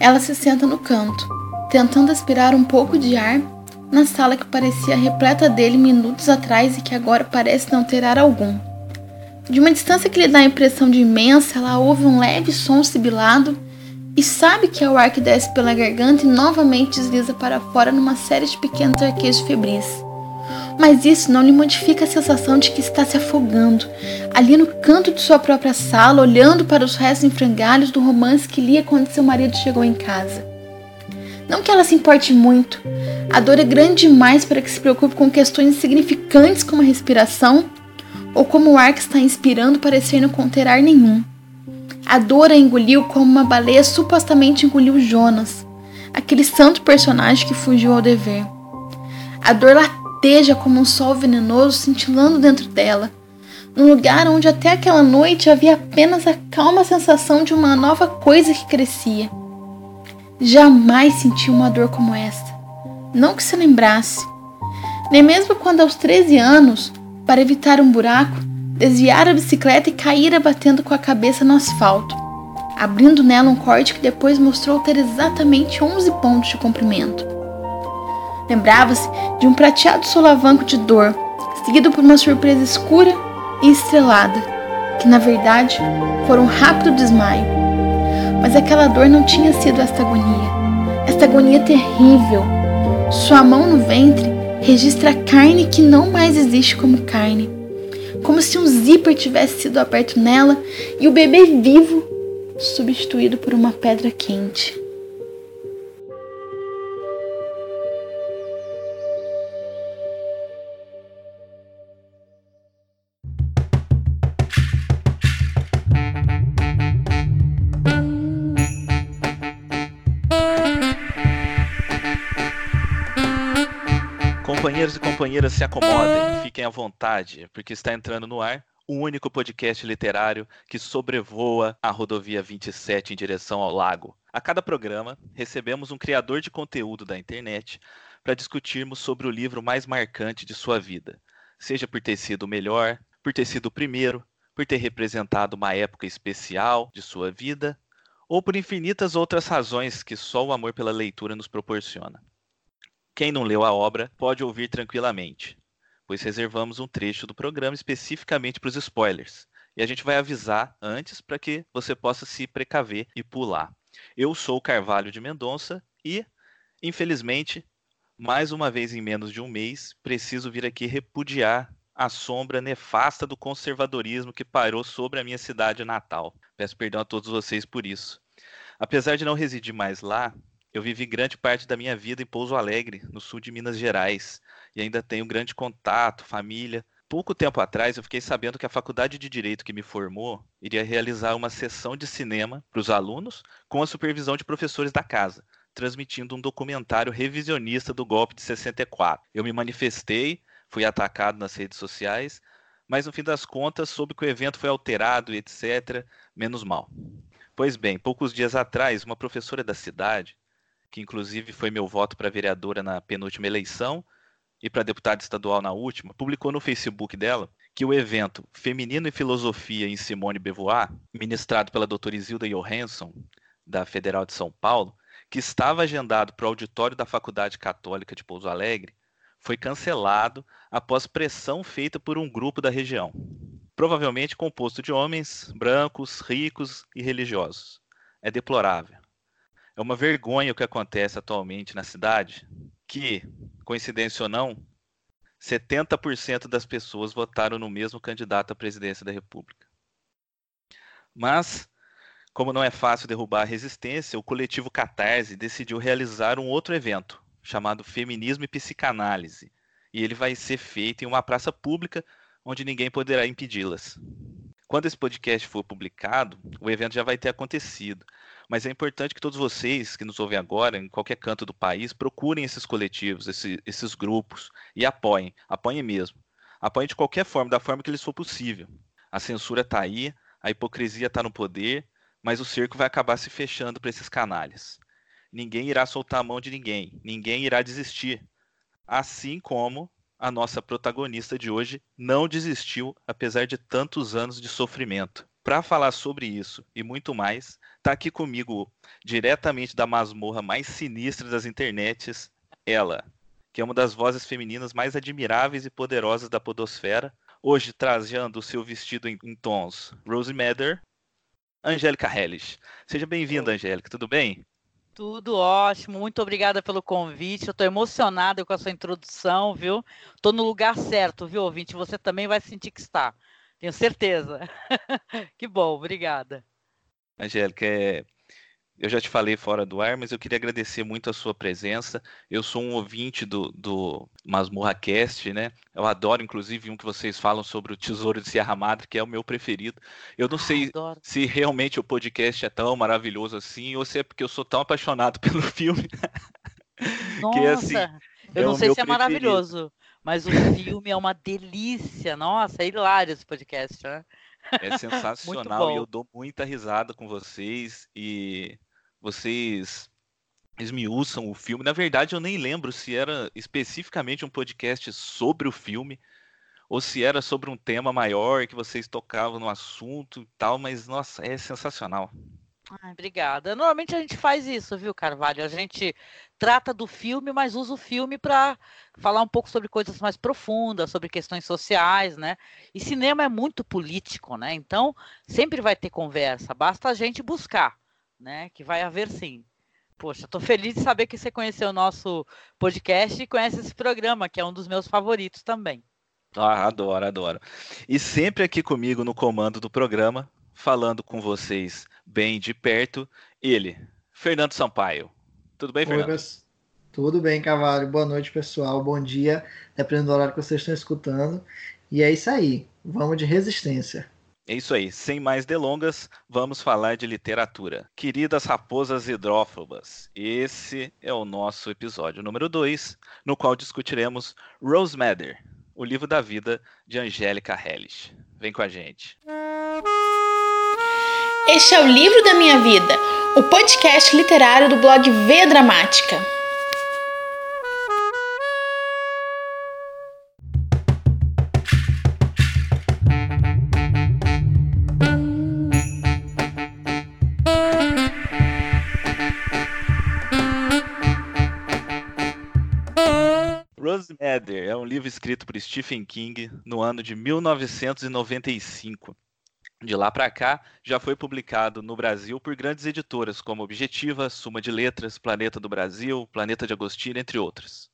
Ela se senta no canto, tentando aspirar um pouco de ar na sala que parecia repleta dele minutos atrás e que agora parece não ter ar algum. De uma distância que lhe dá a impressão de imensa, ela ouve um leve som sibilado e sabe que é o ar que desce pela garganta e novamente desliza para fora numa série de pequenos arquejos febris. Mas isso não lhe modifica a sensação de que está se afogando, ali no canto de sua própria sala, olhando para os restos em frangalhos do romance que lia quando seu marido chegou em casa. Não que ela se importe muito, a dor é grande demais para que se preocupe com questões insignificantes como a respiração ou como o ar que está inspirando parecer não conter ar nenhum. A dor a engoliu como uma baleia supostamente engoliu Jonas, aquele santo personagem que fugiu ao dever. A dor lateja como um sol venenoso cintilando dentro dela, num lugar onde até aquela noite havia apenas a calma sensação de uma nova coisa que crescia. Jamais senti uma dor como esta, não que se lembrasse. Nem mesmo quando aos 13 anos, para evitar um buraco, desviara a bicicleta e caíra batendo com a cabeça no asfalto, abrindo nela um corte que depois mostrou ter exatamente 11 pontos de comprimento. Lembrava-se de um prateado solavanco de dor, seguido por uma surpresa escura e estrelada, que na verdade foram um rápido desmaio. Mas aquela dor não tinha sido esta agonia, esta agonia terrível. Sua mão no ventre registra carne que não mais existe como carne, como se um zíper tivesse sido aberto nela e o bebê vivo substituído por uma pedra quente. Companheiros e companheiras, se acomodem, fiquem à vontade, porque está entrando no ar o único podcast literário que sobrevoa a rodovia 27 em direção ao lago. A cada programa, recebemos um criador de conteúdo da internet para discutirmos sobre o livro mais marcante de sua vida, seja por ter sido o melhor, por ter sido o primeiro, por ter representado uma época especial de sua vida, ou por infinitas outras razões que só o amor pela leitura nos proporciona. Quem não leu a obra pode ouvir tranquilamente, pois reservamos um trecho do programa especificamente para os spoilers. E a gente vai avisar antes para que você possa se precaver e pular. Eu sou o Carvalho de Mendonça e, infelizmente, mais uma vez em menos de um mês, preciso vir aqui repudiar a sombra nefasta do conservadorismo que pairou sobre a minha cidade natal. Peço perdão a todos vocês por isso. Apesar de não residir mais lá, eu vivi grande parte da minha vida em Pouso Alegre, no sul de Minas Gerais, e ainda tenho grande contato, família. Pouco tempo atrás, eu fiquei sabendo que a faculdade de Direito que me formou iria realizar uma sessão de cinema para os alunos, com a supervisão de professores da casa, transmitindo um documentário revisionista do golpe de 64. Eu me manifestei, fui atacado nas redes sociais, mas no fim das contas soube que o evento foi alterado e etc. Menos mal. Pois bem, poucos dias atrás, uma professora da cidade que inclusive foi meu voto para vereadora na penúltima eleição e para deputada estadual na última, publicou no Facebook dela que o evento Feminino e Filosofia em Simone Beauvoir, ministrado pela doutora Isilda Johansson, da Federal de São Paulo, que estava agendado para o auditório da Faculdade Católica de Pouso Alegre, foi cancelado após pressão feita por um grupo da região, provavelmente composto de homens brancos, ricos e religiosos. É deplorável. É uma vergonha o que acontece atualmente na cidade, que, coincidência ou não, 70% das pessoas votaram no mesmo candidato à presidência da República. Mas, como não é fácil derrubar a resistência, o coletivo Catarse decidiu realizar um outro evento, chamado Feminismo e Psicanálise, e ele vai ser feito em uma praça pública onde ninguém poderá impedi-las. Quando esse podcast for publicado, o evento já vai ter acontecido. Mas é importante que todos vocês que nos ouvem agora, em qualquer canto do país, procurem esses coletivos, esse, esses grupos e apoiem. Apoiem mesmo. Apoiem de qualquer forma, da forma que lhes for possível. A censura está aí, a hipocrisia está no poder, mas o cerco vai acabar se fechando para esses canalhas. Ninguém irá soltar a mão de ninguém, ninguém irá desistir. Assim como a nossa protagonista de hoje não desistiu, apesar de tantos anos de sofrimento. Para falar sobre isso e muito mais, está aqui comigo, diretamente da masmorra mais sinistra das internets, ela, que é uma das vozes femininas mais admiráveis e poderosas da podosfera, hoje trazendo o seu vestido em, em tons Rose Madder, Angélica Hellish. Seja bem-vinda, Angélica, tudo bem? Tudo ótimo, muito obrigada pelo convite. Eu estou emocionada com a sua introdução, viu? Estou no lugar certo, viu, ouvinte? Você também vai sentir que está. Tenho certeza. que bom, obrigada. Angélica, é, eu já te falei fora do ar, mas eu queria agradecer muito a sua presença. Eu sou um ouvinte do, do Masmorra Cast, né? Eu adoro, inclusive, um que vocês falam sobre o Tesouro de Sierra Madre, que é o meu preferido. Eu não ah, sei adoro. se realmente o podcast é tão maravilhoso assim, ou se é porque eu sou tão apaixonado pelo filme. Nossa, que, assim, eu é não sei se é preferido. maravilhoso, mas o filme é uma delícia. Nossa, é hilário esse podcast, né? É sensacional e eu dou muita risada com vocês e vocês esmiuçam o filme. Na verdade, eu nem lembro se era especificamente um podcast sobre o filme ou se era sobre um tema maior que vocês tocavam no assunto e tal, mas nossa, é sensacional. Ai, obrigada. Normalmente a gente faz isso, viu, Carvalho? A gente trata do filme, mas usa o filme para falar um pouco sobre coisas mais profundas, sobre questões sociais, né? E cinema é muito político, né? Então sempre vai ter conversa, basta a gente buscar né? Que vai haver sim. Poxa, estou feliz de saber que você conheceu o nosso podcast e conhece esse programa, que é um dos meus favoritos também. Ah, adoro, adoro. E sempre aqui comigo no comando do programa, falando com vocês bem de perto, ele, Fernando Sampaio. Tudo bem, Fernando? Oi, tudo bem, Cavalho. Boa noite, pessoal. Bom dia, dependendo do horário que vocês estão escutando. E é isso aí. Vamos de resistência. É isso aí, sem mais delongas, vamos falar de literatura. Queridas raposas hidrófobas, esse é o nosso episódio número 2, no qual discutiremos Rose Madder, o livro da vida de Angélica Hellish. Vem com a gente. Este é o livro da minha vida, o podcast literário do blog V Dramática. é um livro escrito por Stephen King no ano de 1995. De lá para cá, já foi publicado no Brasil por grandes editoras como Objetiva, Suma de Letras, Planeta do Brasil, Planeta de Agostinho, entre outras.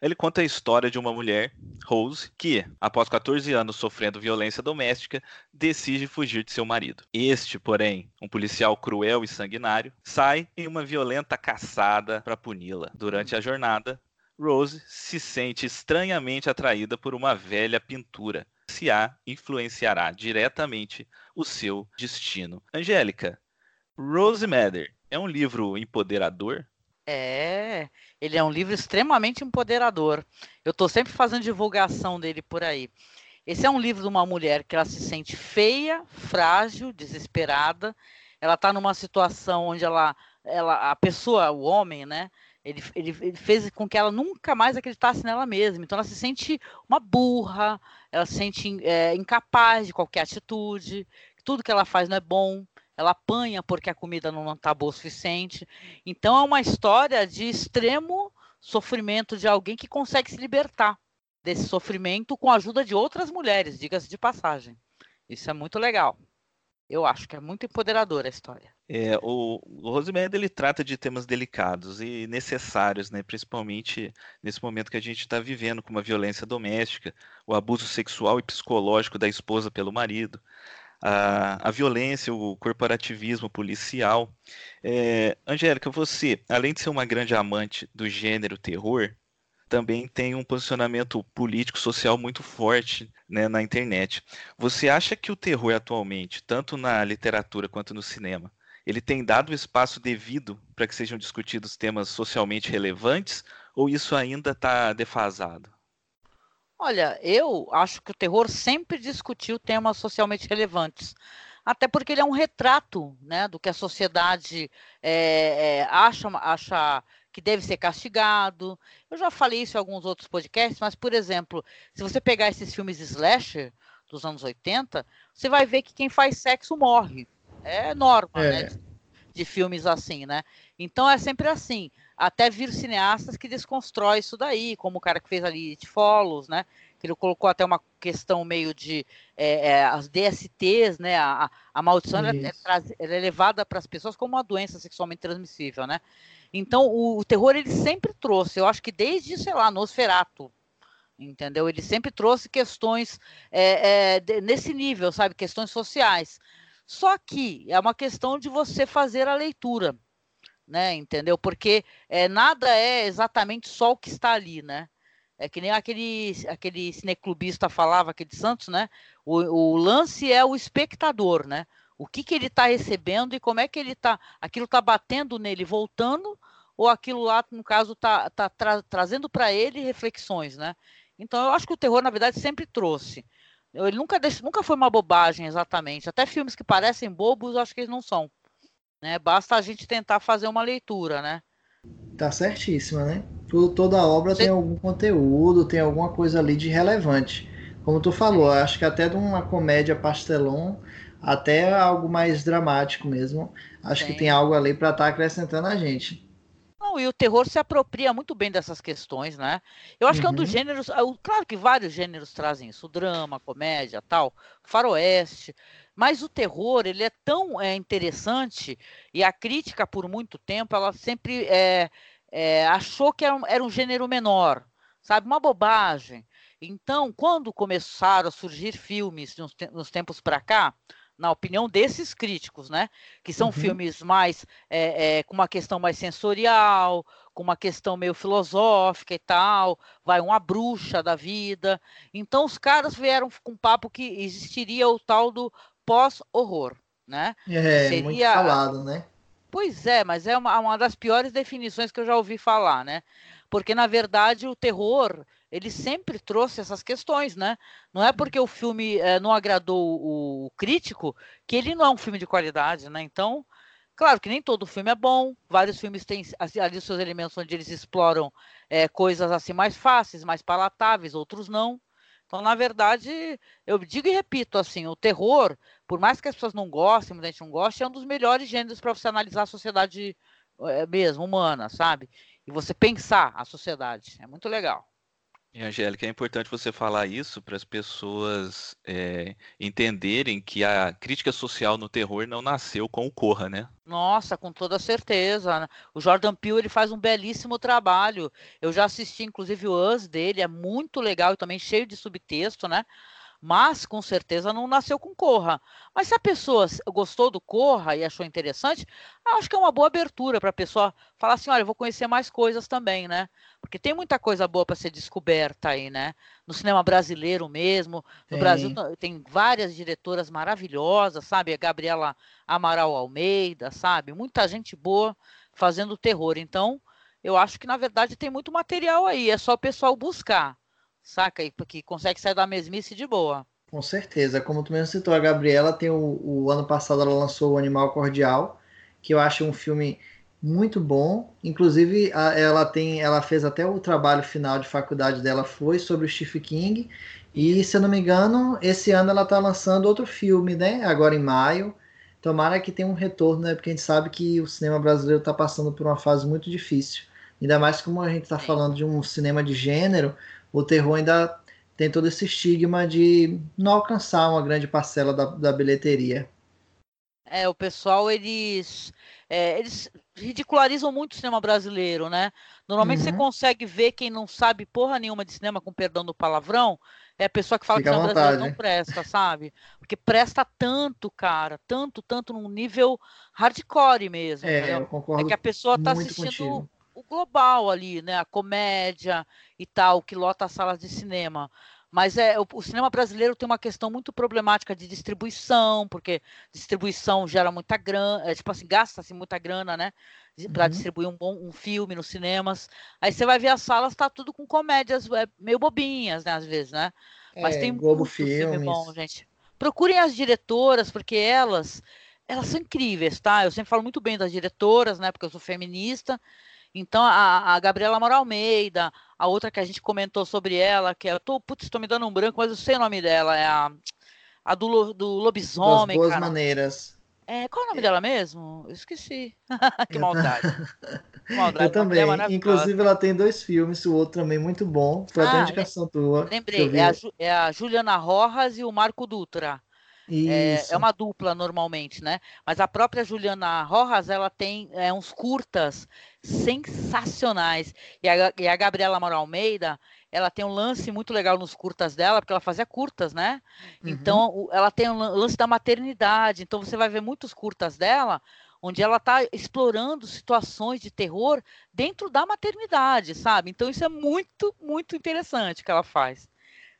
Ele conta a história de uma mulher, Rose, que, após 14 anos sofrendo violência doméstica, decide fugir de seu marido. Este, porém, um policial cruel e sanguinário, sai em uma violenta caçada para puni-la. Durante a jornada, Rose se sente estranhamente atraída por uma velha pintura. A influenciará diretamente o seu destino. Angélica, Rose é um livro empoderador? É, ele é um livro extremamente empoderador. Eu estou sempre fazendo divulgação dele por aí. Esse é um livro de uma mulher que ela se sente feia, frágil, desesperada. Ela está numa situação onde ela, ela, a pessoa, o homem, né, ele, ele, ele, fez com que ela nunca mais acreditasse nela mesma. Então ela se sente uma burra, ela se sente é, incapaz de qualquer atitude, tudo que ela faz não é bom, ela apanha porque a comida não está boa o suficiente. Então é uma história de extremo sofrimento de alguém que consegue se libertar desse sofrimento com a ajuda de outras mulheres, diga-se de passagem. Isso é muito legal. Eu acho que é muito empoderadora a história. É, o, o Rosemary ele trata de temas delicados e necessários, né? principalmente nesse momento que a gente está vivendo, com a violência doméstica, o abuso sexual e psicológico da esposa pelo marido, a, a violência, o corporativismo policial. É, Angélica, você, além de ser uma grande amante do gênero terror, também tem um posicionamento político social muito forte né, na internet. Você acha que o terror atualmente, tanto na literatura quanto no cinema, ele tem dado o espaço devido para que sejam discutidos temas socialmente relevantes ou isso ainda está defasado? Olha, eu acho que o terror sempre discutiu temas socialmente relevantes até porque ele é um retrato né, do que a sociedade é, é, acha, acha que deve ser castigado. Eu já falei isso em alguns outros podcasts, mas, por exemplo, se você pegar esses filmes slasher dos anos 80, você vai ver que quem faz sexo morre. É norma, é. né? De filmes assim, né? Então é sempre assim. Até vir cineastas que desconstrói isso daí, como o cara que fez ali It Follows, né? Que ele colocou até uma questão meio de é, é, as DSTs, né? A, a maldição é, é, é levada para as pessoas como uma doença sexualmente transmissível, né? Então o, o, terror ele sempre trouxe, eu acho que desde, sei lá, Nosferatu, entendeu? Ele sempre trouxe questões é, é, de, nesse nível, sabe? Questões sociais. Só que é uma questão de você fazer a leitura, né? Entendeu? Porque é, nada é exatamente só o que está ali, né? É que nem aquele, aquele cineclubista falava aqui de Santos, né? O, o lance é o espectador, né? O que, que ele está recebendo e como é que ele está. Aquilo está batendo nele, voltando, ou aquilo lá, no caso, está tá tra trazendo para ele reflexões, né? Então eu acho que o terror, na verdade, sempre trouxe. Ele nunca, deixa, nunca foi uma bobagem exatamente. Até filmes que parecem bobos, eu acho que eles não são. Né? Basta a gente tentar fazer uma leitura, né? Tá certíssima, né? Toda obra Você... tem algum conteúdo, tem alguma coisa ali de relevante. Como tu falou, acho que até de uma comédia pastelão até algo mais dramático mesmo. Acho que tem algo ali para estar tá acrescentando a gente. Não, e o terror se apropria muito bem dessas questões, né? Eu acho uhum. que é um dos uhum. gêneros. Ah, claro que vários gêneros trazem isso: o drama, comédia, tal, faroeste. Mas o terror, ele é tão é, interessante e a crítica, por muito tempo, ela sempre é, é, achou que era um, era um gênero menor, sabe? Uma bobagem. Então, quando começaram a surgir filmes nos, nos tempos para cá, na opinião desses críticos, né? Que são uhum. filmes mais é, é, com uma questão mais sensorial, com uma questão meio filosófica e tal, vai uma bruxa da vida. Então os caras vieram com um papo que existiria o tal do pós-horror, né? É, Seria... muito falado, né? Pois é, mas é uma, uma das piores definições que eu já ouvi falar, né? Porque, na verdade, o terror ele sempre trouxe essas questões, né? Não é porque o filme é, não agradou o, o, crítico que ele não é um filme de qualidade, né? Então, claro que nem todo filme é bom, vários filmes têm assim, ali seus elementos onde eles exploram é, coisas assim mais fáceis, mais palatáveis, outros não. Então, na verdade, eu digo e repito, assim, o terror, por mais que as pessoas não gostem, muita gente não goste, é um dos melhores gêneros para você analisar a sociedade é, mesmo, humana, sabe? E você pensar a sociedade. É muito legal. E, Angélica, é importante você falar isso para as pessoas é, entenderem que a crítica social no terror não nasceu com o Corra, né? Nossa, com toda certeza. O Jordan Peele ele faz um belíssimo trabalho. Eu já assisti, inclusive, o Us dele, é muito legal e também cheio de subtexto, né? Mas com certeza não nasceu com Corra. Mas se a pessoa gostou do Corra e achou interessante, acho que é uma boa abertura para a pessoa falar assim: olha, eu vou conhecer mais coisas também, né? Porque tem muita coisa boa para ser descoberta aí, né? No cinema brasileiro mesmo. No Brasil tem várias diretoras maravilhosas, sabe? A Gabriela Amaral Almeida, sabe? Muita gente boa fazendo terror. Então, eu acho que na verdade tem muito material aí, é só o pessoal buscar saca? E que consegue sair da mesmice de boa. Com certeza. Como tu mesmo citou, a Gabriela tem o, o ano passado ela lançou o Animal Cordial, que eu acho um filme muito bom. Inclusive, a, ela tem, ela fez até o trabalho final de faculdade dela foi sobre o Stephen King. E se eu não me engano, esse ano ela está lançando outro filme, né? Agora em maio. Tomara que tenha um retorno, né? Porque a gente sabe que o cinema brasileiro está passando por uma fase muito difícil. Ainda mais como a gente está falando de um cinema de gênero, o terror ainda tem todo esse estigma de não alcançar uma grande parcela da, da bilheteria. É, o pessoal, eles, é, eles ridicularizam muito o cinema brasileiro, né? Normalmente uhum. você consegue ver quem não sabe porra nenhuma de cinema, com perdão do palavrão, é a pessoa que fala Fica que o cinema brasileiro não presta, sabe? Porque presta tanto, cara, tanto, tanto num nível hardcore mesmo. É, entendeu? eu concordo. É que a pessoa tá assistindo contigo o global ali, né? A comédia e tal, que lota as salas de cinema. Mas é, o, o, cinema brasileiro tem uma questão muito problemática de distribuição, porque distribuição gera muita grana, é, tipo assim, gasta-se muita grana, né? Para uhum. distribuir um, bom, um filme nos cinemas. Aí você vai ver as salas, tá tudo com comédias é, meio bobinhas, né? Às vezes, né? Mas é, tem Globo muito Filmes. filme bom, gente. Procurem as diretoras, porque elas, elas são incríveis, tá? Eu sempre falo muito bem das diretoras, né? Porque eu sou feminista. Então, a, a Gabriela Moral Almeida, a outra que a gente comentou sobre ela, que é, eu tô, putz, tô me dando um branco, mas eu sei o nome dela, é a, a do, do lobisomem, boas cara. maneiras. É, qual é o nome dela mesmo? Eu esqueci. que maldade. Maldade. Eu também. Inclusive, ela tem dois filmes, o outro também muito bom. Foi ah, até indicação tua. Lembrei, é a, é a Juliana Rojas e o Marco Dutra. É, é, uma dupla normalmente, né? Mas a própria Juliana Rojas, ela tem é, uns curtas sensacionais. E a, e a Gabriela Moral Almeida, ela tem um lance muito legal nos curtas dela, porque ela fazia curtas, né? Uhum. Então, ela tem um lance da maternidade. Então, você vai ver muitos curtas dela, onde ela está explorando situações de terror dentro da maternidade, sabe? Então, isso é muito, muito interessante que ela faz.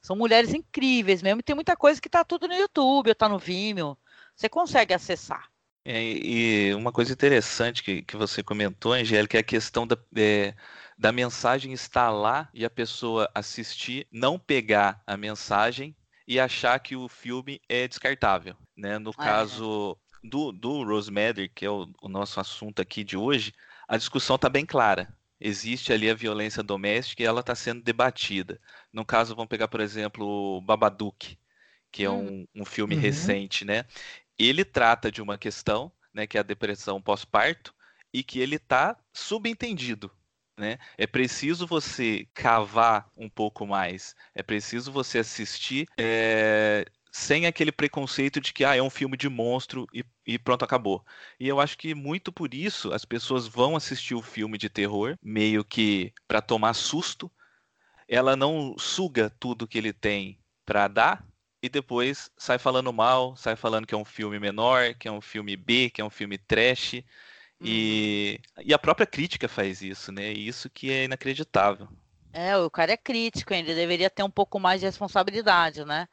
São mulheres incríveis mesmo. E tem muita coisa que está tudo no YouTube, ou está no Vimeo. Você consegue acessar. É, e uma coisa interessante que, que você comentou, Angélica, é a questão da, é, da mensagem estar lá e a pessoa assistir, não pegar a mensagem e achar que o filme é descartável. Né? No é. caso do, do Rosemary, que é o, o nosso assunto aqui de hoje, a discussão está bem clara existe ali a violência doméstica e ela está sendo debatida. No caso, vamos pegar, por exemplo, Babadook, que é hum. um, um filme uhum. recente, né? Ele trata de uma questão, né, que é a depressão pós-parto, e que ele está subentendido. Né? É preciso você cavar um pouco mais, é preciso você assistir é, sem aquele preconceito de que ah, é um filme de monstro e, e, pronto, acabou. E eu acho que muito por isso as pessoas vão assistir o filme de terror, meio que para tomar susto. Ela não suga tudo que ele tem para dar e depois sai falando mal, sai falando que é um filme menor, que é um filme B, que é um filme trash. E, uhum. e a própria crítica faz isso, né? E isso que é inacreditável. É, o cara é crítico, ele deveria ter um pouco mais de responsabilidade, né?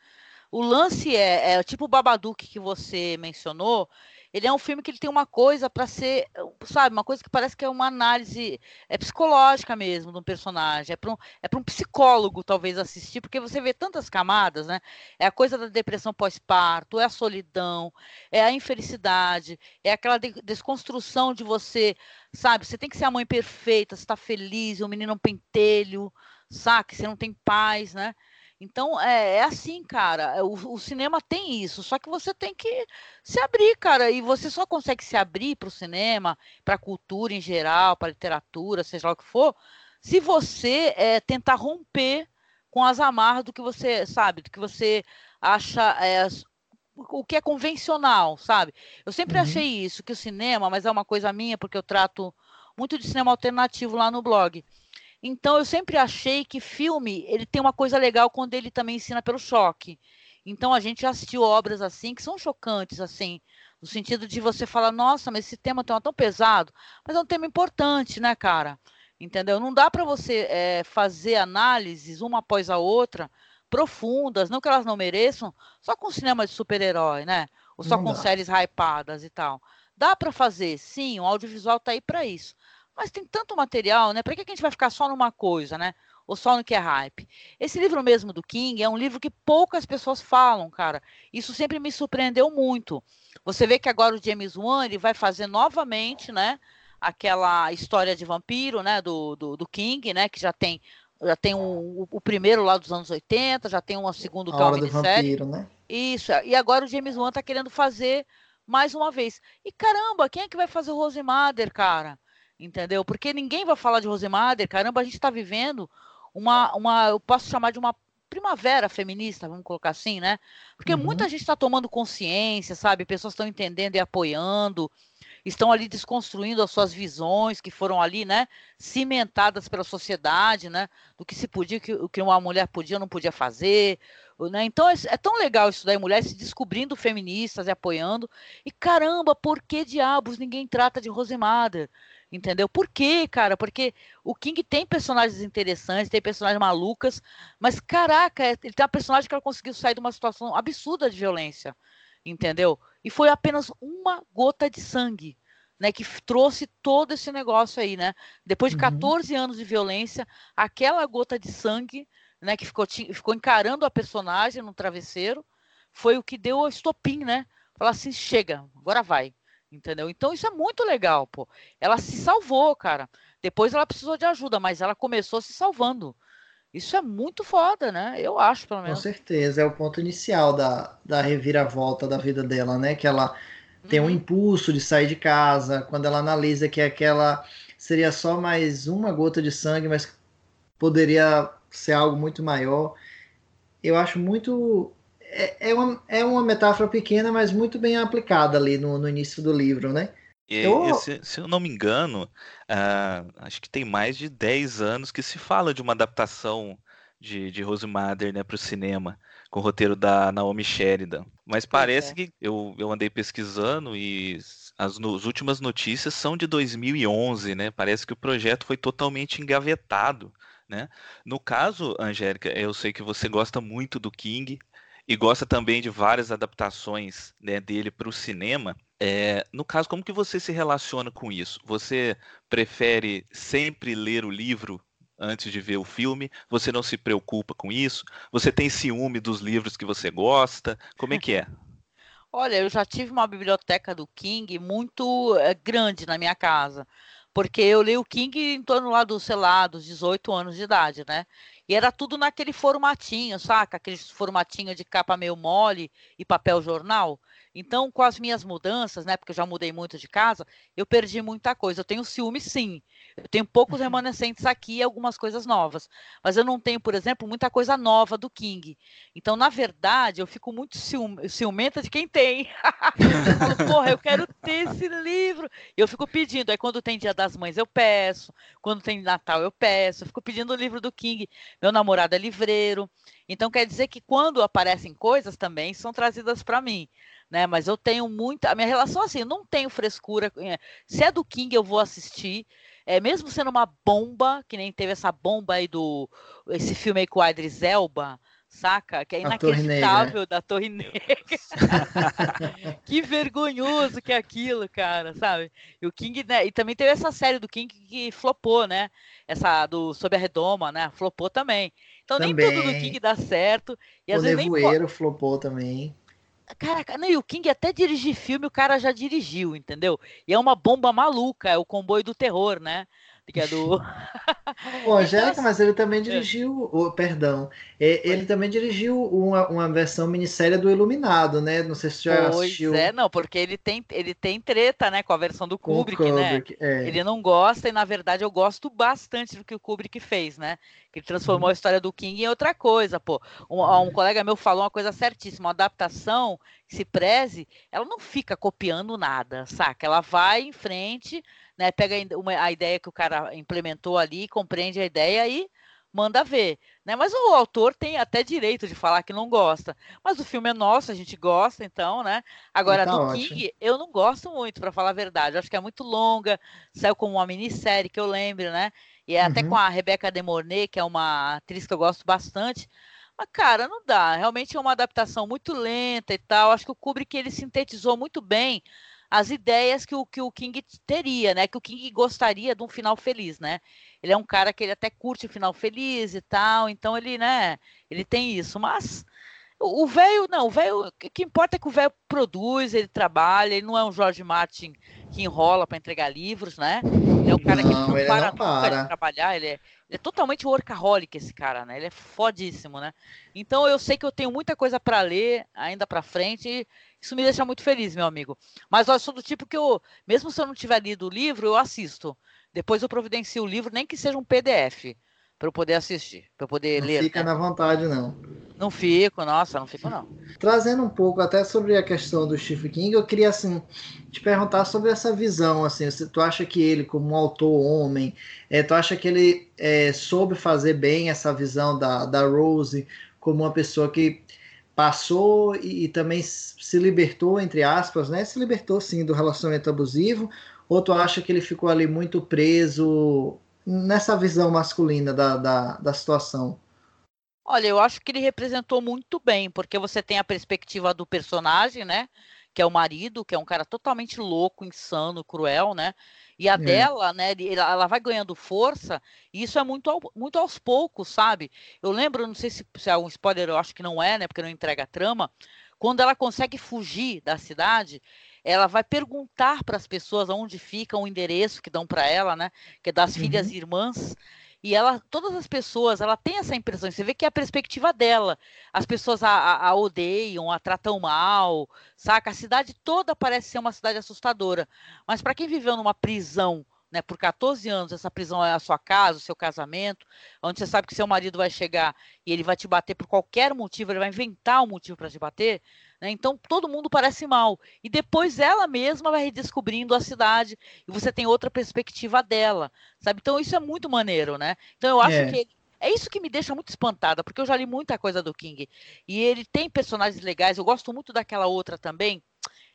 O lance é, é tipo o Babadook que você mencionou, ele é um filme que ele tem uma coisa para ser, sabe, uma coisa que parece que é uma análise é psicológica mesmo de um personagem. É para um, é um psicólogo, talvez, assistir, porque você vê tantas camadas, né? É a coisa da depressão pós-parto, é a solidão, é a infelicidade, é aquela de, desconstrução de você, sabe? Você tem que ser a mãe perfeita, você está feliz, o menino é um pentelho, sabe? Você não tem paz, né? Então, é, é assim, cara. É, o, o, cinema tem isso, só que você tem que se abrir, cara. E você só consegue se abrir para o cinema, para a cultura em geral, para a literatura, seja lá o que for, se você é, tentar romper com as amarras do que você, sabe, do que você acha é, o que é convencional, sabe? Eu sempre uhum. achei isso, que o cinema, mas é uma coisa minha, porque eu trato muito de cinema alternativo lá no blog. Então eu sempre achei que filme, ele tem uma coisa legal quando ele também ensina pelo choque. Então a gente já assistiu obras assim que são chocantes assim, no sentido de você falar, nossa, mas esse tema é tão pesado, mas é um tema importante, né, cara? Entendeu? Não dá para você é, fazer análises uma após a outra profundas, não que elas não mereçam, só com cinema de super-herói, né? Ou só não com dá. séries hypadas e tal. Dá para fazer, sim, o audiovisual tá aí para isso. Mas tem tanto material, né? Para que a gente vai ficar só numa coisa, né? Ou só no que é hype? Esse livro mesmo do King é um livro que poucas pessoas falam, cara. Isso sempre me surpreendeu muito. Você vê que agora o James Wan ele vai fazer novamente, né? Aquela história de vampiro, né? Do, do, do King, né? Que já tem já tem o, o, primeiro lá dos anos 80, já tem um segundo que é uma minissérie. Vampiro, né? Isso, e agora o James Wan tá querendo fazer mais uma vez. E caramba, quem é que vai fazer o Rose Mother, cara? Entendeu? Porque ninguém vai falar de Rosemader, caramba, a gente está vivendo uma, uma, eu posso chamar de uma primavera feminista, vamos colocar assim, né? Porque uhum. muita gente está tomando consciência, sabe? Pessoas estão entendendo e apoiando, estão ali desconstruindo as suas visões que foram ali, né? Cimentadas pela sociedade, né? Do que se podia, que, o que uma mulher podia ou não podia fazer, né? Então é, é, tão legal isso daí, mulheres se descobrindo feministas e apoiando. E caramba, por que diabos ninguém trata de Rosemader? Entendeu? Por quê, cara? Porque o King tem personagens interessantes, tem personagens malucas, mas caraca, é, ele tem uma personagem que ela conseguiu sair de uma situação absurda de violência. Entendeu? E foi apenas uma gota de sangue. Né, que trouxe todo esse negócio aí, né? Depois de 14 uhum. anos de violência, aquela gota de sangue, né, que ficou, ficou encarando a personagem no travesseiro, foi o que deu o estopim, né? Falar assim, chega, agora vai. Entendeu? Então isso é muito legal, pô. Ela se salvou, cara. Depois ela precisou de ajuda, mas ela começou se salvando. Isso é muito foda, né? Eu acho, pelo menos. Com certeza, é o ponto inicial da, da reviravolta da vida dela, né? Que ela tem um uhum. impulso de sair de casa, quando ela analisa que aquela seria só mais uma gota de sangue, mas poderia ser algo muito maior. Eu acho muito. É, é, uma, é uma metáfora pequena, mas muito bem aplicada ali no, no início do livro, né? eu... se, se, eu não me engano, uh, acho que tem mais de 10 anos que se fala de uma adaptação de, de Rosemary né, para o cinema, com o roteiro da Naomi Sheridan. Mas parece é. que eu, eu andei pesquisando e as, as últimas notícias são de 2011, né? Parece que o projeto foi totalmente engavetado. Né? No caso, Angélica, eu sei que você gosta muito do King e gosta também de várias adaptações né, dele para o cinema. É, no caso, como que você se relaciona com isso? Você prefere sempre ler o livro antes de ver o filme? Você não se preocupa com isso? Você tem ciúme dos livros que você gosta? Como é que é? Olha, eu já tive uma biblioteca do King muito é, grande na minha casa, porque eu li o King em torno lá dos, sei lá, dos 18 anos de idade, né? E era tudo naquele formatinho, saca? Aquele formatinho de capa meio mole e papel jornal. Então, com as minhas mudanças, né, porque eu já mudei muito de casa, eu perdi muita coisa. Eu tenho ciúme, sim. Eu tenho poucos uhum. remanescentes aqui e algumas coisas novas. Mas eu não tenho, por exemplo, muita coisa nova do King. Então, na verdade, eu fico muito ciumenta de quem tem. eu falo, porra, eu quero ter esse livro. Eu fico pedindo. Aí, quando tem Dia das Mães, eu peço. Quando tem Natal, eu peço. Eu fico pedindo o livro do King. Meu namorado é livreiro. Então, quer dizer que quando aparecem coisas também, são trazidas para mim né? Mas eu tenho muita. A minha relação assim, eu não tenho frescura. Eh, se é do King, eu vou assistir. É, mesmo sendo uma bomba, que nem teve essa bomba aí do. Esse filme aí com o Idris Elba, saca? Que é inacreditável da Torre Negra. que vergonhoso que é aquilo, cara, sabe? E o King, né? E também teve essa série do King que flopou, né? Essa do Sob a Redoma, né? Flopou também. Então também. nem tudo do King dá certo. E o às vezes nem... flopou também. Cara, não, e o King até dirigir filme, o cara já dirigiu, entendeu? E é uma bomba maluca, é o comboio do terror, né? Que é do. Angélica, então, mas ele também é. dirigiu. Oh, perdão. É, ele também dirigiu uma, uma versão minissérie do Iluminado, né? Não sei se você já pois assistiu. é, não, porque ele tem, ele tem treta, né, com a versão do Kubrick, Kubrick né? É. Ele não gosta, e na verdade eu gosto bastante do que o Kubrick fez, né? Que ele transformou uhum. a história do King em outra coisa, pô. Um, um colega meu falou uma coisa certíssima: uma adaptação que se preze, ela não fica copiando nada, saca? Ela vai em frente né? Pega uma, a ideia que o cara implementou ali, compreende a ideia e manda ver, né? Mas o autor tem até direito de falar que não gosta. Mas o filme é nosso, a gente gosta, então, né? Agora, tá do ótimo. King, eu não gosto muito, para falar a verdade. Eu acho que é muito longa, saiu como uma minissérie, que eu lembro, né? E é uhum. até com a Rebecca De Mornay, que é uma atriz que eu gosto bastante. Mas, cara, não dá. Realmente é uma adaptação muito lenta e tal. Acho que o Kubrick, ele sintetizou muito bem as ideias que o, que o King teria, né? Que o King gostaria de um final feliz, né? Ele é um cara que ele até curte o final feliz e tal, então ele, né? Ele tem isso, mas o velho, não, o velho, o que importa é que o velho produz, ele trabalha, ele não é um George Martin que enrola para entregar livros, né? Ele é um cara não, que não para, não para. de trabalhar, ele é, ele é totalmente workaholic esse cara, né? Ele é fodíssimo, né? Então eu sei que eu tenho muita coisa para ler ainda para frente isso me deixa muito feliz, meu amigo. Mas eu sou do tipo que eu, mesmo se eu não tiver lido o livro, eu assisto. Depois eu providencio o livro, nem que seja um PDF, para eu poder assistir, para eu poder não ler. Fica né? na vontade, não. Não fico, nossa, não fico, não. Trazendo um pouco até sobre a questão do Stephen King, eu queria, assim, te perguntar sobre essa visão, assim, tu acha que ele, como um autor homem, é, tu acha que ele é, soube fazer bem essa visão da, da Rose como uma pessoa que passou e, e, também se libertou, entre aspas, né? Se libertou sim do relacionamento abusivo, ou tu acha que ele ficou ali muito preso nessa visão masculina da, da, da situação? Olha, eu acho que ele representou muito bem, porque você tem a perspectiva do personagem, né? Que é o marido, que é um cara totalmente louco, insano, cruel, né? E a é. dela, né, ela vai ganhando força, e isso é muito, muito aos poucos, sabe? Eu lembro, não sei se, se é um spoiler, eu acho que não é, né, porque não entrega a trama, quando ela consegue fugir da cidade, ela vai perguntar para as pessoas onde fica o endereço que dão para ela, né? Que é das uhum. filhas e irmãs. E ela, todas as pessoas, ela tem essa impressão. Você vê que é a perspectiva dela. As pessoas a, a, a odeiam, a tratam mal, saca? A cidade toda parece ser uma cidade assustadora. Mas para quem viveu numa prisão né, por 14 anos, essa prisão é a sua casa, o seu casamento, onde você sabe que seu marido vai chegar e ele vai te bater por qualquer motivo, ele vai inventar um motivo para te bater, né? Então todo mundo parece mal. E depois ela mesma vai redescobrindo a cidade e você tem outra perspectiva dela, sabe? Então isso é muito maneiro, né? Então eu acho é. que é isso que me deixa muito espantada, porque eu já li muita coisa do King. E ele tem personagens legais. Eu gosto muito daquela outra também,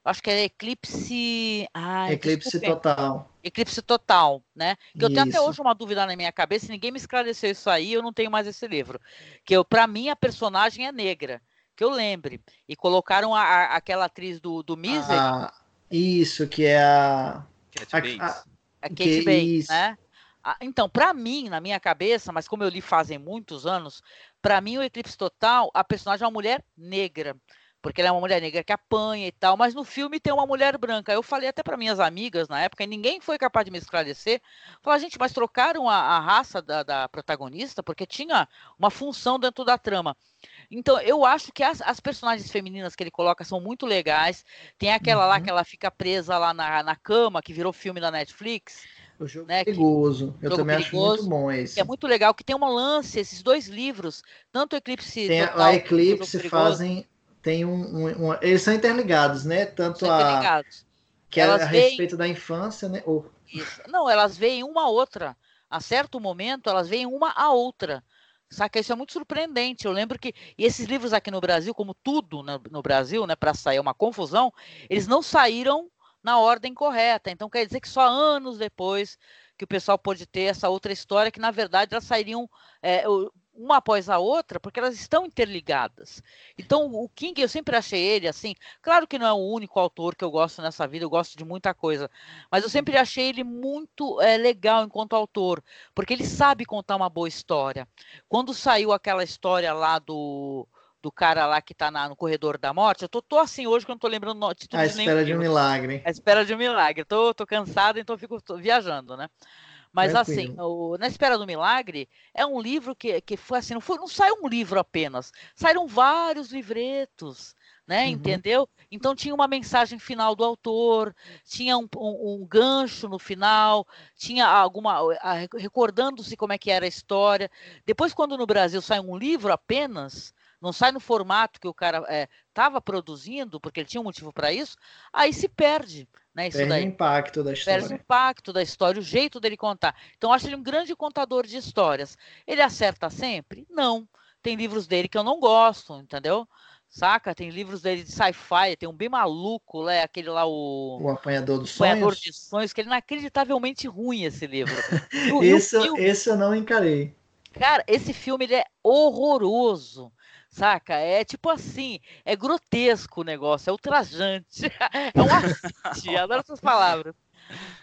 acho que é Eclipse. Eclipse. Total. Eclipse Total, né? Que eu tenho até hoje uma dúvida na minha cabeça, ninguém me esclareceu isso aí, eu não tenho mais esse livro. Que para mim a personagem é negra, que eu lembre. E colocaram a, a, aquela atriz do, do Misery. Ah, isso, que é a. Kate a, Bates. A, a Kate Bates, né? Então, para mim, na minha cabeça, mas como eu li fazem muitos anos, para mim o Eclipse Total, a personagem é uma mulher negra porque ela é uma mulher negra que apanha e tal, mas no filme tem uma mulher branca. Eu falei até para minhas amigas na época, e ninguém foi capaz de me esclarecer. Falar, gente, mas trocaram a, a raça da, da, protagonista porque tinha uma função dentro da trama. Então, eu acho que as, as, personagens femininas que ele coloca são muito legais. Tem aquela uhum. lá que ela fica presa lá na, na cama, que virou filme da Netflix. O jogo né, perigoso. Que, eu jogo também perigoso, acho muito bom esse. é muito legal, que tem uma lance, esses dois livros, tanto o Eclipse. Tem Total, a Eclipse fazem tem um, um, um, eles são interligados, né? Tanto são a que é elas é a veem... respeito da infância, né? Ou... Não, elas veem uma a outra. A certo momento, elas veem uma a outra. Saca? Isso é muito surpreendente. Eu lembro que esses livros aqui no Brasil, como tudo no, no Brasil, né, para sair uma confusão, eles não saíram na ordem correta. Então quer dizer que só anos depois que o pessoal pôde ter essa outra história, que na verdade elas sairiam é, uma após a outra, porque elas estão interligadas. Então, o King, eu sempre achei ele assim. Claro que não é o único autor que eu gosto nessa vida, eu gosto de muita coisa, mas eu sempre achei ele muito é, legal enquanto autor, porque ele sabe contar uma boa história. Quando saiu aquela história lá do do cara lá que tá na, no corredor da morte. Eu tô, tô assim hoje que eu não tô lembrando o título A espera de um milagre. A espera de um milagre. Tô, tô cansado, então fico viajando, né? Mas assim, o, Na Espera do Milagre é um livro que, que foi assim, não, foi, não saiu um livro apenas, saíram vários livretos. Né, uhum. Entendeu? Então tinha uma mensagem final do autor, tinha um, um, um gancho no final, tinha alguma recordando-se como é que era a história. Depois, quando no Brasil sai um livro apenas, não sai no formato que o cara estava é, produzindo, porque ele tinha um motivo para isso, aí se perde. Né, isso perde daí. o impacto da história. Perde o impacto da história, o jeito dele contar. Então, acho ele um grande contador de histórias. Ele acerta sempre? Não. Tem livros dele que eu não gosto, entendeu? Saca? Tem livros dele de sci-fi, tem um bem maluco, né? Aquele lá, o. O Apanhador dos Sonhos. Apanhador de Sonhos, que ele é inacreditavelmente ruim esse livro. esse, esse eu não encarei. Cara, esse filme ele é horroroso saca? É tipo assim, é grotesco o negócio, é ultrajante, é um assiste, adoro essas palavras.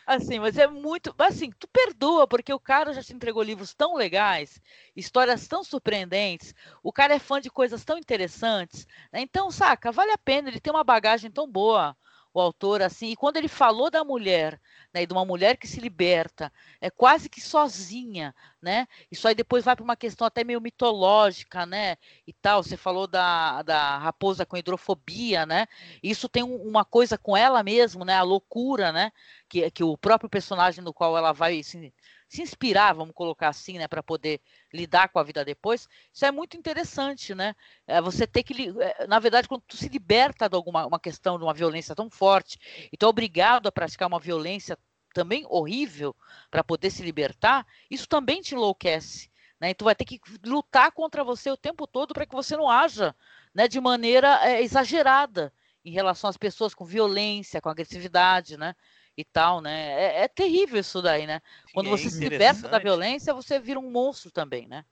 Assim, mas é muito. Assim, tu perdoa, porque o cara já te entregou livros tão legais, histórias tão surpreendentes, o cara é fã de coisas tão interessantes. Né? Então, saca, vale a pena, ele tem uma bagagem tão boa o autor assim, e quando ele falou da mulher, né, de uma mulher que se liberta, é quase que sozinha, né? Isso aí depois vai para uma questão até meio mitológica, né? E tal, você falou da, da raposa com hidrofobia, né? Isso tem um, uma coisa com ela mesmo, né? A loucura, né? Que, que o próprio personagem no qual ela vai se, se inspirar, vamos colocar assim, né, para poder lidar com a vida depois, isso é muito interessante, né? É você ter que, é, na verdade, quando tu se liberta de alguma uma questão de uma violência tão forte e tu é obrigado a praticar uma violência também horrível para poder se libertar, isso também te enlouquece. Né? E tu vai ter que lutar contra você o tempo todo para que você não haja né, de maneira é, exagerada em relação às pessoas com violência, com agressividade, né? E tal, né? É, é terrível isso daí, né? Quando é você se liberta da violência, você vira um monstro também, né?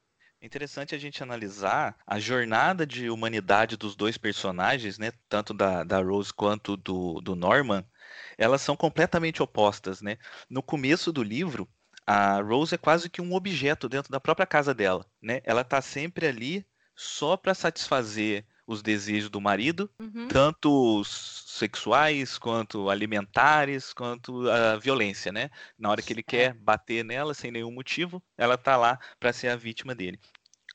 É interessante a gente analisar a jornada de humanidade dos dois personagens, né? Tanto da, da Rose quanto do, do Norman. Elas são completamente opostas, né? No começo do livro, a Rose é quase que um objeto dentro da própria casa dela, né? Ela está sempre ali só para satisfazer os desejos do marido, uhum. tanto sexuais, quanto alimentares, quanto a violência, né? Na hora que ele quer bater nela sem nenhum motivo, ela tá lá para ser a vítima dele.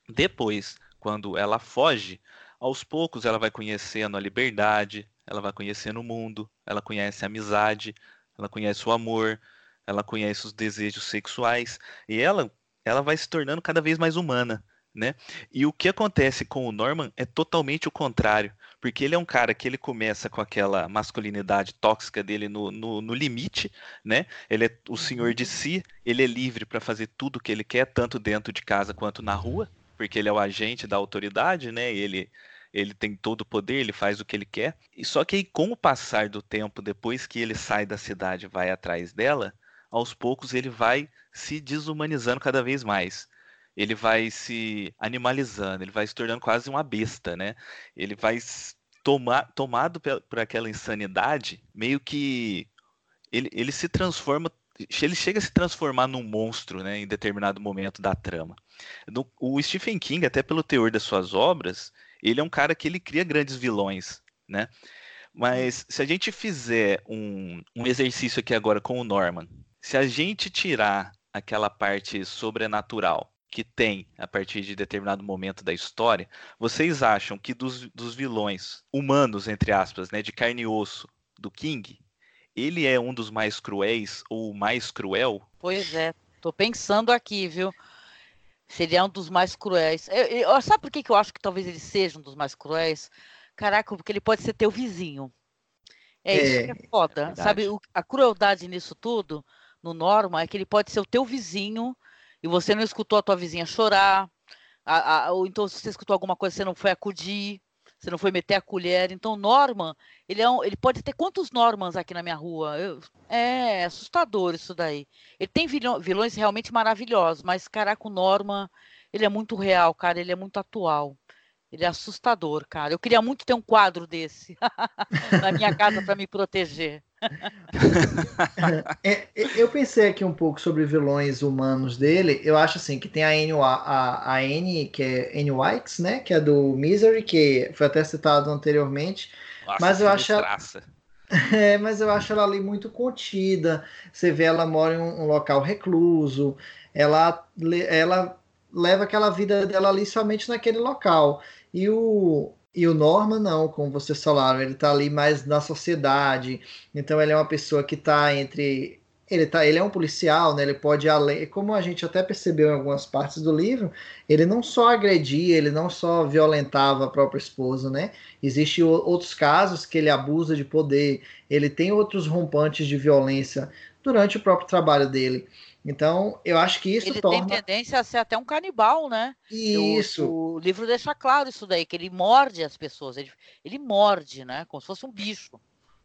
Depois, quando ela foge, aos poucos ela vai conhecendo a liberdade, ela vai conhecendo o mundo, ela conhece a amizade, ela conhece o amor, ela conhece os desejos sexuais e ela ela vai se tornando cada vez mais humana, né? E o que acontece com o Norman é totalmente o contrário, porque ele é um cara que ele começa com aquela masculinidade tóxica dele no, no, no limite, né? Ele é o senhor de si, ele é livre para fazer tudo o que ele quer, tanto dentro de casa quanto na rua, porque ele é o agente da autoridade, né? Ele ele tem todo o poder, ele faz o que ele quer. E só que aí, com o passar do tempo, depois que ele sai da cidade vai atrás dela, aos poucos ele vai se desumanizando cada vez mais. Ele vai se animalizando, ele vai se tornando quase uma besta, né? Ele vai tomar, tomado por aquela insanidade, meio que ele, ele se transforma, ele chega a se transformar num monstro, né, em determinado momento da trama. O Stephen King, até pelo teor das suas obras, ele é um cara que ele cria grandes vilões, né? Mas se a gente fizer um, um exercício aqui agora com o Norman, se a gente tirar aquela parte sobrenatural que tem a partir de determinado momento da história, vocês acham que dos, dos vilões humanos, entre aspas, né, de carne e osso do King, ele é um dos mais cruéis ou o mais cruel? Pois é, tô pensando aqui, viu? Seria um dos mais cruéis. Eu, eu, sabe por que, que eu acho que talvez ele seja um dos mais cruéis? Caraca, porque ele pode ser teu vizinho. É, é isso que é foda. É sabe, o, a crueldade nisso tudo, no Norma, é que ele pode ser o teu vizinho e você não escutou a tua vizinha chorar, a, a, ou então se você escutou alguma coisa, você não foi acudir você não foi meter a colher. Então, Norman, ele, é um, ele pode ter quantos Normans aqui na minha rua? Eu, é assustador isso daí. Ele tem vilão, vilões realmente maravilhosos, mas, caraca, o Norman, ele é muito real, cara, ele é muito atual. Ele é assustador, cara. Eu queria muito ter um quadro desse na minha casa para me proteger. É, é, eu pensei aqui um pouco sobre vilões humanos dele. Eu acho assim que tem a Anne, a, a Anne que é Anne White, né? Que é do Misery, que foi até citado anteriormente. Nossa, mas eu acho ela, é, mas eu acho ela ali muito contida. Você vê ela mora em um, um local recluso. Ela, ela leva aquela vida dela ali somente naquele local. E o, e o Norman não, como vocês falaram, ele está ali mais na sociedade. Então ele é uma pessoa que está entre ele tá, ele é um policial, né? Ele pode além, como a gente até percebeu em algumas partes do livro, ele não só agredia, ele não só violentava a própria esposa, né? Existem outros casos que ele abusa de poder, ele tem outros rompantes de violência durante o próprio trabalho dele. Então, eu acho que isso ele torna... tem tendência a ser até um canibal, né? Isso. O, o, livro deixa claro isso daí, que ele morde as pessoas, ele, ele morde, né? Como se fosse um bicho.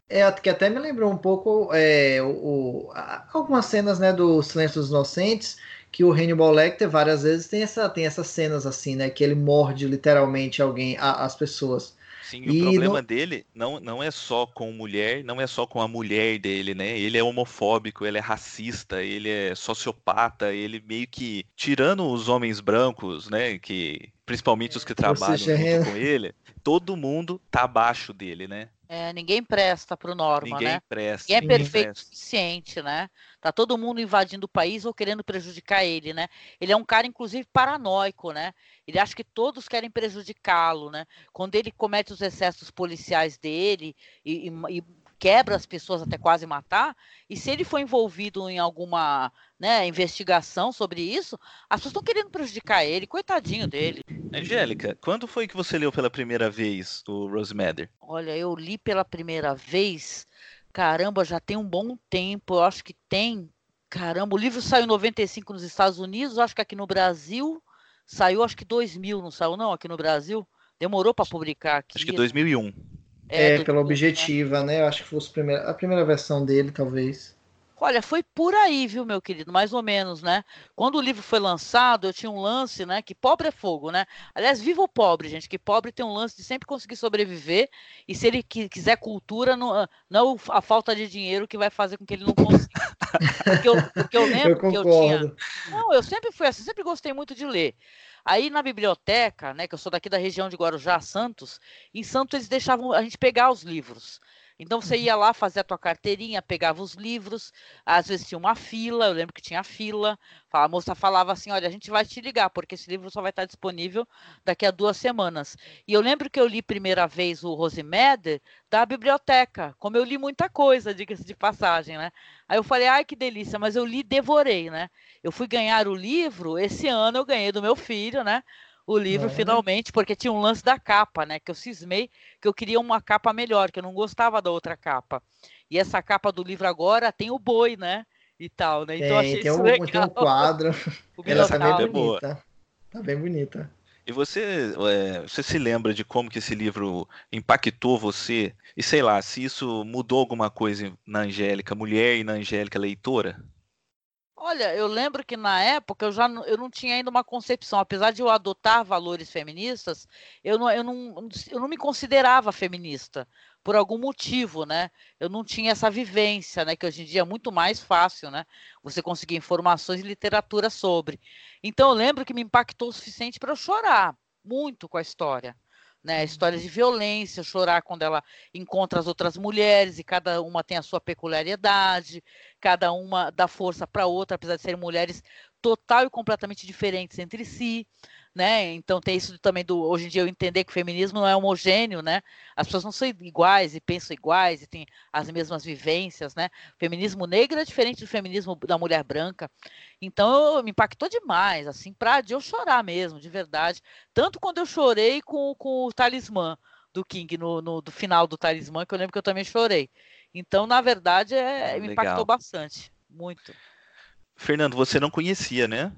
É, que até me lembrou um pouco é, o, algumas cenas né, do Silêncio dos Inocentes, que o Hannibal Lecter várias vezes tem, essa, tem essas cenas assim, né? Que ele morde literalmente alguém, a, as pessoas. Sim, e o problema não... dele não, não é só com mulher, não é só com a mulher dele, né? Ele é homofóbico, ele é racista, ele é sociopata, ele meio que tirando os homens brancos, né? Que principalmente os que trabalham junto com ele, todo mundo tá abaixo dele, né? É, ninguém presta pro Norma, ninguém né? Presta, ninguém é perfeito o suficiente, né? Tá todo mundo invadindo o país ou querendo prejudicar ele, né? Ele é um cara, inclusive, paranoico, né? Ele acha que todos querem prejudicá-lo, né? Quando ele comete os excessos policiais dele e, e, e quebra as pessoas até quase matar, e se ele for envolvido em alguma né, investigação sobre isso, as pessoas estão querendo prejudicar ele, coitadinho dele. Angélica, quando foi que você leu pela primeira vez o Rosemary? Olha, eu li pela primeira vez, caramba, já tem um bom tempo, eu acho que tem, caramba, o livro saiu em 95 nos Estados Unidos, acho que aqui no Brasil saiu, acho que 2000, não saiu não, aqui no Brasil? Demorou para publicar aqui. Acho que 2001. É, é pela objetiva, né? Eu acho que fosse a primeira, a primeira versão dele, talvez. Olha, foi por aí, viu, meu querido, mais ou menos, né? Quando o livro foi lançado, eu tinha um lance, né? Que pobre é fogo, né? Aliás, viva o pobre, gente, que pobre tem um lance de sempre conseguir sobreviver, e se ele quiser cultura, não, não a falta de dinheiro que vai fazer com que ele não consiga. Porque eu, porque eu lembro eu que eu tinha. Não, eu sempre fui assim, sempre gostei muito de ler. Aí na biblioteca, né, que eu sou daqui da região de Guarujá, Santos, em Santos eles deixavam a gente pegar os livros. Então você ia lá fazer a tua carteirinha, pegava os livros, às vezes tinha uma fila, eu lembro que tinha fila. A moça falava assim: olha, a gente vai te ligar, porque esse livro só vai estar disponível daqui a duas semanas. E eu lembro que eu li primeira vez o Rosemeder da biblioteca, como eu li muita coisa, diga-se de passagem, né? Aí eu falei, ai que delícia, mas eu li devorei, né? Eu fui ganhar o livro, esse ano eu ganhei do meu filho, né? O livro é. finalmente, porque tinha um lance da capa, né? Que eu cismei que eu queria uma capa melhor, que eu não gostava da outra capa. E essa capa do livro agora tem o boi, né? E tal, né? Então tem, achei tem isso um, legal. Tem um quadro. Ela tá bem bonita. Tá bem bonita. E você, é, você se lembra de como que esse livro impactou você? E sei lá, se isso mudou alguma coisa na Angélica, mulher e na Angélica leitora? Olha, eu lembro que na época eu já não, eu não tinha ainda uma concepção, apesar de eu adotar valores feministas, eu não, eu, não, eu não me considerava feminista por algum motivo, né? Eu não tinha essa vivência, né? Que hoje em dia é muito mais fácil, né? Você conseguir informações e literatura sobre. Então eu lembro que me impactou o suficiente para eu chorar muito com a história né? Histórias de violência, chorar quando ela encontra as outras mulheres e cada uma tem a sua peculiaridade, cada uma dá força para outra, apesar de serem mulheres total e completamente diferentes entre si né? Então tem isso também do hoje em dia eu entender que o feminismo não é homogêneo, né? As pessoas não são iguais e pensam iguais e têm as mesmas vivências, né? O feminismo negro é diferente do feminismo da mulher branca. Então eu, me impactou demais, assim, para de eu chorar mesmo, de verdade. Tanto quando eu chorei com, com o talismã do King no, no do final do talismã, que eu lembro que eu também chorei. Então, na verdade, é, me impactou bastante, muito. Fernando, você não conhecia, né?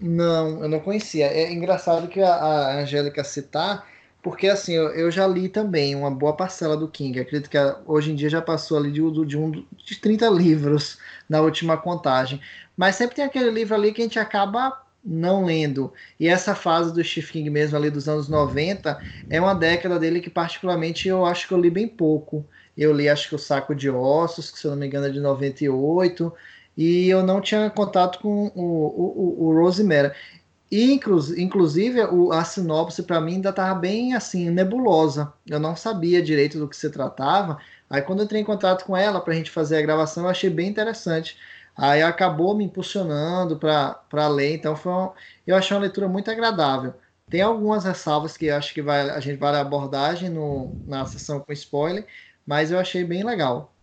Não, eu não conhecia. É engraçado que a, a Angélica citar, porque assim, eu, eu, já li também uma boa parcela do King. acredito que hoje em dia já passou ali de, de, um, de 30 livros na última contagem. Mas sempre tem aquele livro ali que a gente acaba não lendo. E essa fase do Stephen King mesmo ali dos anos 90 é uma década dele que particularmente eu acho que eu li bem pouco. Eu li acho que o Saco de Ossos, que se eu não me engano é de 98 e eu não tinha contato com o, o, o Rosemary. E, inclusive, a sinopse para mim ainda estava bem assim, nebulosa. Eu não sabia direito do que se tratava. Aí, quando eu entrei em contato com ela para a gente fazer a gravação, eu achei bem interessante. Aí acabou me impulsionando para ler. Então, foi um, eu achei uma leitura muito agradável. Tem algumas ressalvas que acho que vai, a gente vai abordagem no, na sessão com spoiler, mas eu achei bem legal.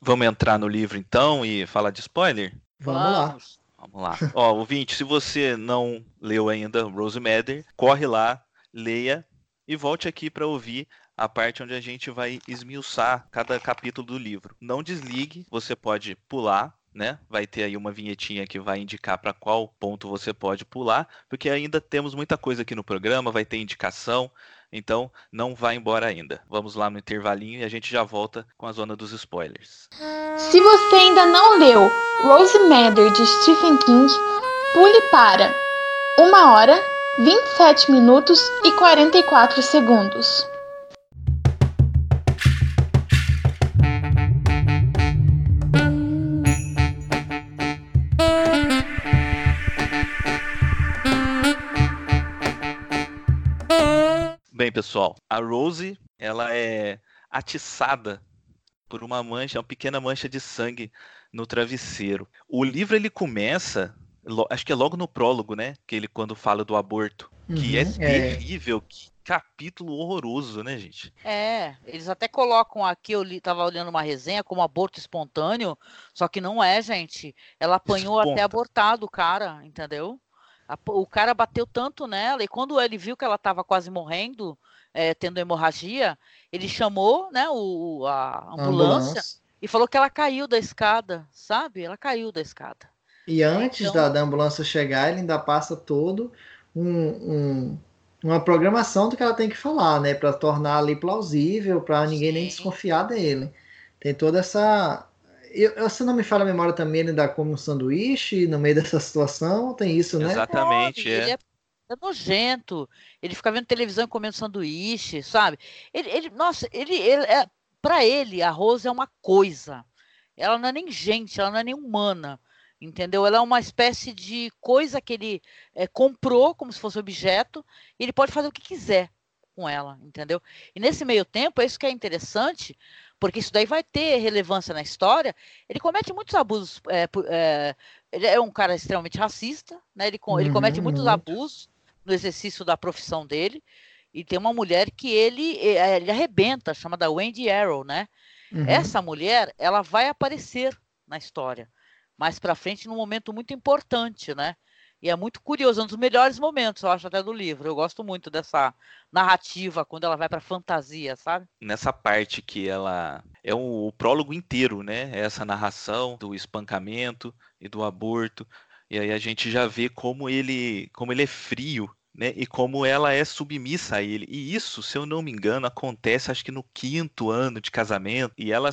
Vamos entrar no livro então e falar de spoiler? Vamos lá. Vamos lá. Ó, ouvinte, se você não leu ainda Rose Madder, corre lá, leia e volte aqui para ouvir a parte onde a gente vai esmiuçar cada capítulo do livro. Não desligue, você pode pular, né? Vai ter aí uma vinhetinha que vai indicar para qual ponto você pode pular, porque ainda temos muita coisa aqui no programa, vai ter indicação, então, não vá embora ainda. Vamos lá no intervalinho e a gente já volta com a zona dos spoilers. Se você ainda não leu Rose Matter de Stephen King, pule para 1 hora, 27 minutos e 44 segundos. Pessoal, a Rose, ela é atiçada por uma mancha, uma pequena mancha de sangue no travesseiro. O livro ele começa, acho que é logo no prólogo, né? Que ele quando fala do aborto, uhum, que é, é terrível, que capítulo horroroso, né, gente? É, eles até colocam aqui, eu li, tava olhando uma resenha como aborto espontâneo, só que não é, gente. Ela apanhou Esponta. até abortado o cara, entendeu? A, o cara bateu tanto nela, e quando ele viu que ela estava quase morrendo, é, tendo hemorragia, ele chamou né, o, a ambulância, ambulância, e falou que ela caiu da escada, sabe? Ela caiu da escada. E antes então... da, da, ambulância chegar, ele ainda passa todo um, um, uma programação do que ela tem que falar, né? Para tornar ali plausível, para ninguém Sim. nem desconfiar dele. Tem toda essa eu, se não me falha a memória também, ele dá como um sanduíche no meio dessa situação, tem isso, né? Exatamente, é. Ele é, é nojento. Ele fica vendo televisão e comendo sanduíche, sabe? Ele, ele nossa, ele, ele é, para ele, a Rose é uma coisa. Ela não é nem gente, ela não é nem humana, entendeu? Ela é uma espécie de coisa que ele é, comprou como se fosse objeto, e ele pode fazer o que quiser com ela, entendeu? E nesse meio tempo, é isso que é interessante, porque isso daí vai ter relevância na história. Ele comete muitos abusos. É, é, ele é um cara extremamente racista, né? Ele, ele comete uhum, muitos muito. abusos no exercício da profissão dele. E tem uma mulher que ele, é, ele arrebenta, chamada Wendy Arrow, né? Uhum. Essa mulher, ela vai aparecer na história mais para frente num momento muito importante, né? E é muito curioso, é um dos melhores momentos, eu acho, até do livro. Eu gosto muito dessa narrativa quando ela vai para fantasia, sabe? Nessa parte que ela é o, o prólogo inteiro, né? É essa narração do espancamento e do aborto. E aí a gente já vê como ele, como ele é frio né? E como ela é submissa a ele. E isso, se eu não me engano, acontece acho que no quinto ano de casamento. E ela,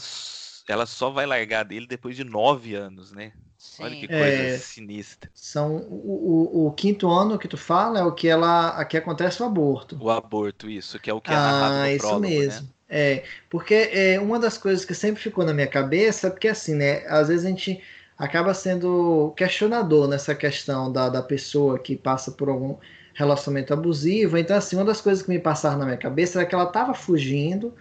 ela só vai largar dele depois de nove anos, né? Sim. Olha que coisa é, sinistra. São o, o, o, quinto ano que tu fala é o que ela aqui acontece o aborto. O aborto, isso, que é o que é narrado ah, no isso prólogo, né? mesmo. Né? É, porque é uma das coisas que sempre ficou na minha cabeça, é porque assim, né, às vezes a gente acaba sendo questionador nessa questão da, da pessoa que passa por algum relacionamento abusivo. Então, assim, uma das coisas que me passaram na minha cabeça era que ela estava fugindo.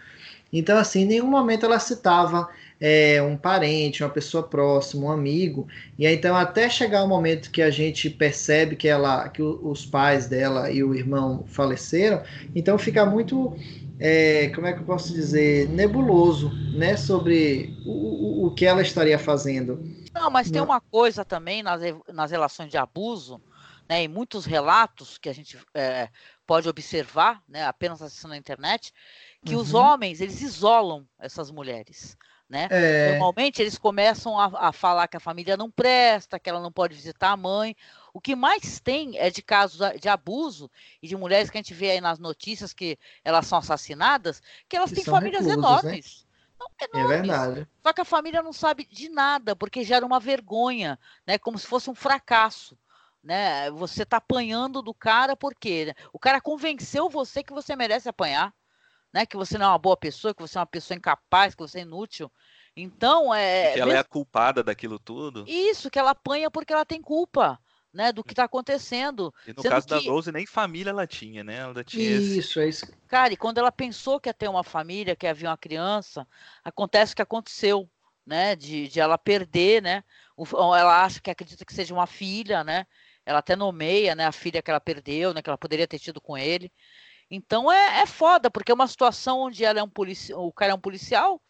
Então, assim, em nenhum momento ela citava é, um parente, uma pessoa próxima, um amigo. E aí, então, até chegar o momento que a gente percebe que ela, que os pais dela e o irmão faleceram, então fica muito, é, como é que eu posso dizer, nebuloso, né, sobre o, o, o que ela estaria fazendo. Não, mas tem uma coisa também nas, nas relações de abuso né, em muitos relatos que a gente é, pode observar, né, apenas acessando a internet, que uhum. os homens eles isolam essas mulheres. Né? É... Normalmente eles começam a, a, falar que a família não presta, que ela não pode visitar a mãe. O que mais tem é de casos de abuso e de mulheres que a gente vê aí nas notícias que elas são assassinadas, que elas que têm famílias reclusos, né? enormes. Né? Não, é verdade. Só que a família não sabe de nada, porque gera uma vergonha, né? Como se fosse um fracasso né? Você tá apanhando do cara porque o cara convenceu você que você merece apanhar, né? Que você não é uma boa pessoa, que você é uma pessoa incapaz, que você é inútil. Então, é. Que ela mesmo... é a culpada daquilo tudo. Isso, que ela apanha porque ela tem culpa. Né, do que está acontecendo. E no caso que... da Rose, nem família ela tinha, né? Ela tinha isso, esse... é isso. Cara, e quando ela pensou que ia ter uma família, que havia uma criança, acontece o que aconteceu, né? De, de ela perder, né? Ela acha que acredita que seja uma filha, né? Ela até nomeia, né, a filha que ela perdeu, né, que ela poderia ter tido com ele. Então é, é foda, porque é uma situação onde ela é um polici... o cara é um policial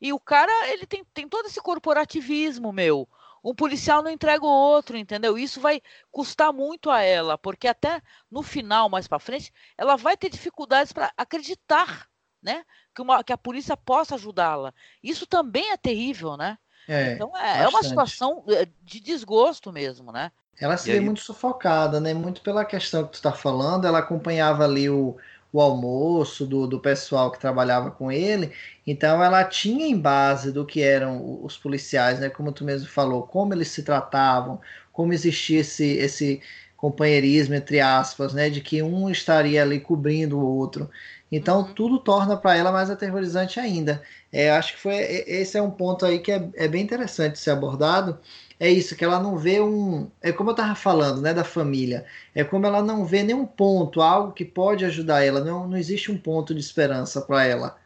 e o cara ele tem, tem todo esse corporativismo, meu. Um policial não entrega o outro, entendeu? Isso vai custar muito a ela, porque até no final, mais para frente, ela vai ter dificuldades para acreditar, né? Que, uma, que a polícia possa ajudá-la. Isso também é terrível, né? É, então é, é, uma situação eh, de desgosto mesmo, né? Ela se vê muito sufocada, né? Muito pela questão que tu está falando. Ela acompanhava ali o, o almoço do, do pessoal que trabalhava com ele. Então ela tinha em base do que eram os policiais, né? Como tu mesmo falou, como eles se tratavam, como existia esse, esse companheirismo, entre aspas, né? De que um estaria ali cobrindo o outro. Então uhum. tudo torna para ela mais aterrorizante ainda. É, acho que foi esse é um ponto aí que é, é bem interessante ser abordado é isso, que ela não vê um. É como eu estava falando, né, da família. É como ela não vê nenhum ponto, algo que pode ajudar ela. Não, não existe um ponto de esperança para ela.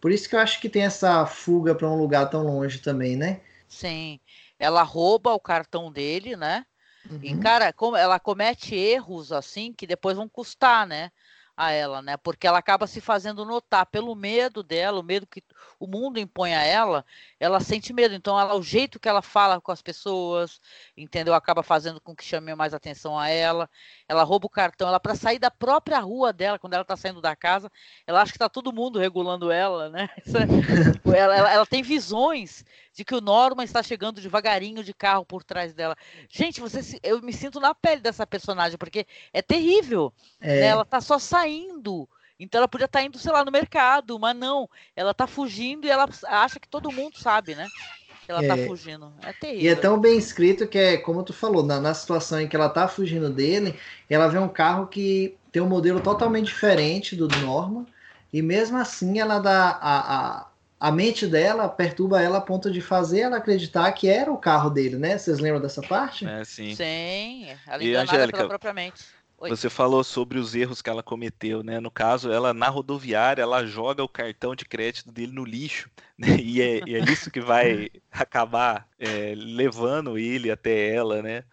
Por isso que eu acho que tem essa fuga para um lugar tão longe também, né? Sim. Ela rouba o cartão dele, né? Uhum. E, cara, ela comete erros assim que depois vão custar, né? A ela, né? Porque ela acaba se fazendo notar pelo medo dela, o medo que o mundo impõe a ela, ela sente medo. Então, ela, o jeito que ela fala com as pessoas, entendeu? Acaba fazendo com que chame mais atenção a ela. Ela rouba o cartão, ela para sair da própria rua dela, quando ela está saindo da casa, ela acha que está todo mundo regulando ela, né? É, tipo, ela, ela, ela tem visões de que o Norman está chegando devagarinho de carro por trás dela. Gente, você, eu me sinto na pele dessa personagem, porque é terrível. É. Né? Ela tá só saindo. Então ela podia estar tá indo, sei lá, no mercado, mas não. Ela tá fugindo e ela acha que todo mundo sabe, né? Que ela tá é. tá fugindo. É terrível. E é tão bem escrito que é, como tu falou, na, na situação em que ela tá fugindo dele, ela vê um carro que tem um modelo totalmente diferente do Norman. E mesmo assim ela dá a, a a mente dela perturba ela a ponto de fazer ela acreditar que era o carro dele, né? Vocês lembram dessa parte? É, sim. Sim, ela e Angélica, pela própria mente. Oi. Você falou sobre os erros que ela cometeu, né? No caso, ela na rodoviária, ela joga o cartão de crédito dele no lixo, né? E é, e é isso que vai acabar é, levando ele até ela, né?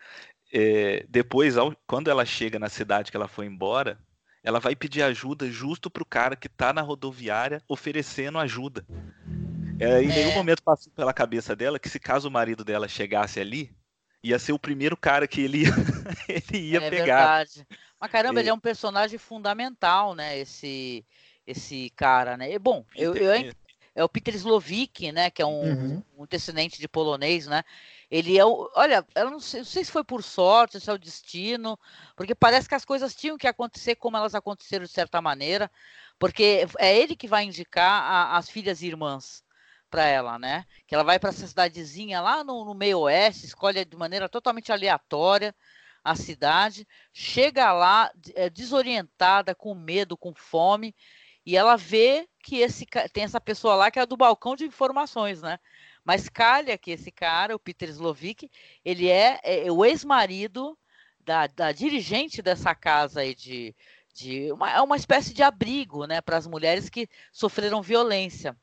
É, depois, ao, quando ela chega na cidade que ela foi embora, ela vai pedir ajuda justo pro cara que tá na rodoviária oferecendo ajuda. É, em nenhum é. momento passou pela cabeça dela que se caso o marido dela chegasse ali, ia ser o primeiro cara que ele ia, ele ia é pegar. Verdade. Mas caramba, ele é um personagem fundamental, né? Esse, esse cara, né? E, bom, eu, eu, é o Peter Slovic, né? Que é um, uhum. um descendente de polonês, né? Ele é o. Olha, eu não sei, não sei, se foi por sorte, se é o destino, porque parece que as coisas tinham que acontecer como elas aconteceram de certa maneira, porque é ele que vai indicar a, as filhas e irmãs para ela, né? Que ela vai para essa cidadezinha lá no, no, meio oeste, escolhe de maneira totalmente aleatória a cidade, chega lá é, desorientada, com medo, com fome, e ela vê que esse tem essa pessoa lá que é do balcão de informações, né? Mas calha que esse cara, o Peter Slovic, ele é, é o ex-marido da, da, dirigente dessa casa aí de, de uma, é uma espécie de abrigo, né, para as mulheres que sofreram violência.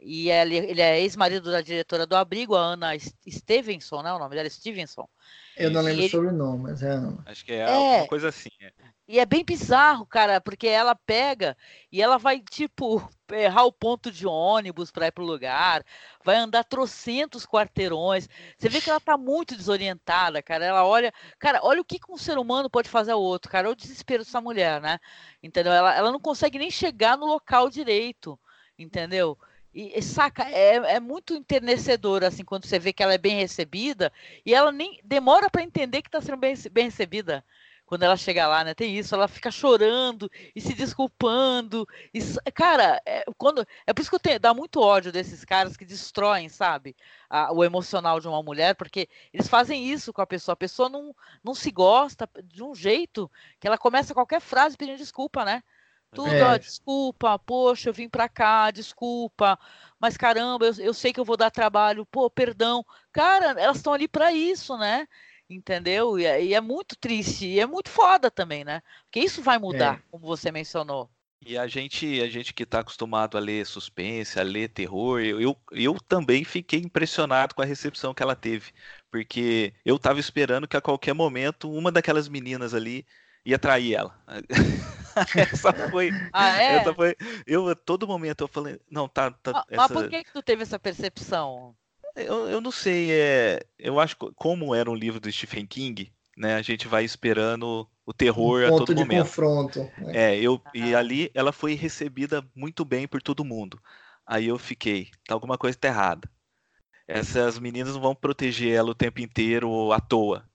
E ele, ele é ex-marido da diretora do abrigo, a Ana Stevenson, né? O nome dela é Stevenson. Eu não lembro ele... sobre o nome, mas é Ana. Acho que é, é alguma coisa assim. É. E é bem bizarro, cara, porque ela pega e ela vai, tipo, errar o ponto de ônibus para ir pro lugar, vai andar trocentos quarteirões. Você vê que ela tá muito desorientada, cara. Ela olha, cara, olha o que, que um ser humano pode fazer ao outro, cara. Olha o desespero dessa mulher, né? Entendeu? Ela, ela não consegue nem chegar no local direito, entendeu? E, saca, é, é muito enternecedor, assim, quando você vê que ela é bem recebida e ela nem demora para entender que está sendo bem, bem recebida. Quando ela chega lá, né? Tem isso, ela fica chorando e se desculpando. E, cara, é, quando, é por isso que eu tenho, dá muito ódio desses caras que destroem, sabe? A, o emocional de uma mulher, porque eles fazem isso com a pessoa. A pessoa não, não se gosta de um jeito que ela começa qualquer frase pedindo desculpa, né? Tudo, é. ó, desculpa, poxa, eu vim pra cá, desculpa, mas caramba, eu, eu sei que eu vou dar trabalho, pô, perdão. Cara, elas estão ali para isso, né? Entendeu? E é, e é, muito triste, e é muito foda também, né? Porque isso vai mudar, é. como você mencionou. E a gente, a gente que está acostumado a ler suspense, a ler terror, eu, eu também fiquei impressionado com a recepção que ela teve. Porque eu estava esperando que a qualquer momento uma daquelas meninas ali ia trair ela. essa foi. Ah, é? Essa foi. Eu, a todo momento, eu falei, não, tá. tá mas, essa... mas por que, que tu teve essa percepção? Eu, eu não sei, é, eu acho que como era um livro do Stephen King, né, a gente vai esperando o terror um a todo de momento. confronto. Né? É, eu e ali ela foi recebida muito bem por todo mundo. Aí eu fiquei, tá alguma coisa tá errada. Essas meninas não vão proteger ela o tempo inteiro à toa.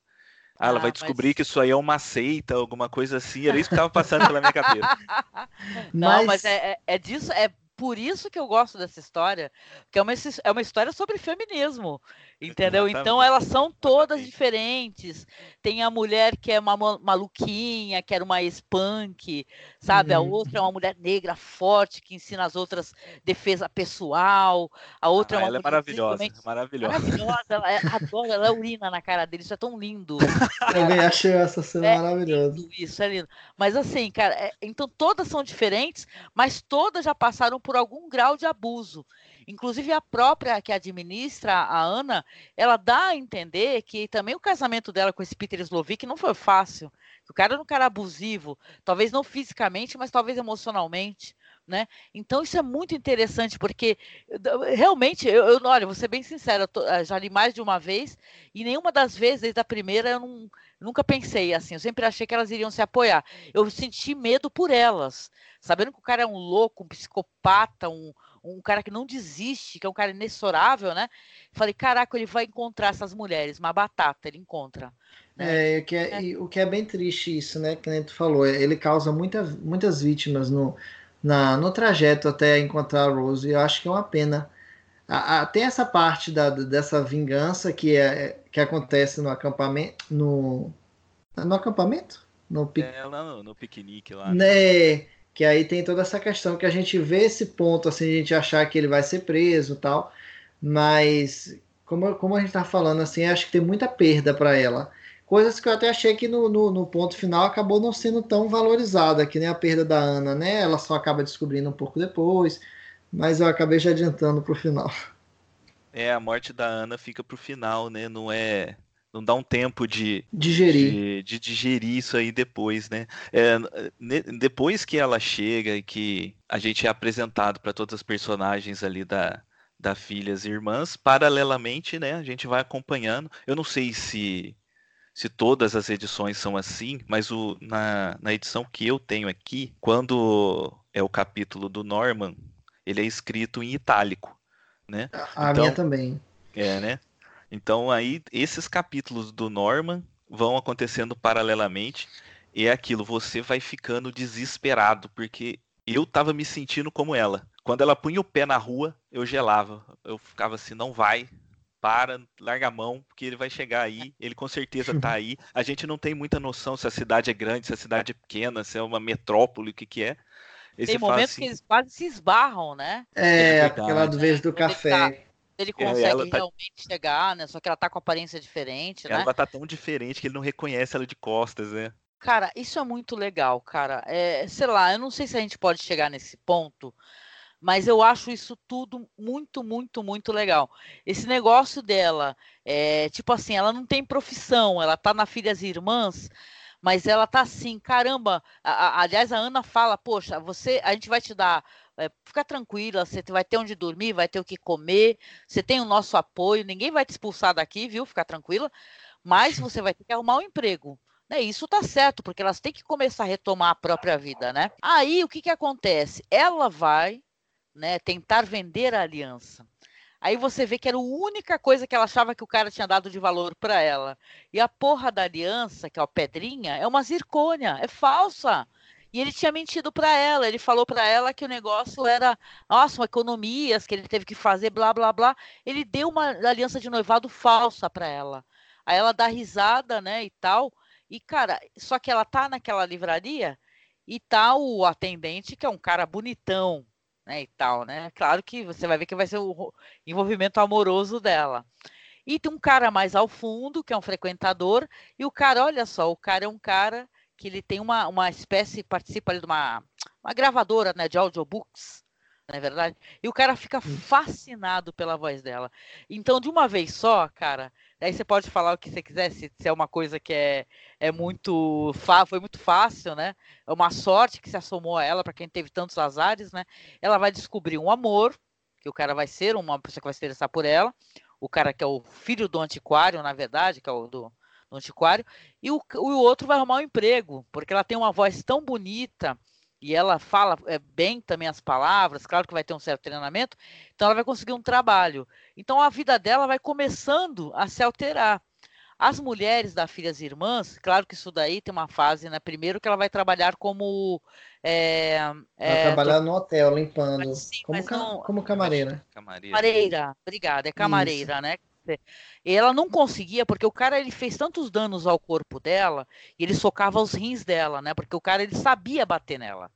Ah, ela ah, vai descobrir mas... que isso aí é uma seita, alguma coisa assim. Era isso que estava passando pela minha cabeça. Não, mas, mas é, é, é, disso, é por isso que eu gosto dessa história, que é uma, é uma história sobre feminismo, entendeu? Então elas são todas diferentes. Tem a mulher que é uma maluquinha, que era uma spunk, sabe? Uhum. A outra é uma mulher negra forte que ensina as outras defesa pessoal. A outra ah, é uma ela é maravilhosa, maravilhosa. Maravilhosa, ela é, adoro, ela urina na cara dele, isso é tão lindo. Também achei essa cena é maravilhosa. Isso é lindo. Mas assim, cara, é, então todas são diferentes, mas todas já passaram por algum grau de abuso. Inclusive a própria que administra a Ana, ela dá a entender que também o casamento dela com esse Peter Slovic não foi fácil. O cara era um cara abusivo, talvez não fisicamente, mas talvez emocionalmente. Né? Então isso é muito interessante, porque realmente, eu, eu olha, vou ser bem sincera, já li mais de uma vez, e nenhuma das vezes, desde a primeira, eu não, nunca pensei assim, eu sempre achei que elas iriam se apoiar. Eu senti medo por elas, sabendo que o cara é um louco, um psicopata, um, um cara que não desiste, que é um cara inexorável, né? Falei, caraca, ele vai encontrar essas mulheres, uma batata, ele encontra. Né? É, o que é, é. o que é bem triste isso, né? Que nem tu falou, ele causa muita, muitas vítimas no, na, no trajeto até encontrar a Rose, e eu acho que é uma pena. A, a, tem essa parte da, dessa vingança que, é, que acontece no acampamento. No, no acampamento? No, é, lá no, no piquenique lá. Né? né? Que aí tem toda essa questão que a gente vê esse ponto, assim, a gente achar que ele vai ser preso tal. Mas, como, como a gente tá falando, assim, acho que tem muita perda para ela. Coisas que eu até achei que no, no, no, ponto final acabou não sendo tão valorizada, que nem a perda da Ana, né? Ela só acaba descobrindo um pouco depois, mas eu acabei já adiantando pro final. É, a morte da Ana fica pro final, né? Não é. Não dá um tempo de digerir, de, de digerir isso aí depois, né? É, depois que ela chega e que a gente é apresentado para todas as personagens ali da, da Filhas e Irmãs, paralelamente, né? A gente vai acompanhando. Eu não sei se se todas as edições são assim, mas o, na, na edição que eu tenho aqui, quando é o capítulo do Norman, ele é escrito em itálico né? A então, minha também. É, né? Então aí esses capítulos do Norman vão acontecendo paralelamente e é aquilo, você vai ficando desesperado, porque eu tava me sentindo como ela. Quando ela punha o pé na rua, eu gelava. Eu ficava assim, não vai, para, larga a mão, porque ele vai chegar aí, ele com certeza tá aí. A gente não tem muita noção se a cidade é grande, se a cidade é pequena, se é uma metrópole, o que que é. Tem momentos assim, que eles quase se esbarram, né? É, é aquela do vez do café. Ele tá, consegue tá... realmente chegar, né? Só que ela tá com aparência diferente, ela né? Ela tá tão diferente que ele não reconhece ela de costas, né? Cara, isso é muito legal, cara. É, sei lá, eu não sei se a gente pode chegar nesse ponto, mas eu acho isso tudo muito, muito, muito legal. Esse negócio dela, é, tipo assim, ela não tem profissão, ela tá na Filhas e Irmãs, mas ela tá assim, caramba. A, a, aliás, a Ana fala, poxa, você, a gente vai te dar, é, fica tranquila, você vai ter onde dormir, vai ter o que comer, você tem o nosso apoio, ninguém vai te expulsar daqui, viu? Fica tranquila, mas você vai ter que arrumar um emprego. Né, isso tá certo, porque elas têm que começar a retomar a própria vida, né? Aí o que, que acontece? Ela vai né, tentar vender a aliança. Aí você vê que era a única coisa que ela achava que o cara tinha dado de valor para ela. E a porra da aliança, que é a pedrinha, é uma zircônia, é falsa. E ele tinha mentido para ela. Ele falou para ela que o negócio era, nossa, economias que ele teve que fazer, blá, blá, blá. Ele deu uma aliança de noivado falsa para ela. Aí ela dá risada, né, e tal. E, cara, só que ela tá naquela livraria e tá o atendente, que é um cara bonitão, né, e tal, né? Claro que você vai ver que vai ser o envolvimento amoroso dela. E tem um cara mais ao fundo, que é um frequentador, e o cara, olha só, o cara é um cara que ele tem uma, uma espécie, participa ali de uma, uma gravadora né, de audiobooks, não é verdade? E o cara fica fascinado pela voz dela. Então, de uma vez só, cara, Aí você pode falar o que você quiser, se, se é uma coisa que é, é muito foi muito fácil, né? É uma sorte que se assomou a ela para quem teve tantos azares, né? Ela vai descobrir um amor, que o cara vai ser uma pessoa que vai se interessar por ela, o cara que é o filho do antiquário, na verdade, que é o do, do antiquário, e o, o outro vai arrumar um emprego, porque ela tem uma voz tão bonita, e ela fala é, bem também as palavras, claro que vai ter um certo treinamento, então ela vai conseguir um trabalho. Então a vida dela vai começando a se alterar. As mulheres da Filhas Irmãs, claro que isso daí tem uma fase, né? Primeiro que ela vai trabalhar como. É, é, trabalhar no hotel, limpando. Sim, como, ca não... como camareira. Camareira. Camareira, obrigada, é camareira, isso. né? E ela não conseguia, porque o cara ele fez tantos danos ao corpo dela, e ele socava os rins dela, né? Porque o cara ele sabia bater nela,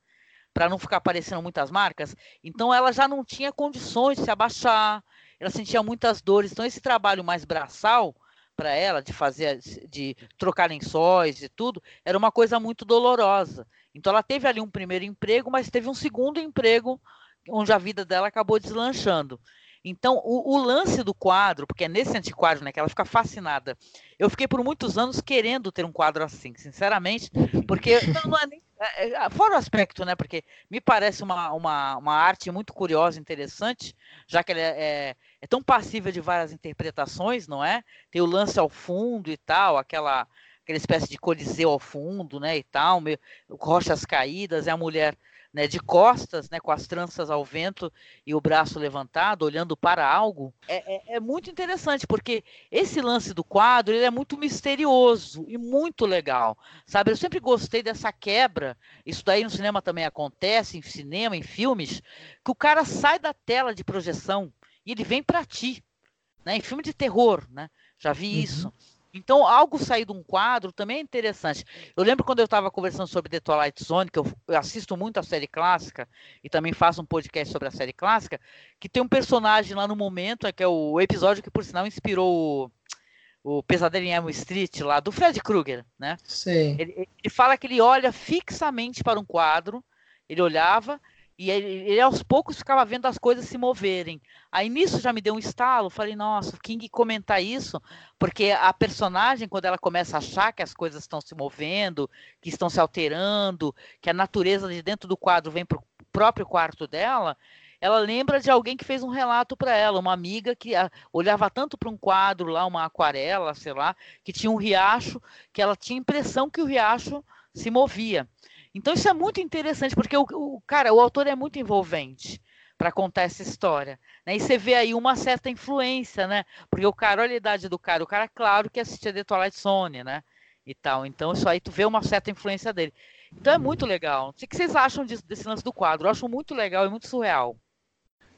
para não ficar aparecendo muitas marcas. Então ela já não tinha condições de se abaixar, ela sentia muitas dores. Então esse trabalho mais braçal para ela de fazer de trocar lençóis e tudo, era uma coisa muito dolorosa. Então ela teve ali um primeiro emprego, mas teve um segundo emprego onde a vida dela acabou deslanchando. Então, o, o, lance do quadro, porque é nesse antiquário né, que ela fica fascinada. Eu fiquei por muitos anos querendo ter um quadro assim, sinceramente, porque não, não é nem, é, é, fora o aspecto, né? Porque me parece uma, uma, uma arte muito curiosa, interessante, já que ela é, é, é tão passível de várias interpretações, não é? Tem o lance ao fundo e tal, aquela aquela espécie de coliseu ao fundo, né, e tal, meio, rochas caídas, é a mulher né, de costas, né, com as tranças ao vento e o braço levantado, olhando para algo, é, é, é, muito interessante, porque esse lance do quadro ele é muito misterioso e muito legal, sabe? Eu sempre gostei dessa quebra, isso daí no cinema também acontece, em cinema, em filmes, que o cara sai da tela de projeção e ele vem para ti, né? Em filme de terror, né? Já vi uhum. isso. Então, algo sair de um quadro também é interessante. Eu lembro quando eu estava conversando sobre The Twilight Zone, que eu, eu, assisto muito a série clássica e também faço um podcast sobre a série clássica, que tem um personagem lá no momento, é que é o episódio que, por sinal, inspirou o Pesadelo em Elm Street, lá do Fred Krueger, né? Sim. Ele, ele fala que ele olha fixamente para um quadro, ele olhava e ele, ele, aos poucos ficava vendo as coisas se moverem. Aí nisso já me deu um estalo, falei, nossa, o King comentar isso, porque a personagem, quando ela começa a achar que as coisas estão se movendo, que estão se alterando, que a natureza de dentro do quadro vem para o próprio quarto dela, ela lembra de alguém que fez um relato para ela, uma amiga que a, olhava tanto para um quadro lá, uma aquarela, sei lá, que tinha um riacho, que ela tinha a impressão que o riacho se movia. Então isso é muito interessante, porque o, o cara, o autor é muito envolvente para contar essa história. Né? E você vê aí uma certa influência, né? Porque o cara, olha a idade do cara, o cara, claro que assistia The Twilight Zone, né? E tal. Então, isso aí tu vê uma certa influência dele. Então é muito legal. O que vocês acham desse lance do quadro? Eu acho muito legal e muito surreal.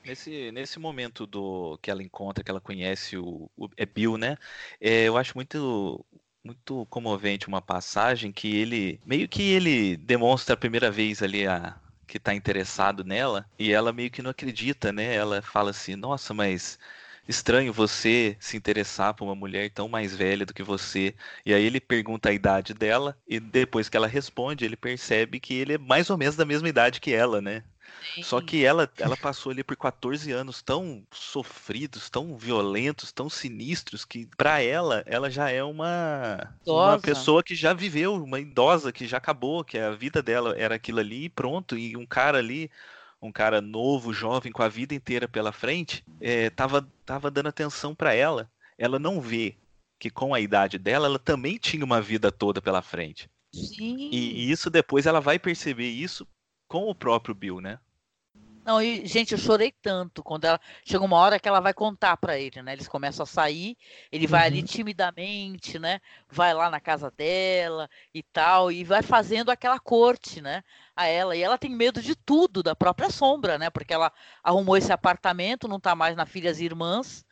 Nesse, nesse momento do que ela encontra, que ela conhece o, o é Bill, né? É, eu acho muito muito comovente uma passagem que ele meio que ele demonstra a primeira vez ali a que tá interessado nela e ela meio que não acredita, né? Ela fala assim: "Nossa, mas estranho você se interessar por uma mulher tão mais velha do que você". E aí ele pergunta a idade dela e depois que ela responde, ele percebe que ele é mais ou menos da mesma idade que ela, né? Só que ela, ela passou ali por 14 anos tão sofridos, tão violentos, tão sinistros, que para ela, ela já é uma, uma pessoa que já viveu, uma idosa que já acabou, que a vida dela era aquilo ali e pronto. E um cara ali, um cara novo, jovem, com a vida inteira pela frente, é, tava, tava dando atenção para ela. Ela não vê que com a idade dela, ela também tinha uma vida toda pela frente. Sim. E, e isso depois ela vai perceber isso com o próprio Bill, né? Não, e, gente, eu chorei tanto quando ela. Chega uma hora que ela vai contar para ele, né? Eles começam a sair, ele vai uhum. ali timidamente, né? Vai lá na casa dela e tal, e vai fazendo aquela corte, né? A ela. E ela tem medo de tudo, da própria sombra, né? Porque ela arrumou esse apartamento, não tá mais na Filhas e Irmãs,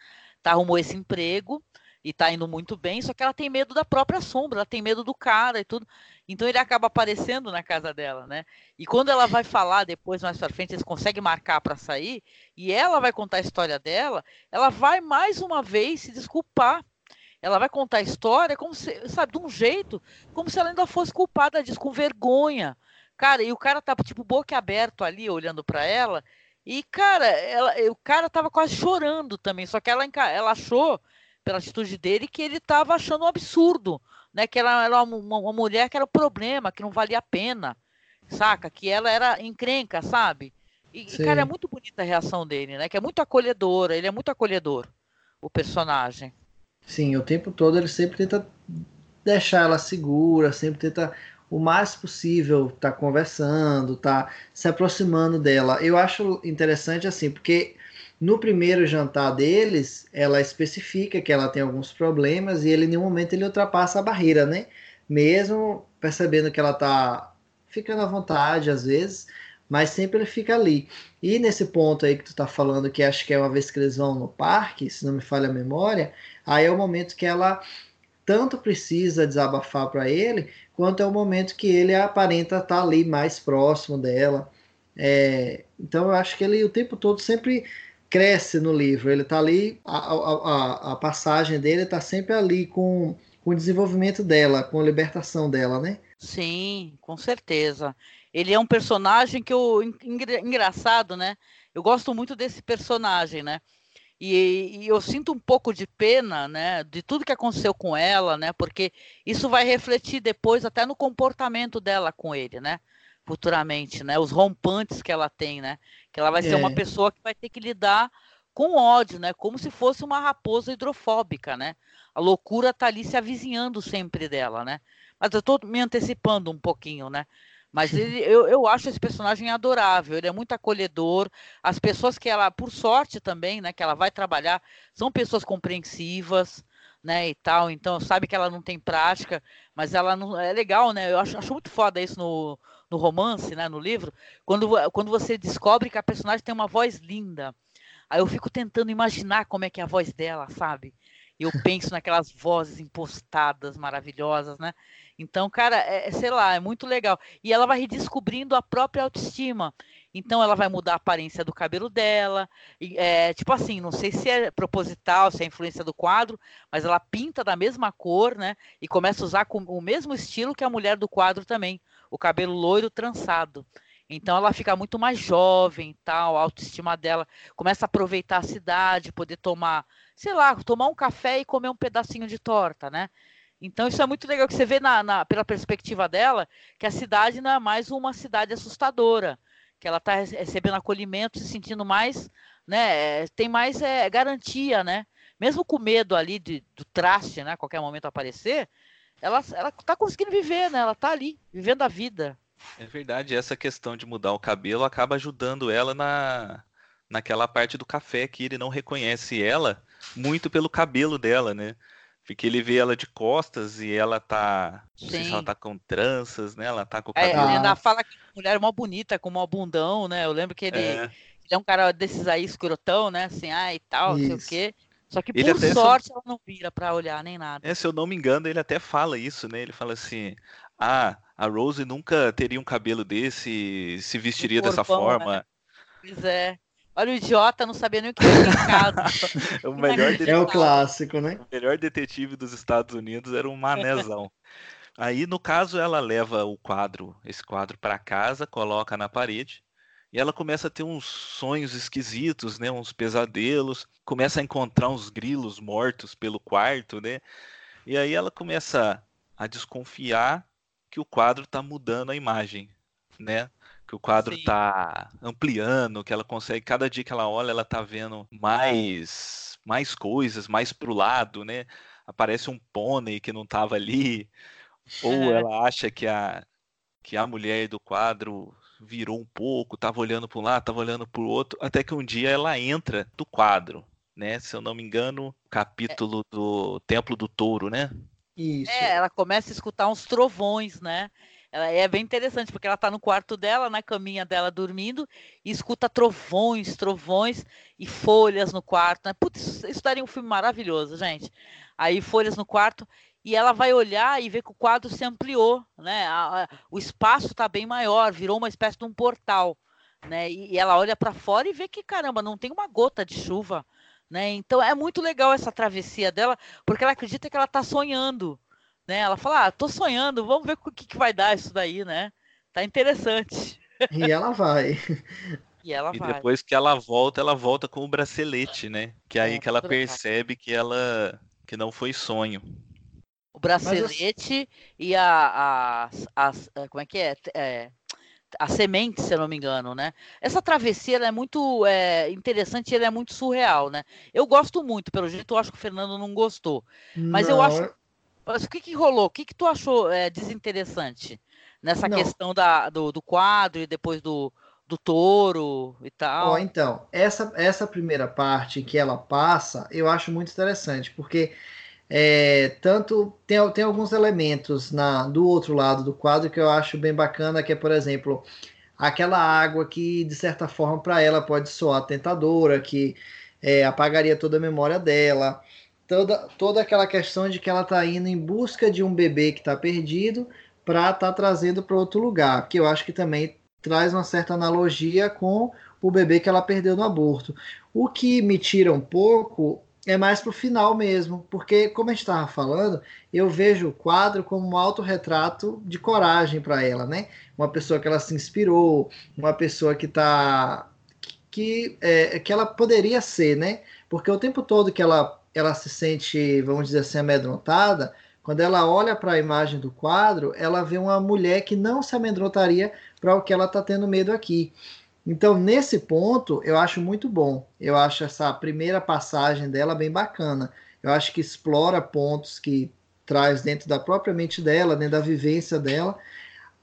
tá? Arrumou esse emprego e tá indo muito bem, só que ela tem medo da própria sombra, ela tem medo do cara e tudo. Então ele acaba aparecendo na casa dela, né? E quando ela vai falar depois, mais pra frente, eles conseguem marcar para sair, e ela vai contar a história dela, ela vai mais uma vez se desculpar. Ela vai contar a história como se, sabe, de um jeito, como se ela ainda fosse culpada disso, com vergonha. Cara, e o cara tava, tipo, boca aberto ali, olhando para ela, e, cara, ela, o cara tava quase chorando também, só que ela, ela achou pela atitude dele, que ele estava achando um absurdo, né? Que ela era uma, uma, mulher que era o problema, que não valia a pena, saca? Que ela era encrenca, sabe? E, e, cara, é muito bonita a reação dele, né? Que é muito acolhedora, ele é muito acolhedor, o personagem. Sim, o tempo todo ele sempre tenta deixar ela segura, sempre tenta o mais possível tá conversando, tá se aproximando dela. Eu acho interessante assim, porque no primeiro jantar deles, ela especifica que ela tem alguns problemas e ele, em nenhum momento, ele ultrapassa a barreira, né? Mesmo percebendo que ela tá ficando à vontade às vezes, mas sempre ele fica ali. E nesse ponto aí que tu tá falando, que acho que é uma vez que eles vão no parque, se não me falha a memória, aí é o momento que ela tanto precisa desabafar para ele, quanto é o momento que ele aparenta estar tá ali mais próximo dela. É, então eu acho que ele o tempo todo sempre cresce no livro. Ele está ali, a, a, a, passagem dele está sempre ali com, com o desenvolvimento dela, com a libertação dela, né? Sim, com certeza. Ele é um personagem que eu. Engraçado, né? Eu gosto muito desse personagem, né? E, e, eu sinto um pouco de pena, né, de tudo que aconteceu com ela, né, porque isso vai refletir depois até no comportamento dela com ele, né, futuramente, né, os rompantes que ela tem, né, que ela vai é. ser uma é. pessoa que vai ter que lidar com ódio, né? Como se fosse uma raposa hidrofóbica, né? A loucura tá ali se avizinhando sempre dela, né? Mas eu estou me antecipando um pouquinho, né? Mas ele, eu, eu acho esse personagem adorável, ele é muito acolhedor. As pessoas que ela, por sorte também, né, que ela vai trabalhar, são pessoas compreensivas, né, e tal. Então, sabe que ela não tem prática, mas ela não é legal, né? Eu acho, acho muito foda isso no, no romance, né, no livro, quando, quando você descobre que a personagem tem uma voz linda. Aí eu fico tentando imaginar como é que é a voz dela, sabe? Eu penso naquelas vozes impostadas, maravilhosas, né? Então, cara, é, é, sei lá, é muito legal. E ela vai redescobrindo a própria autoestima. Então ela vai mudar a aparência do cabelo dela. E, é, tipo assim, não sei se é proposital, se é influência do quadro, mas ela pinta da mesma cor, né? E começa a usar com o mesmo estilo que a mulher do quadro também, o cabelo loiro trançado. Então ela fica muito mais jovem, tal, a autoestima dela começa a aproveitar a cidade, poder tomar, sei lá, tomar um café e comer um pedacinho de torta, né? Então isso é muito legal que você vê na, na, pela perspectiva dela que a cidade não é mais uma cidade assustadora, que ela está recebendo acolhimento, se sentindo mais, né? Tem mais é, garantia, né? Mesmo com medo ali de, do traste, né? A qualquer momento aparecer, ela ela está conseguindo viver, né? Ela está ali vivendo a vida. É verdade, essa questão de mudar o cabelo acaba ajudando ela na naquela parte do café que ele não reconhece ela muito pelo cabelo dela, né? Porque ele vê ela de costas e ela tá. Não sei se ela tá com tranças, né? Ela tá com o É, cabelo. ele ainda fala que a mulher é mó bonita, com mó bundão, né? Eu lembro que ele, É. ele é um cara desses aí escrotão, né? Assim, ah, e tal, não sei o quê. Só que Ele por sorte ela não vira pra olhar nem nada. É, se eu não me engano, ele até fala isso, né? Ele fala assim: Ah, a Rose nunca teria um cabelo desse, se vestiria dessa corpão, né? forma. Pois é. Olha o idiota, não sabia nem o que era em casa. O melhor, É o clássico, né? o melhor detetive dos Estados Unidos era um manézão. Aí, no caso, ela leva o quadro, esse quadro para casa, coloca na parede. E ela começa a ter uns sonhos esquisitos, né? Uns pesadelos. Começa a encontrar uns grilos mortos pelo quarto, né? E aí ela começa a desconfiar que o quadro está mudando a imagem, né? Que o quadro está ampliando, que ela consegue, cada dia que ela olha, ela tá vendo mais mais coisas, mais pro lado, né? Aparece um pônei que não tava ali, ou ela acha que a que a mulher do quadro virou um pouco, tava olhando para um lado, tava olhando para o outro, até que um dia ela entra do quadro, né? Se eu não me engano, capítulo do Templo do Touro, né? Isso. É, ela começa a escutar uns trovões, né? Ela é bem interessante, porque ela tá no quarto dela, na caminha dela, dormindo, e escuta trovões, trovões e folhas no quarto. Né? Putz, isso, isso daria um filme maravilhoso, gente. Aí folhas no quarto, e ela vai olhar e ver que o quadro se ampliou, né? A- a- o espaço tá bem maior, virou uma espécie de um portal, né? E, e ela olha para fora e vê que, caramba, não tem uma gota de chuva, né? Então é muito legal essa travessia dela, porque ela acredita que ela tá sonhando, né? Ela fala, ah, tô sonhando, vamos ver o que, que vai dar isso daí, né? Tá interessante. E ela vai. E ela E vai. depois que ela volta, ela volta com o bracelete, né? Que é aí É, que ela percebe que ela que não foi sonho. O bracelete e a, as- as- eh, como é que é? É, a semente, se eu não me engano, né? Essa travessia ela é muito é, interessante e ela é muito surreal, né? Eu gosto muito, pelo jeito eu acho que o Fernando não gostou. Mas eu Não, acho- Mas o que, que rolou? O que, que tu achou é, desinteressante nessa Não. questão da, do, do quadro e depois do, do touro e tal? Ó, então, essa, essa primeira parte que ela passa, eu acho muito interessante, porque é, tanto tem, tem alguns elementos na, do outro lado do quadro que eu acho bem bacana, que é, por exemplo, aquela água que, de certa forma, para ela pode soar tentadora, que é, apagaria toda a memória dela. Toda, toda aquela questão de que ela está indo em busca de um bebê que está perdido para estar trazendo para outro lugar, que eu acho que também traz uma certa analogia com o bebê que ela perdeu no aborto. O que me tira um pouco é mais pro final mesmo, porque como a gente estava falando, eu vejo o quadro como um autorretrato de coragem para ela, né? Uma pessoa que ela se inspirou, uma pessoa que tá que é, que ela poderia ser, né? Porque o tempo todo que ela ela se sente, vamos dizer assim, amedrontada, quando ela olha para a imagem do quadro, ela vê uma mulher que não se amedrontaria para o que ela está tendo medo aqui. Então, nesse ponto, eu acho muito bom. Eu acho essa primeira passagem dela bem bacana. Eu acho que explora pontos que traz dentro da própria mente dela, dentro da vivência dela.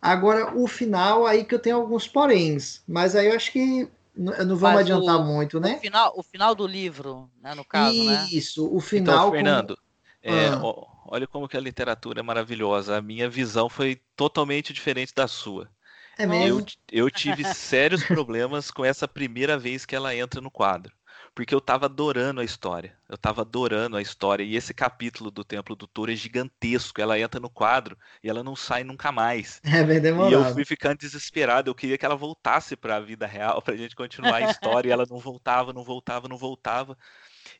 Agora, o final, aí que eu tenho alguns poréns, mas aí eu acho que não vamos Mas adiantar o- muito, O né? final, o final do livro, né, no caso, né? Isso, o Então, final. como- Fernando, é, Ah. ó, olha como que a literatura é maravilhosa. A minha visão foi totalmente diferente da sua. É Nossa. Eu, mesmo? eu tive sérios problemas com essa primeira vez que ela entra no quadro. porque eu tava adorando a história. Eu tava adorando a história. E esse capítulo do Templo do Touro é gigantesco. Ela entra no quadro e ela não sai nunca mais. É bem demorado. E eu fui ficando desesperado. Eu queria que ela voltasse para a vida real, pra gente continuar a história. e ela não voltava, não voltava, não voltava.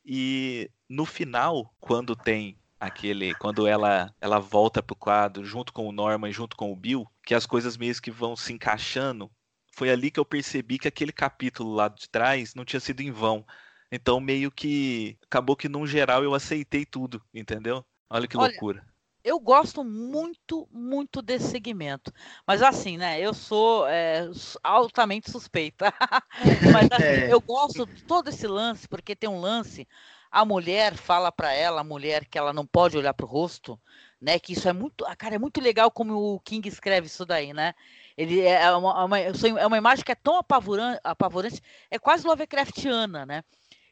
E no final, quando tem aquele quando ela ela volta pro quadro junto com o Norman junto com o Bill que as coisas meio que vão se encaixando foi ali que eu percebi que aquele capítulo lá de trás não tinha sido em vão. Então meio que acabou que num geral eu aceitei tudo entendeu? Olha que olha, loucura. eu gosto muito muito desse segmento. Mas assim né eu sou é, altamente suspeita. Mas assim, é. eu gosto de todo esse lance porque tem um lance a mulher fala para ela, a mulher que ela não pode olhar para o rosto, né? Que isso é muito, ah, cara, é muito legal como o King escreve isso daí, né? Ele é, é uma, uma, é uma imagem que é tão apavorante, apavorante, é quase Lovecraftiana, né?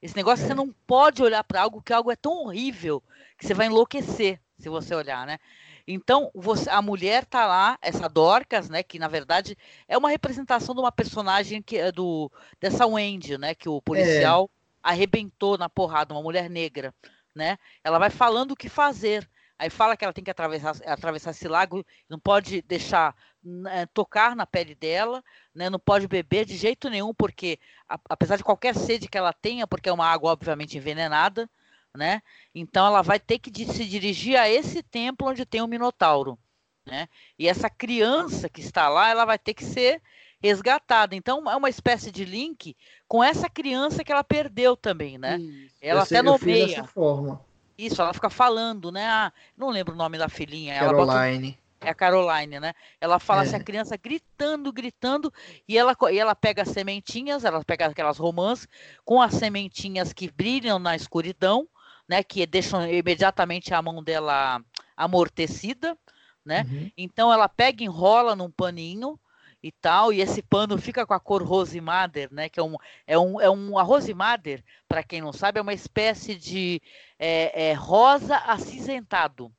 Esse negócio é. você não pode olhar para algo que algo é tão horrível que você vai enlouquecer se você olhar, né? Então, você, a mulher tá lá, essa Dorcas, né, que na verdade é uma representação de uma personagem que é do dessa Wendy, né, que o policial é arrebentou na porrada, uma mulher negra, né? Ela vai falando o que fazer. Aí fala que ela tem que atravessar, atravessar esse lago, não pode deixar né, tocar na pele dela, né? não pode beber de jeito nenhum, porque a, apesar de qualquer sede que ela tenha, porque é uma água obviamente envenenada, né? Então ela vai ter que de, se dirigir a esse templo onde tem o Minotauro, né? E essa criança que está lá, ela vai ter que ser resgatada. Então é uma espécie de link com essa criança que ela perdeu também, né? Isso. Ela eu até sei, nomeia. dessa forma. Isso, ela fica falando, né? Ah, não lembro o nome da filhinha. Caroline. Bota... É a Caroline, né? Ela fala é. assim, a criança gritando, gritando, e ela, e ela pega as sementinhas, ela pega aquelas romãs com as sementinhas que brilham na escuridão, né? Que deixam imediatamente a mão dela amortecida, né? Uhum. Então ela pega, enrola num paninho, e tal, e esse pano fica com a cor rose madder, né? Que é um, é um, é um a rose madder, para quem não sabe, é uma espécie de é, é, rosa acinzentado,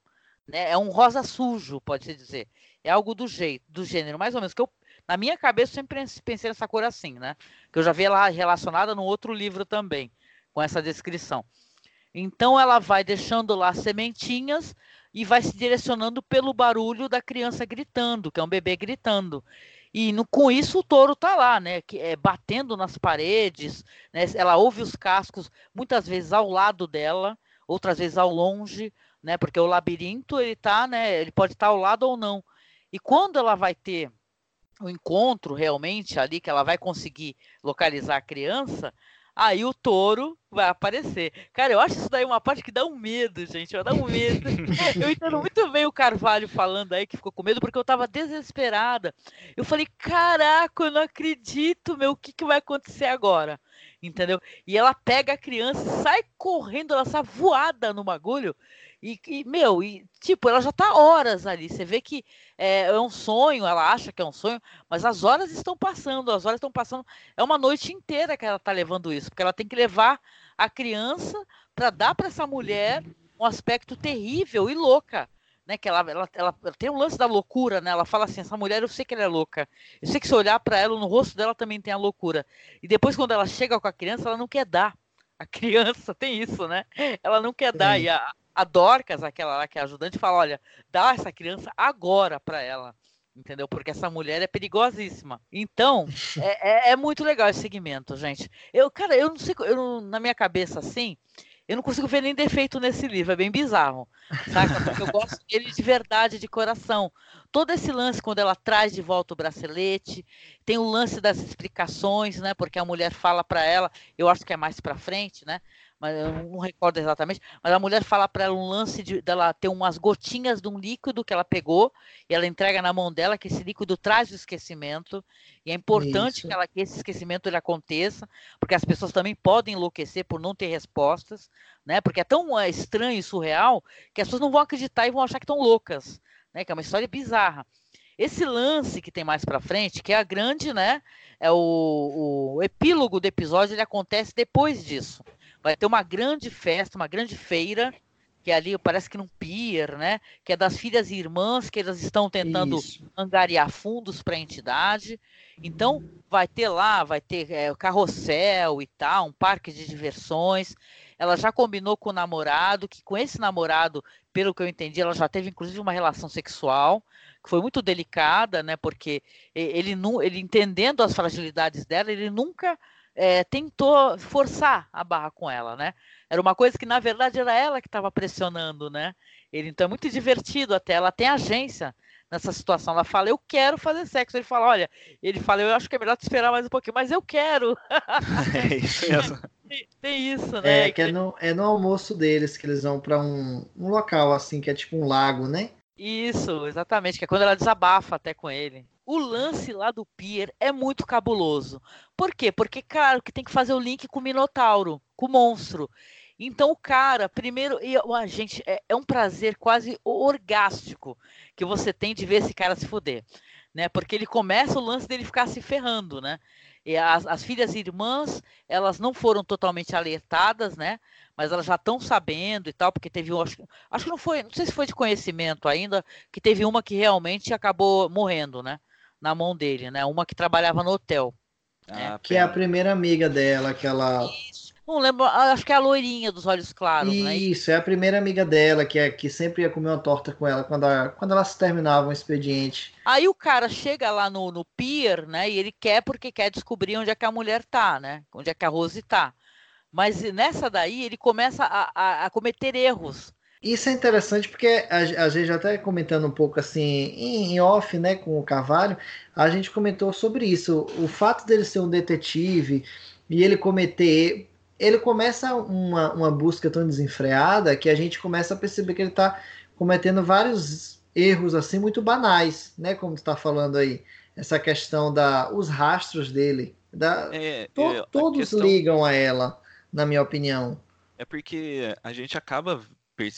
né? É um rosa sujo, pode-se dizer. É algo do jeito, do gênero, mais ou menos. Que eu, na minha cabeça, sempre pensei nessa cor assim, né? Que eu já vi ela relacionada no outro livro também, com essa descrição. Então ela vai deixando lá sementinhas e vai se direcionando pelo barulho da criança gritando, que é um bebê gritando. E no, com isso o touro tá lá, né? Que, é, batendo nas paredes, né? Ela ouve os cascos muitas vezes ao lado dela, outras vezes ao longe, né? Porque o labirinto ele tá, né? Ele pode estar tá ao lado ou não. E quando ela vai ter o encontro realmente ali, que ela vai conseguir localizar a criança, aí o touro vai aparecer. Cara, eu acho isso daí uma parte que dá um medo, gente. Dá um medo. Eu entendo muito bem o Carvalho falando aí que ficou com medo, porque eu tava desesperada. Eu falei, caraca, eu não acredito, meu, o que, que vai acontecer agora? Entendeu? E ela pega a criança e sai correndo, ela sai voada no bagulho. E, e, meu, e, tipo, ela já tá horas ali. Você vê que é, é, um sonho, ela acha que é um sonho, mas as horas estão passando, as horas estão passando. É uma noite inteira que ela tá levando isso, porque ela tem que levar a criança para dar para essa mulher um aspecto terrível e louca. Né, que ela, ela, ela, ela, tem um lance da loucura, né? Ela fala assim: essa mulher, eu sei que ela é louca. Eu sei que se olhar para ela, no rosto dela também tem a loucura. E depois, quando ela chega com a criança, ela não quer dar. A criança tem isso, né? Ela não quer dar. E a, a Dorcas, aquela lá que é ajudante, fala: olha, dá essa criança agora para ela. Entendeu? Porque essa mulher é perigosíssima. Então, é, é, é, muito legal esse segmento, gente. Eu, cara, eu não sei, eu, na minha cabeça assim, eu não consigo ver nem defeito nesse livro, é bem bizarro. Saca? Porque eu gosto dele de verdade, de coração. Todo esse lance, quando ela traz de volta o bracelete, tem o lance das explicações, né? Porque a mulher fala para ela, eu acho que é mais para frente, né? Mas eu não recordo exatamente, mas a mulher fala para ela um lance de, dela ter umas gotinhas de um líquido que ela pegou e ela entrega na mão dela que esse líquido traz o esquecimento e é importante que, ela, que esse esquecimento ele aconteça, porque as pessoas também podem enlouquecer por não ter respostas, né? Porque é tão é, estranho e surreal que as pessoas não vão acreditar e vão achar que estão loucas, né? Que é uma história bizarra. Esse lance que tem mais para frente, que é a grande, né? É o, o epílogo do episódio, ele acontece depois disso vai ter uma grande festa, uma grande feira, que é ali parece que num pier, né? Que é das filhas e irmãs que elas estão tentando Isso. angariar fundos para a entidade. Então vai ter lá, vai ter é, carrossel e tal, um parque de diversões. Ela já combinou com o namorado, que com esse namorado, pelo que eu entendi, ela já teve inclusive uma relação sexual, que foi muito delicada, né? Porque ele, ele entendendo as fragilidades dela, ele nunca é, tentou forçar a barra com ela, né? Era uma coisa que, na verdade, era ela que estava pressionando, né? Ele, então, é muito divertido até. Ela tem agência nessa situação. Ela fala, eu quero fazer sexo. Ele fala, olha, ele fala, eu acho que é melhor te esperar mais um pouquinho, mas eu quero. é isso mesmo. Tem, tem, isso, né? É, que é no, é no almoço deles que eles vão para um, um local assim, que é tipo um lago, né? Isso, exatamente, que é quando ela desabafa até com ele. O lance lá do Pier é muito cabuloso. Por quê? Porque, claro, que tem que fazer o link com o Minotauro, com o monstro. Então, o cara, primeiro, e, a gente, é, é, um prazer quase orgástico que você tem de ver esse cara se fuder, né? Porque ele começa o lance dele ficar se ferrando, né? E as, as filhas e irmãs, elas não foram totalmente alertadas, né? Mas elas já estão sabendo e tal, porque teve um, acho, acho que não foi, não sei se foi de conhecimento ainda, que teve uma que realmente acabou morrendo, né? Na mão dele, né? Uma que trabalhava no hotel. Né? Ah, que é a primeira amiga dela, que ela. Isso. Não lembro, acho que é a loirinha dos olhos claros, Isso, né? Isso, é a primeira amiga dela, que, é, que sempre ia comer uma torta com ela quando, a, quando elas terminavam o expediente. Aí o cara chega lá no, no pier, né? E ele quer porque quer descobrir onde é que a mulher tá, né? Onde é que a Rose tá. Mas nessa daí ele começa a, a, a cometer erros. Isso é interessante porque a, a gente até comentando um pouco assim em, off, né, com o Carvalho, a gente comentou sobre isso. O fato dele ser um detetive e ele cometer ele começa uma, uma busca tão desenfreada que a gente começa a perceber que ele está cometendo vários erros assim muito banais, né? Como tu está falando aí, essa questão da os rastros dele, da, é, to, é, todos questão... ligam a ela, na minha opinião. É porque a gente acaba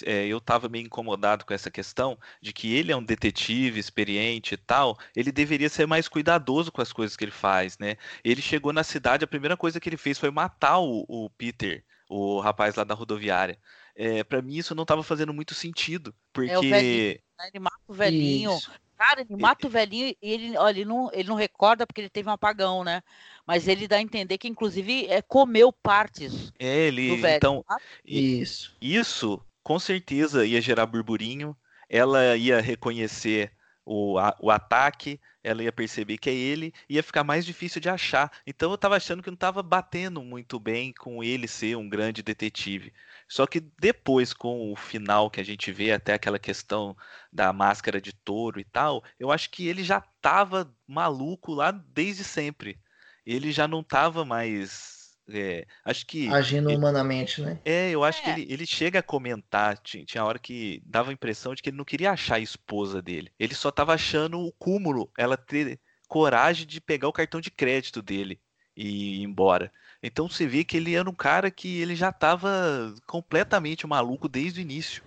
é, eu estava meio incomodado com essa questão de que ele é um detetive experiente e tal, ele deveria ser mais cuidadoso com as coisas que ele faz, né? Ele chegou na cidade, a primeira coisa que ele fez foi matar o, o Peter, o rapaz lá da rodoviária. É, para mim isso não estava fazendo muito sentido, porque é o velhinho, né? ele mata o velhinho. Isso. Cara, ele mata o velhinho e ele, olha, ele, não, ele não recorda porque ele teve um apagão, né? Mas ele dá a entender que, inclusive, é, comeu partes é, ele, do velho. Então, isso. Isso com certeza ia gerar burburinho, ela ia reconhecer o, a, o ataque, ela ia perceber que é ele, ia ficar mais difícil de achar. Então eu estava achando que não estava batendo muito bem com ele ser um grande detetive. Só que depois, com o final que a gente vê, até aquela questão da máscara de touro e tal, eu acho que ele já estava maluco lá desde sempre. Ele já não estava mais é, acho que. Agindo ele, humanamente, né? É, eu acho É. que ele, ele chega a comentar. Tinha, tinha hora que dava a impressão de que ele não queria achar a esposa dele. Ele só tava achando o cúmulo, ela ter coragem de pegar o cartão de crédito dele e ir embora. Então você vê que ele era um cara que ele já tava completamente maluco desde o início.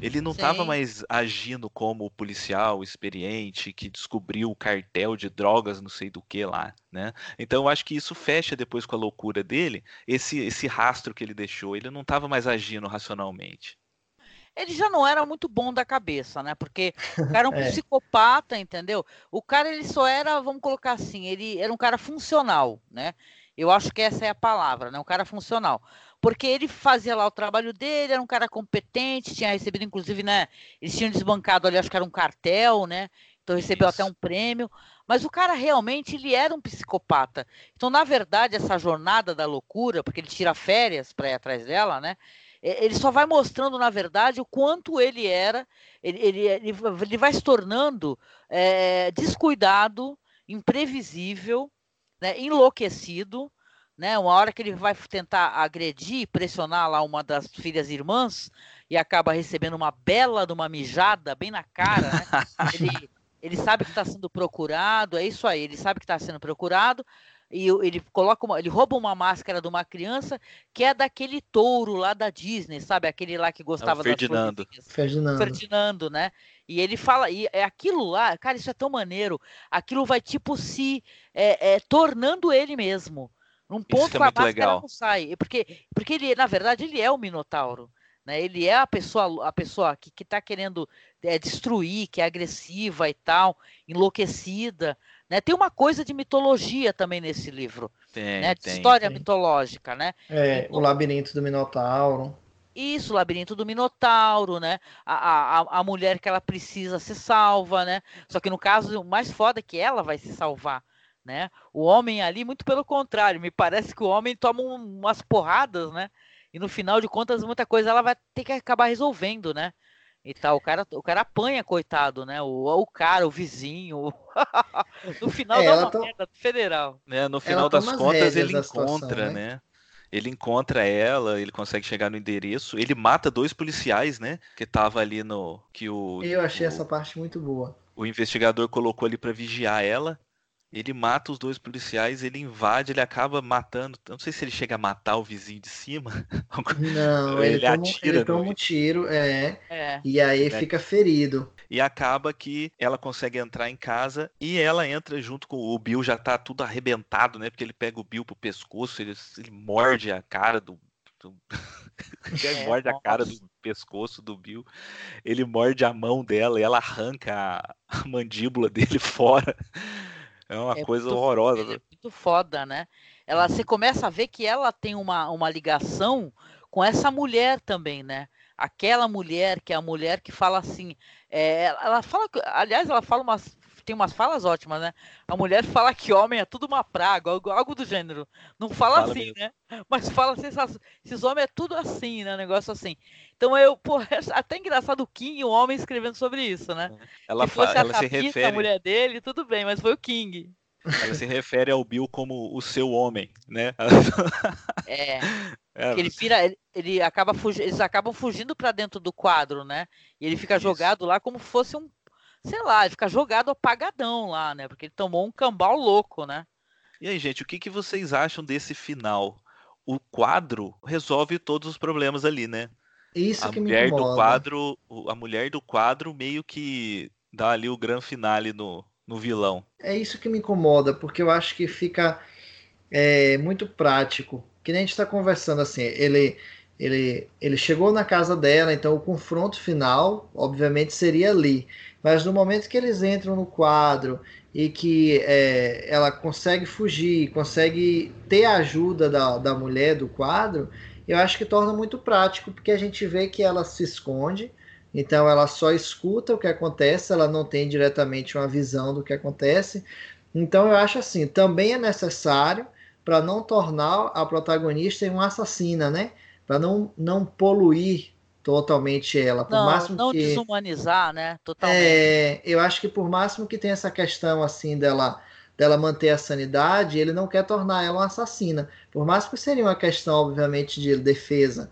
Ele não estava mais agindo como o policial experiente que descobriu o cartel de drogas, não sei do que lá, né? Então eu acho que isso fecha depois com a loucura dele, esse, esse rastro que ele deixou. Ele não estava mais agindo racionalmente. Ele já não era muito bom da cabeça, né? Porque o cara é um É. psicopata, entendeu? O cara, ele só era, vamos colocar assim, ele era um cara funcional, né? Eu acho que essa é a palavra, né? Um cara funcional. Porque ele fazia lá o trabalho dele, era um cara competente, tinha recebido, inclusive, né? Eles tinham desbancado ali, acho que era um cartel, né? Então recebeu Isso. até um prêmio. Mas o cara realmente, ele era um psicopata. Então, na verdade, essa jornada da loucura, porque ele tira férias para ir atrás dela, né? Ele só vai mostrando, na verdade, o quanto ele era, ele, ele, ele va- ele vai se tornando eh, descuidado, imprevisível, né, enlouquecido, né? Uma hora que ele vai tentar agredir, pressionar lá uma das filhas irmãs e acaba recebendo uma bela de uma mijada bem na cara, né? Ele, ele sabe que está sendo procurado, é isso aí, ele sabe que está sendo procurado e o- ele coloca uma, ele rouba uma máscara de uma criança que é daquele touro lá da Disney, sabe? Aquele lá que gostava das Ferdinando. florzinhas. Ferdinando. Ferdinando, né? E ele fala, e é aquilo lá, cara, isso é tão maneiro. Aquilo vai tipo se é, é, tornando ele mesmo. Num ponto que é a máscara legal. não sai. Porque, porque ele, na verdade, ele é o Minotauro. Né? Ele é a pessoa, a pessoa que está querendo é, destruir, que é agressiva e tal, enlouquecida. Né? Tem uma coisa de mitologia também nesse livro, Tem, né? de tem. história tem. mitológica, né? É, Então- o labirinto do Minotauro. Isso, o labirinto do Minotauro, né? A, a, a mulher que ela precisa ser salva, né? Só que no caso, o mais foda é que ela vai se salvar, né? O homem ali, muito pelo contrário, me parece que o homem toma um- umas porradas, né? E no final de contas, muita coisa ela vai ter que acabar resolvendo, né? E tal, o cara, o cara apanha, coitado, né? O, o cara, o vizinho. no final É, uma to- merda federal. né? No final das contas, ele da situação, encontra, né? né? Ele encontra ela, ele consegue chegar no endereço, ele mata dois policiais, né? Que tava ali no. Que o, Eu achei o, essa parte muito boa. o investigador colocou ali pra vigiar ela. Ele mata os dois policiais, ele invade, ele acaba matando. Não sei se ele chega a matar o vizinho de cima. Não, ele, Ele toma, atira ele toma um tiro, é, É. e aí fica ferido. E acaba que ela consegue entrar em casa e ela entra junto com o Bill, já tá tudo arrebentado, né? Porque ele pega o Bill pro pescoço, ele, ele morde a cara do. do- ele É, morde a cara do pescoço do Bill, ele morde a mão dela e ela arranca a, a mandíbula dele fora. É uma É coisa muito- horrorosa. É muito foda, né? Ela, você começa a ver que ela tem uma, uma ligação com essa mulher também, né? Aquela mulher que é a mulher que fala assim, é, ela fala, aliás, ela fala umas, tem umas falas ótimas, né? A mulher fala que homem é tudo uma praga, algo, algo do gênero. Não fala, Fala assim, mesmo. né? Mas fala assim, essas- esses homens é tudo assim, né? Negócio assim. Então eu, pô, é até engraçado o King, o homem escrevendo sobre isso, né? Ela, se fosse fa- a ela se a refere. mulher dele, tudo bem, mas foi o King. Ela se refere ao Bill como o seu homem, né? É. É, ele vira, ele, ele acaba fugi, eles acabam fugindo pra dentro do quadro, né? E ele fica Isso. jogado lá como fosse um, sei lá, ele fica jogado apagadão lá, né? Porque ele tomou um cambal louco, né? E aí, gente, o que, que vocês acham desse final? O quadro resolve todos os problemas ali, né? Isso A que me mulher do incomoda. quadro, o- a mulher do quadro meio que dá ali o grande finale no, no vilão. É isso que me incomoda, porque eu acho que fica é, muito prático. Que nem a gente está conversando assim, ele, ele, ele chegou na casa dela, então o confronto final, obviamente, seria ali. Mas no momento que eles entram no quadro e que é, ela consegue fugir, consegue ter a ajuda da, da mulher do quadro, eu acho que torna muito prático, porque a gente vê que ela se esconde, então ela só escuta o que acontece, ela não tem diretamente uma visão do que acontece. Então eu acho assim, também é necessário para não tornar a protagonista uma assassina, né? Para não, não poluir totalmente ela. Por Não, máximo não que desumanizar, né? Totalmente. é, eu acho que por máximo que tenha essa questão assim dela dela manter a sanidade, ele não quer tornar ela uma assassina. Por máximo que seria uma questão, obviamente, de defesa.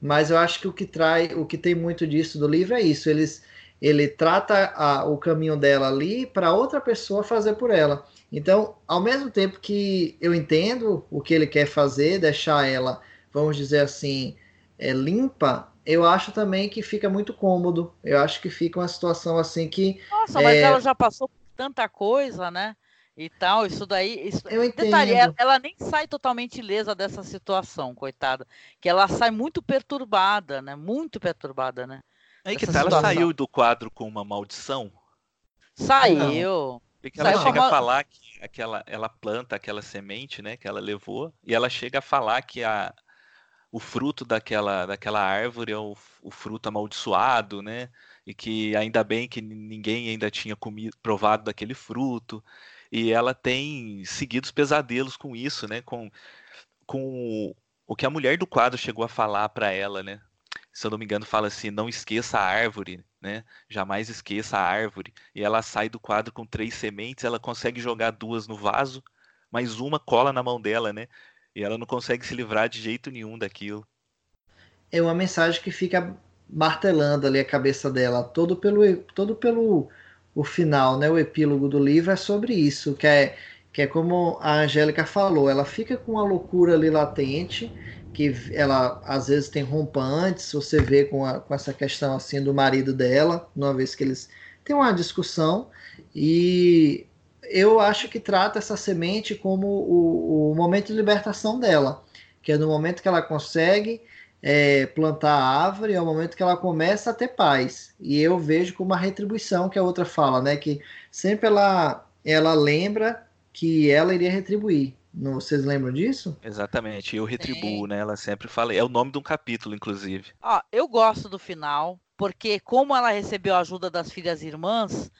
Mas eu acho que o que traz, o que tem muito disso do livro é isso. Eles, ele trata a, o caminho dela ali para outra pessoa fazer por ela. Então, ao mesmo tempo que eu entendo o que ele quer fazer, deixar ela, vamos dizer assim, é, limpa, eu acho também que fica muito cômodo. Eu acho que fica uma situação assim que Nossa, mas é- ela já passou por tanta coisa, né? E tal, isso daí. Isso... eu entendo. Detalhe, ela, ela nem sai totalmente ilesa dessa situação, coitada. Que ela sai muito perturbada, né? Muito perturbada, né? Aí que Essa tá, ela saiu do quadro com uma maldição. Saiu. Porque ela Saiu chega uma- a falar que aquela, ela planta aquela semente, né, que ela levou, e ela chega a falar que a, o fruto daquela, daquela árvore é o, o fruto amaldiçoado, né, e que ainda bem que ninguém ainda tinha comido, provado daquele fruto, e ela tem seguido os pesadelos com isso, né, com, com o, o que a mulher do quadro chegou a falar para ela, né, se eu não me engano, fala assim: não esqueça a árvore, né? Jamais esqueça a árvore. E ela sai do quadro com três sementes, ela consegue jogar duas no vaso, mas uma cola na mão dela, né? E ela não consegue se livrar de jeito nenhum daquilo. É uma mensagem que fica martelando ali a cabeça dela, todo pelo todo pelo o final, né? O epílogo do livro é sobre isso, que é que é como a Angélica falou, ela fica com uma loucura ali latente, que ela às vezes tem rompantes, você vê com, a, com essa questão assim do marido dela, uma vez que eles têm uma discussão, e eu acho que trata essa semente como o, o momento de libertação dela, que é no momento que ela consegue é, plantar a árvore é o momento que ela começa a ter paz. E eu vejo como uma retribuição que a outra fala, né? Que sempre ela, ela lembra que ela iria retribuir. Não, vocês lembram disso? Exatamente, eu retribuo, Sim. né? Ela sempre fala. É o nome de um capítulo, inclusive. Ó, eu gosto do final, porque como ela recebeu a ajuda das filhas irmãs,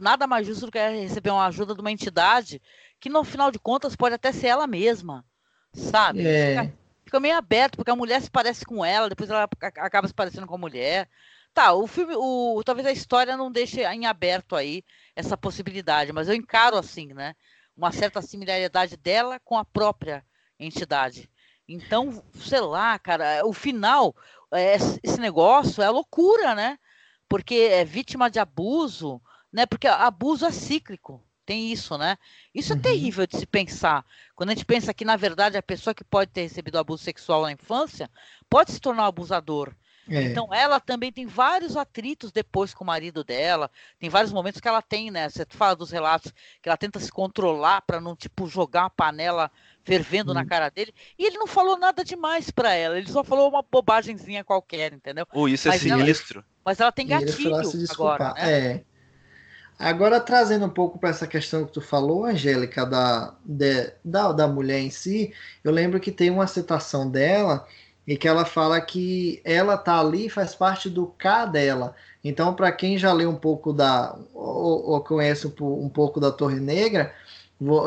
nada mais justo do que receber uma ajuda de uma entidade que, no final de contas, pode até ser ela mesma, sabe? É. Fica, fica, meio aberto, porque a mulher se parece com ela, depois ela acaba se parecendo com a mulher. Tá, o filme, o, talvez a história não deixe em aberto aí essa possibilidade, mas eu encaro assim, né? Uma certa similaridade dela com a própria entidade. Então, sei lá, cara, o final, é, esse negócio é loucura, né? Porque é vítima de abuso, né? Porque abuso é cíclico. Tem isso, né? Isso é uhum. terrível de se pensar. Quando a gente pensa que, na verdade, a pessoa que pode ter recebido abuso sexual na infância pode se tornar um abusador. É. Então, ela também tem vários atritos depois com o marido dela. Tem vários momentos que ela tem, né? Você fala dos relatos que ela tenta se controlar para não, tipo, jogar uma panela fervendo hum. na uhum. cara dele. E ele não falou nada demais para ela. Ele só falou uma bobagemzinha qualquer, entendeu? Oh, isso é mas sinistro. Ela, mas ela tem gatilho agora, né? É. Agora, trazendo um pouco para essa questão que tu falou, Angélica, da, de, da, da mulher em si, eu lembro que tem uma citação dela e que ela fala que ela tá ali faz parte do K dela. Então, para quem já leu um pouco da, ou, ou conhece um, um, pouco da Torre Negra,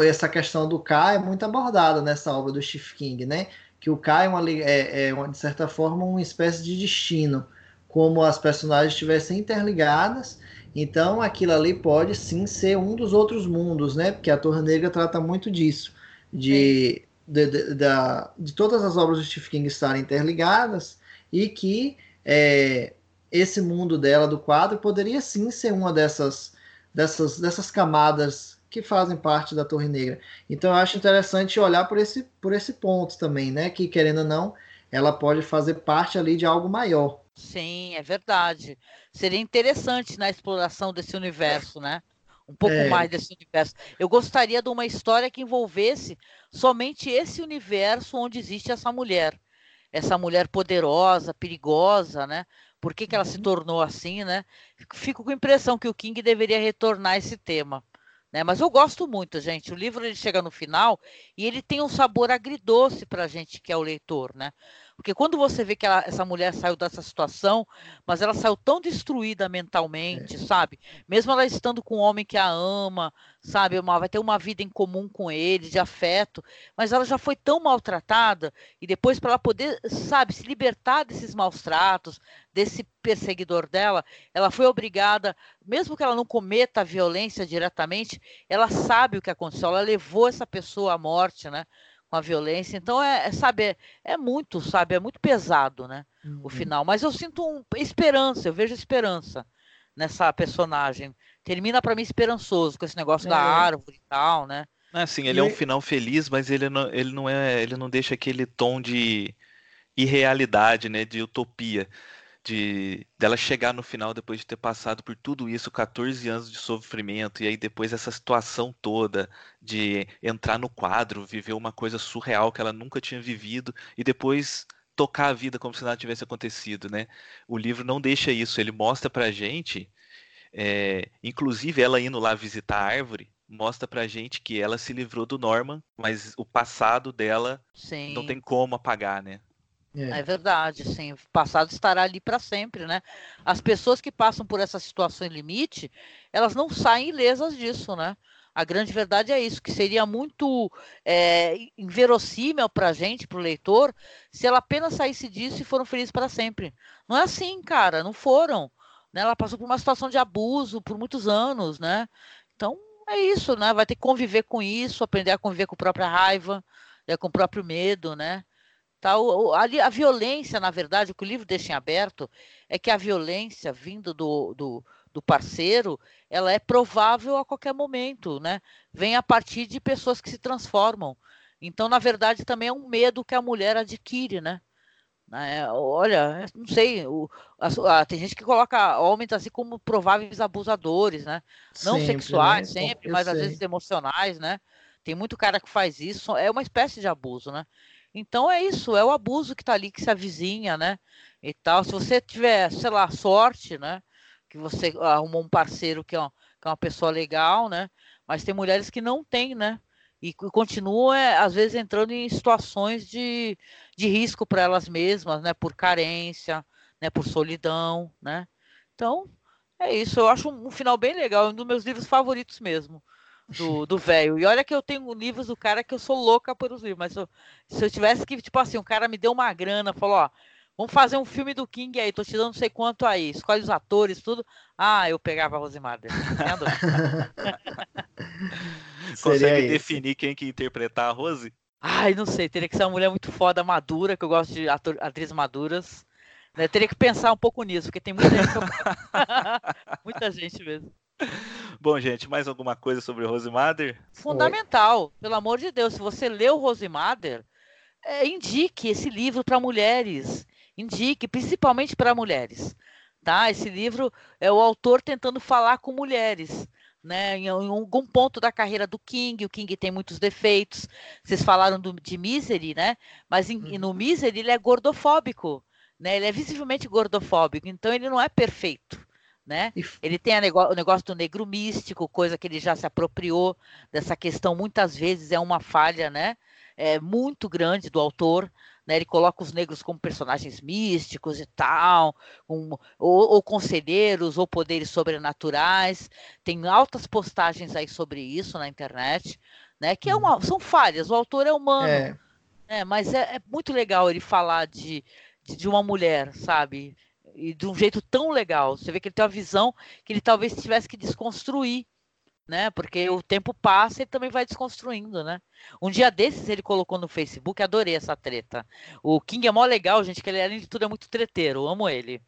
essa questão do K é muito abordada nessa obra do Stephen King, né? Que o K é, uma, é, é de certa forma, uma espécie de destino, como as personagens estivessem interligadas então, aquilo ali pode sim ser um dos outros mundos, né? Porque a Torre Negra trata muito disso, de, de, de, de, de todas as obras do Stephen King estarem interligadas e que é, esse mundo dela do quadro poderia sim ser uma dessas, dessas, dessas camadas que fazem parte da Torre Negra. Então, eu acho interessante olhar por esse, por esse ponto também, né? Que querendo ou não, ela pode fazer parte ali de algo maior. Sim, é verdade. Seria interessante na exploração desse universo, né? Um pouco é. mais desse universo. Eu gostaria de uma história que envolvesse somente esse universo onde existe essa mulher. Essa mulher poderosa, perigosa, né? Por que, que ela se uhum. tornou assim, né? Fico com a impressão que o King deveria retornar esse tema. Né? Mas eu gosto muito, gente. O livro ele chega no final e ele tem um sabor agridoce para a gente que é o leitor, né? Porque quando você vê que ela, essa mulher saiu dessa situação, mas ela saiu tão destruída mentalmente, é. sabe? Mesmo ela estando com um homem que a ama, sabe? Uma, vai ter uma vida em comum com ele, de afeto, mas ela já foi tão maltratada e depois para ela poder, sabe, se libertar desses maus tratos, desse perseguidor dela, ela foi obrigada, mesmo que ela não cometa a violência diretamente, ela sabe o que aconteceu, ela levou essa pessoa à morte, né? Com a violência. Então, é, é sabe, é, é, muito, sabe, é muito pesado, né? Uhum. O final. Mas eu sinto um, esperança, eu vejo esperança nessa personagem. Termina para mim esperançoso com esse negócio é. da árvore e tal, né? Assim, ele e... é um final feliz, mas ele não, ele não é, ele não deixa aquele tom de irrealidade, né, de utopia de dela chegar no final depois de ter passado por tudo isso, 14 anos de sofrimento, e aí depois essa situação toda de entrar no quadro, viver uma coisa surreal que ela nunca tinha vivido, e depois tocar a vida como se nada tivesse acontecido, né? O livro não deixa isso, ele mostra pra gente, é, inclusive ela indo lá visitar a árvore, mostra pra gente que ela se livrou do Norman, mas o passado dela Sim. não tem como apagar, né? É. é verdade, sim. O passado estará ali para sempre, né? As pessoas que passam por essa situação limite, elas não saem ilesas disso, né? A grande verdade é isso, que seria muito é, inverossímil para a gente, para o leitor, se ela apenas saísse disso e foram felizes para sempre. Não é assim, cara, não foram. Né? Ela passou por uma situação de abuso por muitos anos, né? Então, é isso, né? Vai ter que conviver com isso, aprender a conviver com a própria raiva, né? com o próprio medo, né? Tá? O, a, a, violência, na verdade, o que o livro deixa em aberto é que a violência vindo do, do, do, parceiro, ela é provável a qualquer momento, né? Vem a partir de pessoas que se transformam. Então, na verdade, também é um medo que a mulher adquire, né? né olha, não sei, o, a, a, tem gente que coloca homens assim como prováveis abusadores, né? Não sempre, sexuais, né? sempre, mas sei. às vezes emocionais, né? Tem muito cara que faz isso, é uma espécie de abuso, né? Então é isso, é o abuso que está ali, que se avizinha, né? E tal. Se você tiver, sei lá, sorte, né? Que você arrumou um parceiro que é, uma, que é uma pessoa legal, né? Mas tem mulheres que não têm, né? E continuam, é, às vezes, entrando em situações de, de risco para elas mesmas, né? Por carência, né? Por solidão, né? Então, é isso. Eu acho um final bem legal, um dos meus livros favoritos mesmo do velho. E olha que eu tenho livros do cara que eu sou louca por os livros, mas eu, se eu tivesse que, tipo assim, um cara me deu uma grana, falou, ó, vamos fazer um filme do King aí, tô te dando não sei quanto aí, escolhe os atores, tudo. Ah, eu pegava a Rosimader. Consegue definir quem que interpretar a Rose? Ai, não sei, teria que ser uma mulher muito foda, madura, que eu gosto de ator, atrizes maduras. Né? Teria que pensar um pouco nisso, porque tem muita gente. muita gente mesmo. Bom, gente, mais alguma coisa sobre o Rosimader? Fundamental, Oi. pelo amor de Deus. Se você leu Rosimader, é, indique esse livro para mulheres. Indique, principalmente para mulheres. Tá? Esse livro é o autor tentando falar com mulheres. Né, em, algum ponto da carreira do King, o King tem muitos defeitos. Vocês falaram do, de Misery, né? Mas em, uhum. no Misery ele é gordofóbico, né? Ele é visivelmente gordofóbico, então ele não é perfeito né? Ele tem o negócio do negro místico, coisa que ele já se apropriou dessa questão, muitas vezes é uma falha, né? É muito grande do autor, né? Ele coloca os negros como personagens místicos e tal, um, ou, ou, conselheiros, ou poderes sobrenaturais. Tem altas postagens aí sobre isso na internet, né? Que é uma, uhum. são falhas. O autor é humano, é. Né? Mas é, é muito legal ele falar de, de, de uma mulher, sabe? E de um jeito tão legal. Você vê que ele tem uma visão que ele talvez tivesse que desconstruir, né? Porque o tempo passa e também vai desconstruindo, né? Um dia desses ele colocou no Facebook, adorei essa treta. O King é mó legal, gente, que ele além de tudo é muito treteiro, amo ele.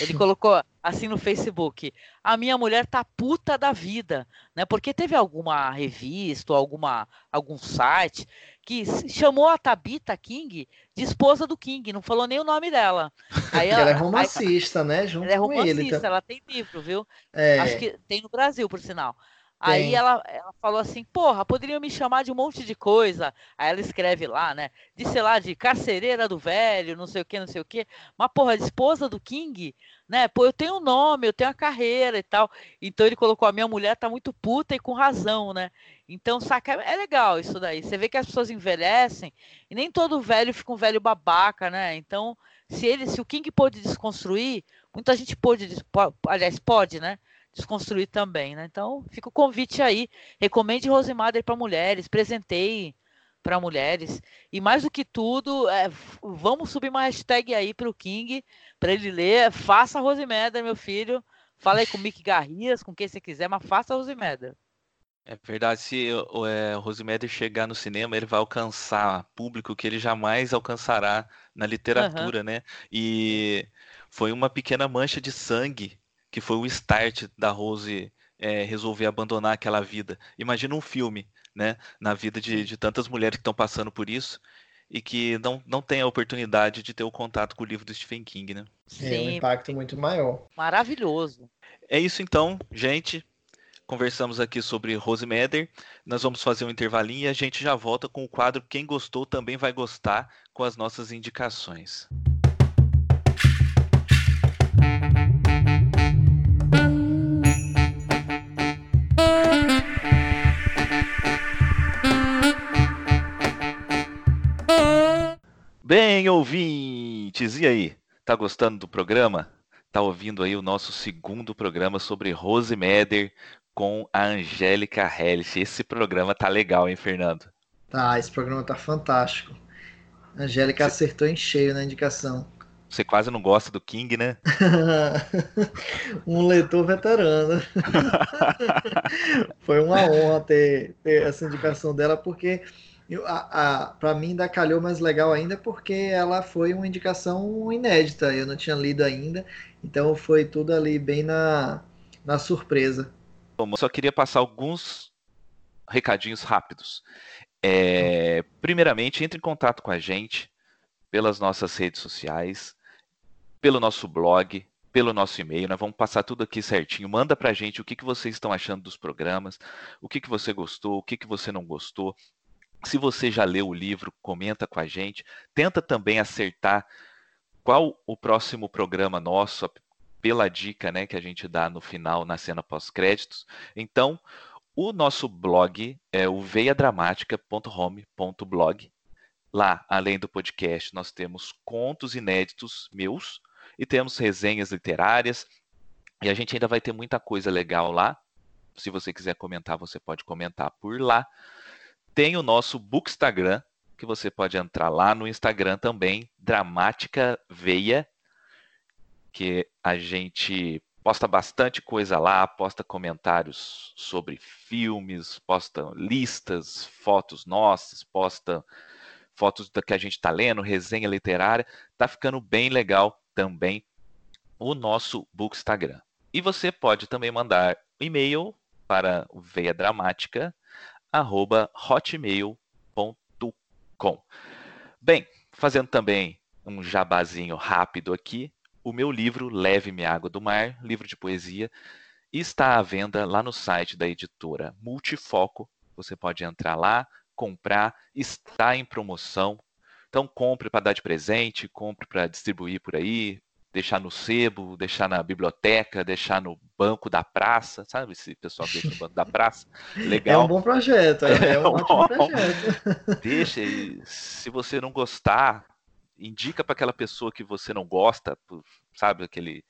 Ele colocou assim no Facebook: "A minha mulher tá puta da vida", né? Porque teve alguma revista ou alguma algum site que chamou a Tabita King de esposa do King, não falou nem o nome dela. Aí ela, ela é romancista, aí, né? Junto ela é romancista, ele, tá... ela tem livro, viu? É... Acho que tem no Brasil, por sinal. Aí ela, ela falou assim, porra, poderiam me chamar de um monte de coisa. Aí ela escreve lá, né? De, sei lá, de carcereira do velho, não sei o que, não sei o que. Mas, porra, esposa do King, né? Pô, eu tenho um nome, eu tenho a carreira e tal. Então ele colocou, a minha mulher tá muito puta e com razão, né? Então, saca, é legal isso daí. Você vê que as pessoas envelhecem e nem todo velho fica um velho babaca, né? Então, se ele, se o King pôde desconstruir, muita gente pôde, aliás, pode, né? Desconstruir também, né? Então, fica o convite aí. Recomende Rosimader para mulheres, presenteie para mulheres. E mais do que tudo, é, vamos subir uma hashtag aí para o King, para ele ler. Faça Rosimader, meu filho. Fala aí com o Mick Garrias, com quem você quiser, mas faça Rosimader. É verdade, se o é, Rosimédio chegar no cinema, ele vai alcançar público que ele jamais alcançará na literatura, uhum. né? E foi uma pequena mancha de sangue que foi o start da Rose é, resolver abandonar aquela vida. Imagina um filme, né, na vida de, de tantas mulheres que estão passando por isso e que não, não tem a oportunidade de ter o contato com o livro do Stephen King, né? Sim, é um impacto muito maior. Maravilhoso. É isso então, gente. Conversamos aqui sobre Rose Meder. Nós vamos fazer um intervalinho e a gente já volta com o quadro Quem Gostou Também Vai Gostar com as nossas indicações. Bem, ouvintes, e aí? Tá gostando do programa? Tá ouvindo aí o nosso segundo programa sobre Rose Meder com a Angélica Hellish. Esse programa tá legal, hein, Fernando? Tá, esse programa tá fantástico. A Angélica Você... acertou em cheio na indicação. Você quase não gosta do King, né? um leitor veterano. Foi uma honra ter, ter essa indicação dela, porque para mim ainda calhou mais legal ainda porque ela foi uma indicação inédita, eu não tinha lido ainda, então foi tudo ali bem na, na surpresa. Bom, só queria passar alguns recadinhos rápidos. É, primeiramente, entre em contato com a gente pelas nossas redes sociais, pelo nosso blog, pelo nosso e-mail. Nós vamos passar tudo aqui certinho. Manda para a gente o que, que vocês estão achando dos programas, o que, que você gostou, o que, que você não gostou Se você já leu o livro, comenta com a gente. Tenta também acertar qual o próximo programa nosso, pela dica né, que a gente dá no final, na cena pós-créditos. Então, o nosso blog é o veiadramática.home.blog. Lá, além do podcast, nós temos contos inéditos meus e temos resenhas literárias. E a gente ainda vai ter muita coisa legal lá. Se você quiser comentar, você pode comentar por lá. Tem o nosso Bookstagram, que você pode entrar lá no Instagram também, Dramática Veia, que a gente posta bastante coisa lá, posta comentários sobre filmes, posta listas, fotos nossas, posta fotos da que a gente está lendo, resenha literária. Tá ficando bem legal também o nosso Bookstagram. E você pode também mandar e-mail para o veiadramática@hotmail.com. Bem, fazendo também um jabazinho rápido aqui, o meu livro Leve-me Água do Mar, livro de poesia, está à venda lá no site da editora Multifoco. Você pode entrar lá, comprar, está em promoção. Então compre para dar de presente, compre para distribuir por aí, deixar no sebo, deixar na biblioteca, deixar no banco da praça, sabe esse pessoal deixa no banco da praça? Legal. É um bom projeto, é, é um ótimo projeto. Deixa, e se você não gostar, indica para aquela pessoa que você não gosta, sabe, aquele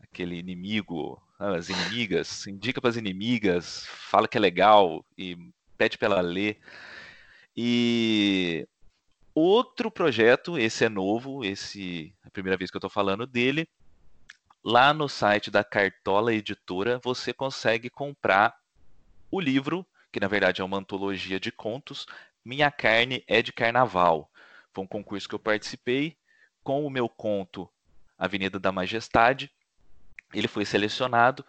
aquele inimigo, as inimigas, indica para as inimigas, fala que é legal e pede para ela ler. E outro projeto, esse é novo, esse é a primeira vez que eu estou falando dele. Lá no site da Cartola Editora, você consegue comprar o livro, que na verdade é uma antologia de contos, Minha Carne é de Carnaval. Foi um concurso que eu participei com o meu conto Avenida da Majestade. Ele foi selecionado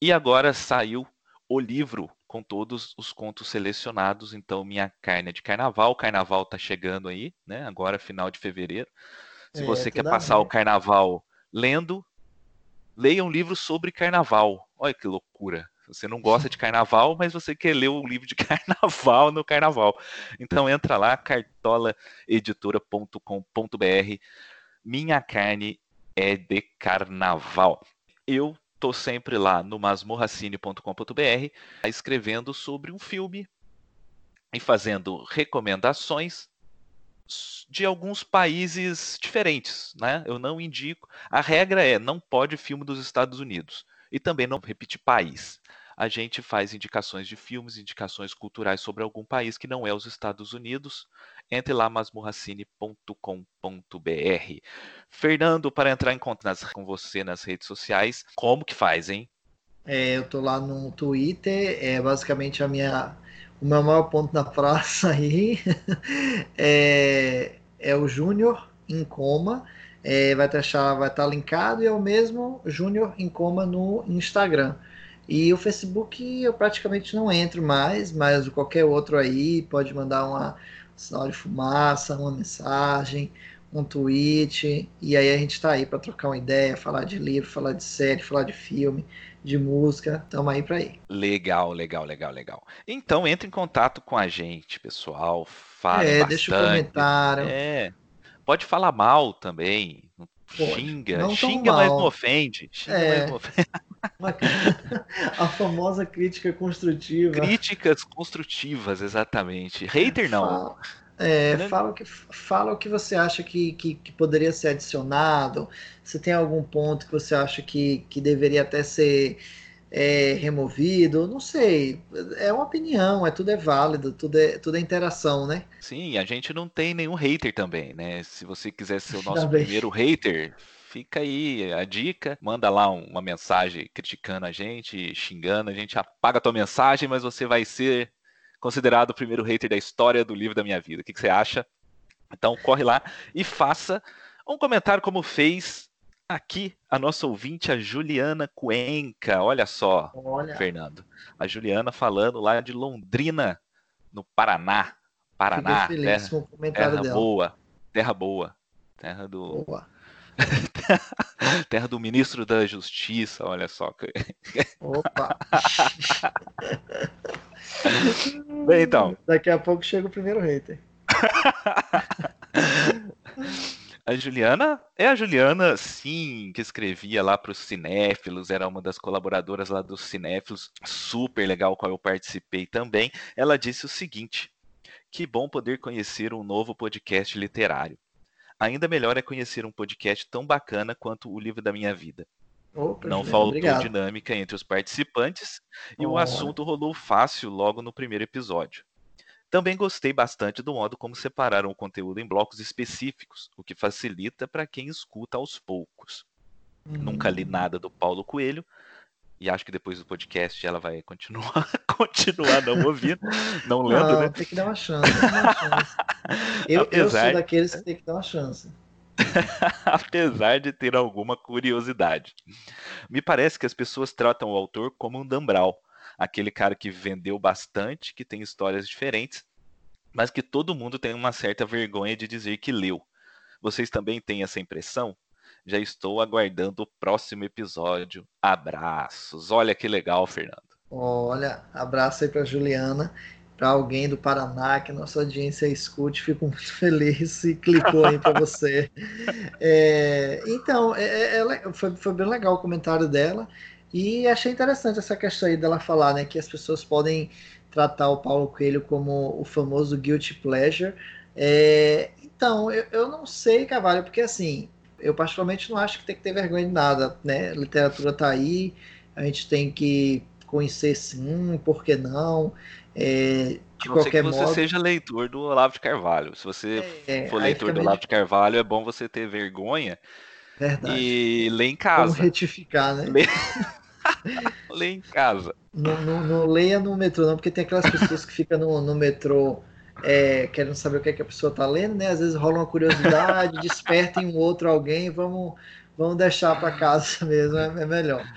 e agora saiu o livro com todos os contos selecionados. Então, minha carne é de carnaval. O carnaval está chegando aí, né? Agora, final de fevereiro. Se é, você quer passar o carnaval lendo, leia um livro sobre carnaval. Olha que loucura. Você não gosta de carnaval, mas você quer ler um livro de carnaval no carnaval. Então entra lá, cartolaeditora.com.br. Minha carne é de carnaval. Eu tô sempre lá no masmorracine.com.br escrevendo sobre um filme e fazendo recomendações de alguns países diferentes, né? Eu não indico. A regra é não pode filme dos Estados Unidos e também não repetir país a gente faz indicações de filmes, indicações culturais sobre algum país que não é os Estados Unidos. Entre lá, masmorracine.com.br. Fernando, para entrar em contato com você nas redes sociais, como que faz, hein? É, eu tô lá no Twitter, é basicamente a minha, o meu maior ponto na praça aí. é, é o Júnior em coma. É, vai estar vai estar linkado e é o mesmo Júnior em coma no Instagram. E o Facebook eu praticamente não entro mais, mas qualquer outro aí pode mandar uma sinal de fumaça, uma mensagem, um tweet, e aí a gente está aí para trocar uma ideia, falar de livro, falar de série, falar de filme, de música, estamos aí para ir. Legal, legal, legal, legal. Então entre em contato com a gente, pessoal, fale é, bastante. deixa um comentário. É, pode falar mal também, Pode. xinga, xinga, mas não ofende. Xinga, é. mas não ofende. a famosa crítica construtiva. Críticas construtivas, exatamente. Hater não. Fala, é, fala, o que, fala o que você acha que, que, que, poderia ser adicionado. Se tem algum ponto que você acha que, que deveria até ser é, removido, não sei. É uma opinião, é tudo é válido, tudo é, tudo é interação, né? Sim, a gente não tem nenhum hater também, né? Se você quiser ser o nosso primeiro hater, fica aí a dica. Manda lá uma mensagem criticando a gente, xingando. A gente apaga a tua mensagem, mas você vai ser considerado o primeiro hater da história do livro da minha vida. O que, que você acha? Então corre lá e faça um comentário como fez aqui a nossa ouvinte, a Juliana Cuenca. Olha só, Olha. Fernando. A Juliana falando lá de Londrina, no Paraná. Paraná, terra, terra boa, terra boa, terra do boa. Terra do ministro da Justiça, olha só. Opa! Bem, então. Daqui a pouco chega o primeiro hater. A Juliana é a Juliana, sim, que escrevia lá para os cinéfilos, era uma das colaboradoras lá dos cinéfilos, super legal, qual eu participei também. Ela disse o seguinte: que bom poder conhecer um novo podcast literário. Ainda melhor é conhecer um podcast tão bacana quanto o livro da minha vida. Opa, Não faltou obrigado. dinâmica entre os participantes e o Olha. assunto rolou fácil logo no primeiro episódio. Também gostei bastante do modo como separaram o conteúdo em blocos específicos, o que facilita para quem escuta aos poucos. Nunca li nada do Paulo Coelho e acho que depois do podcast ela vai continuar, continuar não ouvindo, não lendo, Não, né? tem que dar uma chance. Tem que dar uma chance. Eu, eu sou Apesar- daqueles que tem que dar uma chance. apesar de ter alguma curiosidade. Me parece que as pessoas tratam o autor como um Dambral, aquele cara que vendeu bastante, que tem histórias diferentes, mas que todo mundo tem uma certa vergonha de dizer que leu. Vocês também têm essa impressão? Já estou aguardando o próximo episódio. Abraços. Olha que legal, Fernando. Olha, abraço aí para Juliana, para alguém do Paraná que nossa audiência escute. Fico muito feliz se clicou aí para você. É, então, é- é- é foi, foi bem legal o comentário dela e achei interessante essa questão aí dela falar, né, que as pessoas podem tratar o Paulo Coelho como o famoso guilty pleasure. É, então, eu, eu não sei, Cavalho, porque assim, eu particularmente não acho que tem que ter vergonha de nada, né? A literatura tá aí, a gente tem que conhecer sim, por que não? É, de não qualquer que você modo. seja leitor do Olavo de Carvalho. Se você É, for leitor do Olavo de Carvalho, é bom você ter vergonha Verdade. e ler em casa. retificar, né? Lê... Lê em casa. Não, não, não leia no metrô, não, porque tem aquelas pessoas que ficam no, no metrô é, querendo saber o que, é que a pessoa está lendo, né? Às vezes rola uma curiosidade, desperta em um outro alguém, vamos, vamos deixar para casa mesmo, é, é melhor.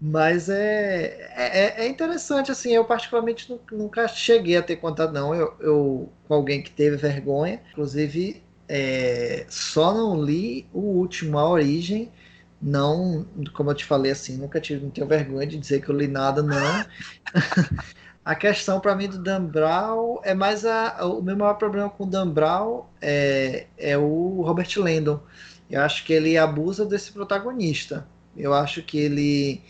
Mas é, é, é interessante, assim, eu particularmente nu- nunca cheguei a ter contato, não, eu, eu com alguém que teve vergonha, inclusive é, só não li o último, A Origem, não, como eu te falei assim, nunca tive, não tenho vergonha de dizer que eu li nada, não. A questão para mim do Dan Brown é mais a, o meu maior problema com o Dan Brown é, é o Robert Landon. Eu acho que ele abusa desse protagonista. Eu acho que ele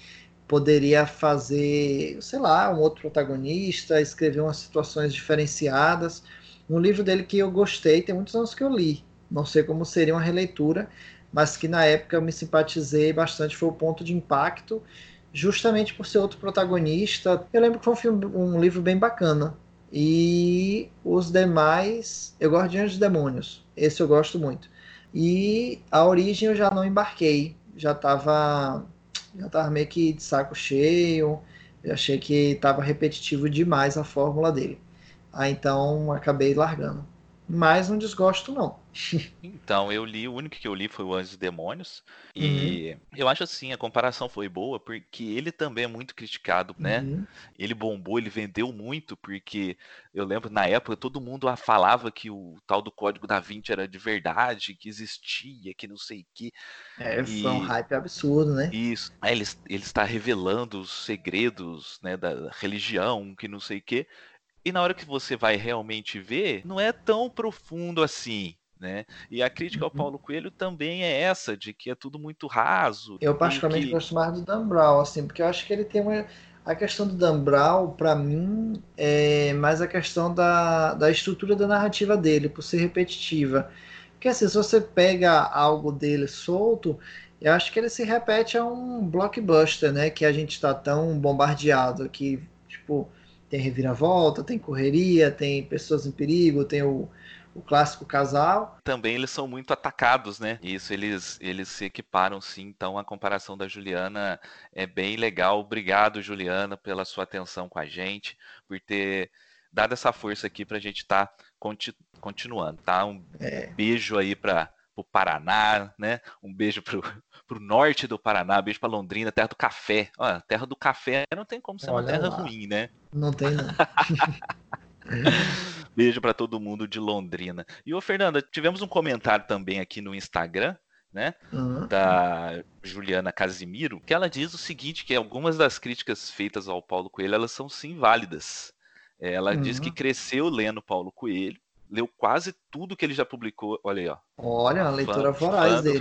poderia fazer, sei lá, um outro protagonista, escrever umas situações diferenciadas. Um livro dele que eu gostei, tem muitos anos que eu li. Não sei como seria uma releitura, mas que na época eu me simpatizei bastante, foi o Ponto de Impacto, justamente por ser outro protagonista. Eu lembro que foi um, filme, um livro bem bacana. E os demais, eu gosto de Anjos e Demônios, esse eu gosto muito. E a origem eu já não embarquei, já estava já tava meio que de saco cheio, eu achei que estava repetitivo demais a fórmula dele. Aí então acabei largando. Mas não desgosto não. Então, eu li, o único que eu li foi o Anjos e Demônios. E eu acho assim, a comparação foi boa, porque ele também é muito criticado, né? Uhum. Ele bombou, ele vendeu muito, porque eu lembro na época todo mundo falava que o tal do Código da Vinci era de verdade, que existia, que não sei o que. É, E- foi um hype absurdo, né? Isso. Ele, ele está revelando os segredos, né, da religião, que não sei o quê. E na hora que você vai realmente ver, não é tão profundo assim, né? E a crítica ao Uhum. Paulo Coelho também é essa, de que é tudo muito raso. Eu particularmente que- gosto mais do Dan Brown, assim, porque eu acho que ele tem uma. A questão do Dan Brown, pra mim, é mais a questão da, da estrutura da narrativa dele, por ser repetitiva. Porque assim, se você pega algo dele solto, eu acho que ele se repete a um blockbuster, né? Que a gente tá tão bombardeado que, tipo, tem reviravolta, tem correria, tem pessoas em perigo, tem o, o clássico casal. também eles são muito atacados, né? Isso, eles, eles se equiparam sim. Então a comparação da Juliana é bem legal. Obrigado, Juliana, pela sua atenção com a gente, por ter dado essa força aqui pra gente estar continuando, tá? Um beijo aí para o Paraná, né? Um beijo pro, pro norte do Paraná, beijo para Londrina, terra do café. Ó, terra do café não tem como ser uma Olha terra lá. ruim, né? Não tem, não. Beijo para todo mundo de Londrina. E ô Fernanda, tivemos um comentário também aqui no Instagram, né, Uhum. da Juliana Casimiro, que ela diz o seguinte, que algumas das críticas feitas ao Paulo Coelho, elas são sim válidas. Ela uhum. diz que cresceu lendo Paulo Coelho, leu quase tudo que ele já publicou. Olha aí, ó. Olha, a leitura voraz dele.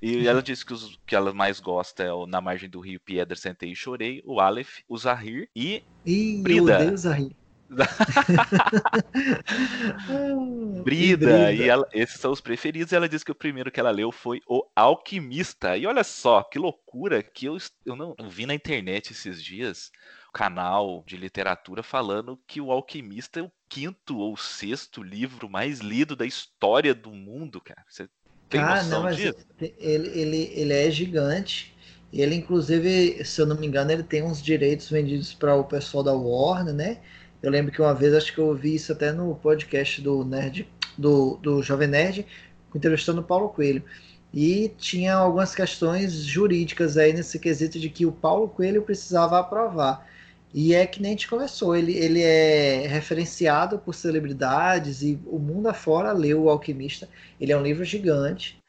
E ela disse que os que ela mais gosta é o Na Margem do Rio, Piedra, Sentei e Chorei, o Aleph, o Zahir e Ih, Brida. Eu odeio Zahir. Brida, e ela, esses são os preferidos. E ela disse que o primeiro que ela leu foi O Alquimista. E olha só, que loucura que eu, eu não eu vi na internet esses dias canal de literatura falando que o Alquimista é o quinto ou sexto livro mais lido da história do mundo, cara. Você tem cara, noção não, disso? Ele, ele, ele é gigante. Ele, inclusive, se eu não me engano, ele tem uns direitos vendidos para o pessoal da Warner, né? Eu lembro que uma vez, acho que eu ouvi isso até no podcast do Nerd, do, do Jovem Nerd, entrevistando o Paulo Coelho. E tinha algumas questões jurídicas aí nesse quesito de que o Paulo Coelho precisava aprovar. E é que nem a gente conversou, ele, ele é referenciado por celebridades e o mundo afora leu O Alquimista. Ele é um livro gigante.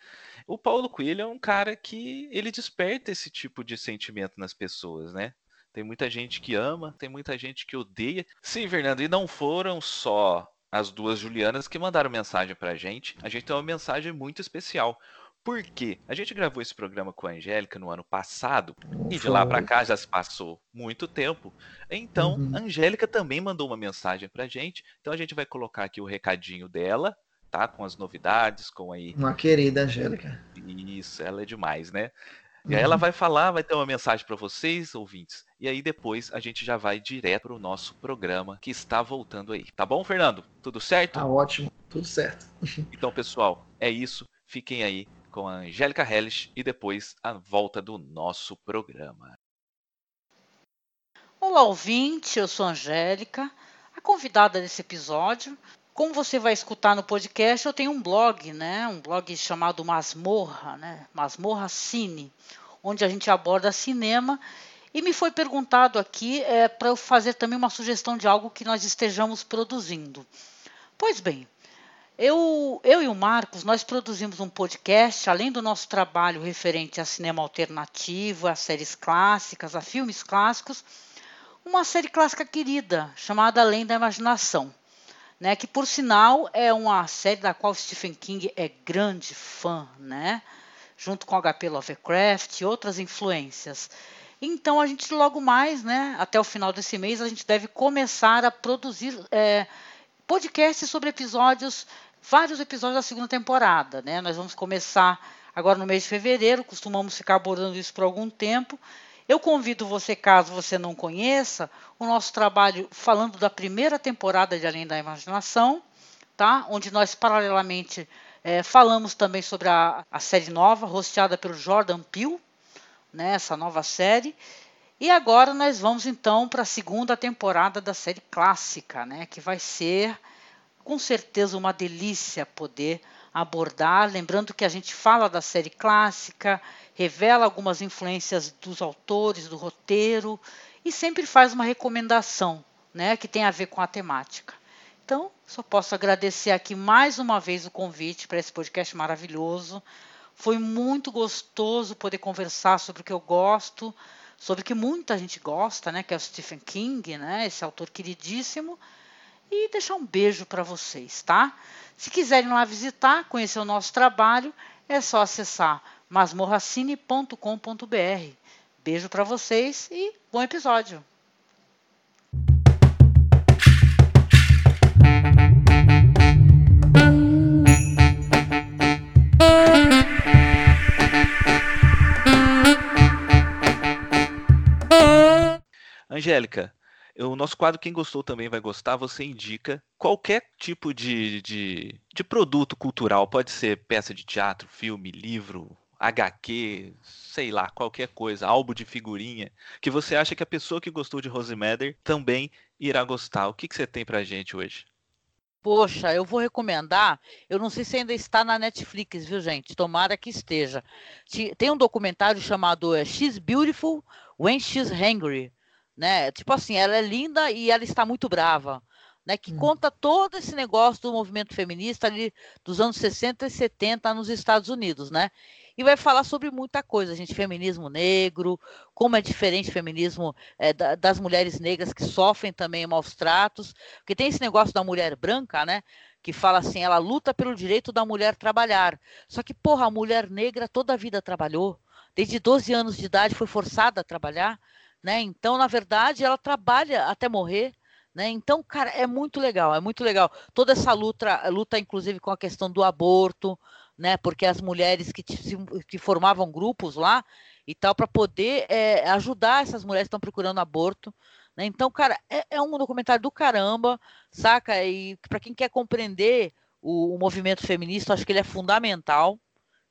O Paulo Coelho é um cara que ele desperta esse tipo de sentimento nas pessoas, né? Tem muita gente que ama, tem muita gente que odeia. Sim, Fernando, e não foram só as duas Julianas que mandaram mensagem pra gente. A gente tem uma mensagem muito especial. Por quê? A gente gravou esse programa com a Angélica no ano passado e de lá para cá já se passou muito tempo. Então, uhum. a Angélica também mandou uma mensagem pra gente. Então a gente vai colocar aqui o recadinho dela, tá? Com as novidades, com aí. Uma querida Angélica. Isso, ela é demais, né? E aí ela uhum. vai falar, vai ter uma mensagem para vocês, ouvintes. E aí depois a gente já vai direto pro nosso programa que está voltando aí. Tá bom, Fernando? Tudo certo? Tá ótimo, tudo certo. então, pessoal, é isso. Fiquem aí com a Angélica Helles e depois a volta do nosso programa. Olá, ouvinte, eu sou a Angélica, a convidada desse episódio. Como você vai escutar no podcast, eu tenho um blog, né? Um blog chamado Masmorra, né? Masmorra Cine, onde a gente aborda cinema. E me foi perguntado aqui é, para eu fazer também uma sugestão de algo que nós estejamos produzindo. Pois bem, eu, eu e o Marcos, nós produzimos um podcast, além do nosso trabalho referente a cinema alternativo, a séries clássicas, a filmes clássicos, uma série clássica querida, chamada Além da Imaginação, né, que por sinal é uma série da qual Stephen King é grande fã, né, junto com H.P. Lovecraft e outras influências. Então a gente logo mais, né, até o final desse mês, a gente deve começar a produzir é, podcasts sobre episódios vários episódios da segunda temporada. Né? Nós vamos começar agora no mês de fevereiro, costumamos ficar abordando isso por algum tempo. Eu convido você, caso você não conheça, o nosso trabalho falando da primeira temporada de Além da Imaginação, tá? onde nós, paralelamente, é, falamos também sobre a, a, série nova, rosteada pelo Jordan Peele, né? essa nova série. E agora nós vamos então para a segunda temporada da série clássica, né? que vai ser com certeza uma delícia poder abordar. Lembrando que a gente fala da série clássica, revela algumas influências dos autores, do roteiro e sempre faz uma recomendação né, que tem a ver com a temática. Então, só posso agradecer aqui mais uma vez o convite para esse podcast maravilhoso. Foi muito gostoso poder conversar sobre o que eu gosto, sobre o que muita gente gosta, né, que é o Stephen King, né, esse autor queridíssimo e deixar um beijo para vocês, tá? Se quiserem lá visitar, conhecer o nosso trabalho, é só acessar masmorracine.com.br. Beijo para vocês e bom episódio. Angélica, o nosso quadro, quem gostou também vai gostar, você indica qualquer tipo de, de, de produto cultural, pode ser peça de teatro, filme, livro, HQ, sei lá, qualquer coisa, álbum de figurinha, que você acha que a pessoa que gostou de Rosemary também irá gostar. O que, que você tem pra gente hoje? Poxa, eu vou recomendar. Eu não sei se ainda está na Netflix, viu, gente? Tomara que esteja. Tem um documentário chamado é, She's Beautiful When She's Hungry né? Tipo assim, ela é linda e ela está muito brava, né? Que hum. conta todo esse negócio do movimento feminista ali dos anos 60 e 70 nos Estados Unidos, né? e vai falar sobre muita coisa, gente, feminismo negro, como é diferente o feminismo é, da, das mulheres negras que sofrem também maus tratos, porque tem esse negócio da mulher branca, né? Que fala assim, ela luta pelo direito da mulher trabalhar. Só que, porra, a mulher negra toda a vida trabalhou, desde 12 anos de idade foi forçada a trabalhar, né? Então, na verdade, ela trabalha até morrer. Né? Então, cara, é muito legal, é muito legal. Toda essa luta, luta inclusive com a questão do aborto, né? Porque as mulheres que, que formavam grupos lá e tal, para poder é, ajudar essas mulheres que estão procurando aborto. Né? Então, cara, é, é, um documentário do caramba, saca? E para quem quer compreender o, o movimento feminista, acho que ele é fundamental,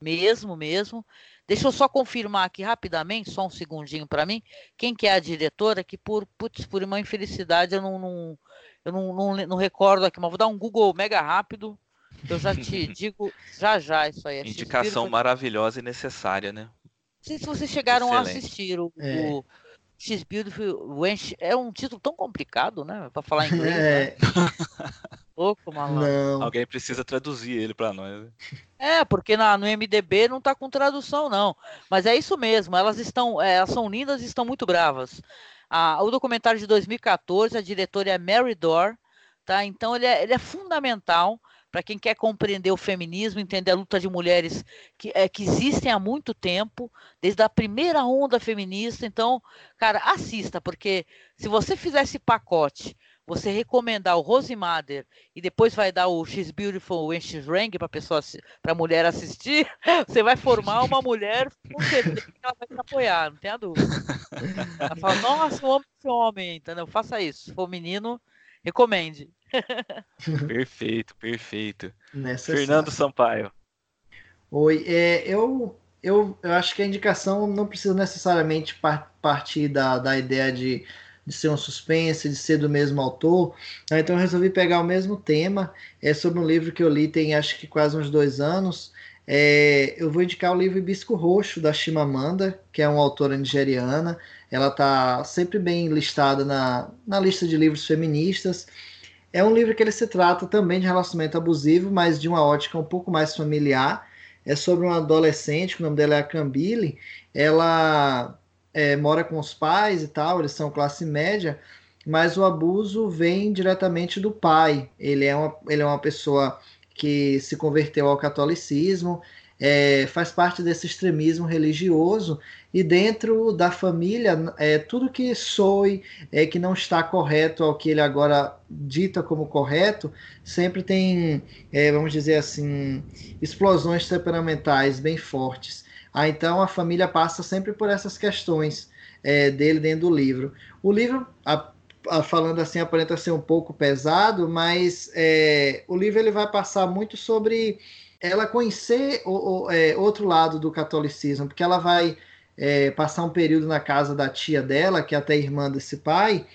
mesmo, mesmo. Deixa eu só confirmar aqui rapidamente, só um segundinho para mim, quem que é a diretora, que por, putz, por uma infelicidade eu não, não eu não, não, não, recordo aqui, mas vou dar um Google mega rápido, eu já te digo já já isso aí. É Indicação maravilhosa e necessária, né? Não sei se vocês chegaram Excelente. a assistir o, é. o X Beautiful Wench. É um título tão complicado, né? Para falar inglês. É. Né? Louco, malandro. Alguém precisa traduzir ele para nós. Né? É, porque na, no MDB não tá com tradução, não. Mas é isso mesmo, elas estão, é, elas são lindas e estão muito bravas. Ah, o documentário de 2014, a diretora é Mary Dore, tá? Então ele é, ele é fundamental para quem quer compreender o feminismo, entender a luta de mulheres que, é, que existem há muito tempo, desde a primeira onda feminista. Então, cara, assista, porque se você fizer esse pacote você recomendar o Rose Mother e depois vai dar o She's Beautiful When She's Rang para pessoa para mulher assistir, você vai formar uma mulher com certeza que ela vai te apoiar, não tenha dúvida. Ela fala, nossa, eu esse homem, entendeu? Faça isso. Se for menino, recomende. perfeito, perfeito. Fernando Sampaio. Oi, é, eu, eu, eu acho que a indicação não precisa necessariamente partir da, da ideia de de ser um suspense, de ser do mesmo autor. Né? Então eu resolvi pegar o mesmo tema. É sobre um livro que eu li tem acho que quase uns dois anos. É, eu vou indicar o livro Hibisco Roxo, da Chimamanda, que é uma autora nigeriana. Ela está sempre bem listada na, na lista de livros feministas. É um livro que ele se trata também de relacionamento abusivo, mas de uma ótica um pouco mais familiar. É sobre uma adolescente, o nome dela é a Cambile. Ela é, mora com os pais e tal, eles são classe média, mas o abuso vem diretamente do pai. Ele é uma, ele é uma pessoa que se converteu ao catolicismo, é, faz parte desse extremismo religioso e dentro da família é, tudo que soe é que não está correto ao que ele agora dita como correto sempre tem é, vamos dizer assim explosões temperamentais bem fortes ah, então a família passa sempre por essas questões é, dele dentro do livro. O livro, a, a, falando assim, aparenta ser um pouco pesado, mas é, o livro ele vai passar muito sobre ela conhecer o, o é, outro lado do catolicismo, porque ela vai é, passar um período na casa da tia dela, que é até irmã desse pai,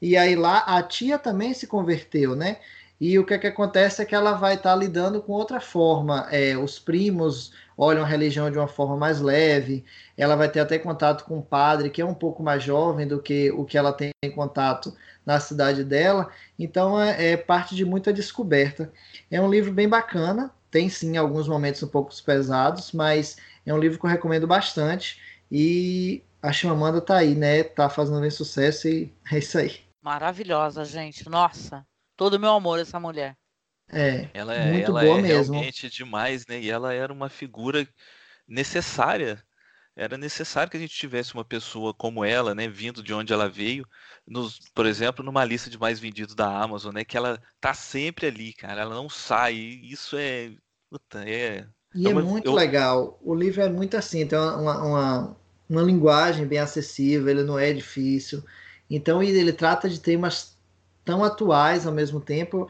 e aí lá a tia também se converteu, né? E o que, é que acontece é que ela vai estar tá lidando com outra forma. É, os primos olham a religião de uma forma mais leve. Ela vai ter até contato com um padre que é um pouco mais jovem do que o que ela tem em contato na cidade dela. Então é, é parte de muita descoberta. É um livro bem bacana. Tem sim alguns momentos um pouco pesados, mas é um livro que eu recomendo bastante. E a Chimamanda tá aí, né? Tá fazendo bem sucesso e é isso aí. Maravilhosa, gente. Nossa, todo o meu amor essa mulher. É, ela é, muito ela boa é mesmo. realmente demais, né? E ela era uma figura necessária. Era necessário que a gente tivesse uma pessoa como ela, né, vindo de onde ela veio, nos, por exemplo, numa lista de mais vendidos da Amazon, né, que ela tá sempre ali, cara, ela não sai. Isso é, puta, é. E é, é muito eu... legal. O livro é muito assim, tem uma, uma, uma linguagem bem acessível, ele não é difícil. Então ele, ele trata de temas tão atuais ao mesmo tempo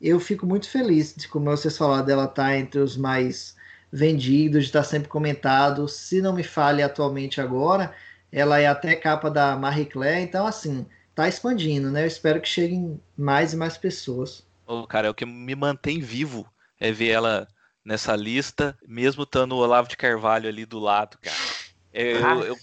eu fico muito feliz de, como vocês falaram, dela estar tá entre os mais vendidos, de estar tá sempre comentado. Se não me fale atualmente agora, ela é até capa da Marie Claire, então assim, tá expandindo, né? Eu espero que cheguem mais e mais pessoas. Oh, cara, é o que me mantém vivo é ver ela nessa lista, mesmo estando o Olavo de Carvalho ali do lado, cara. Eu, ah. eu,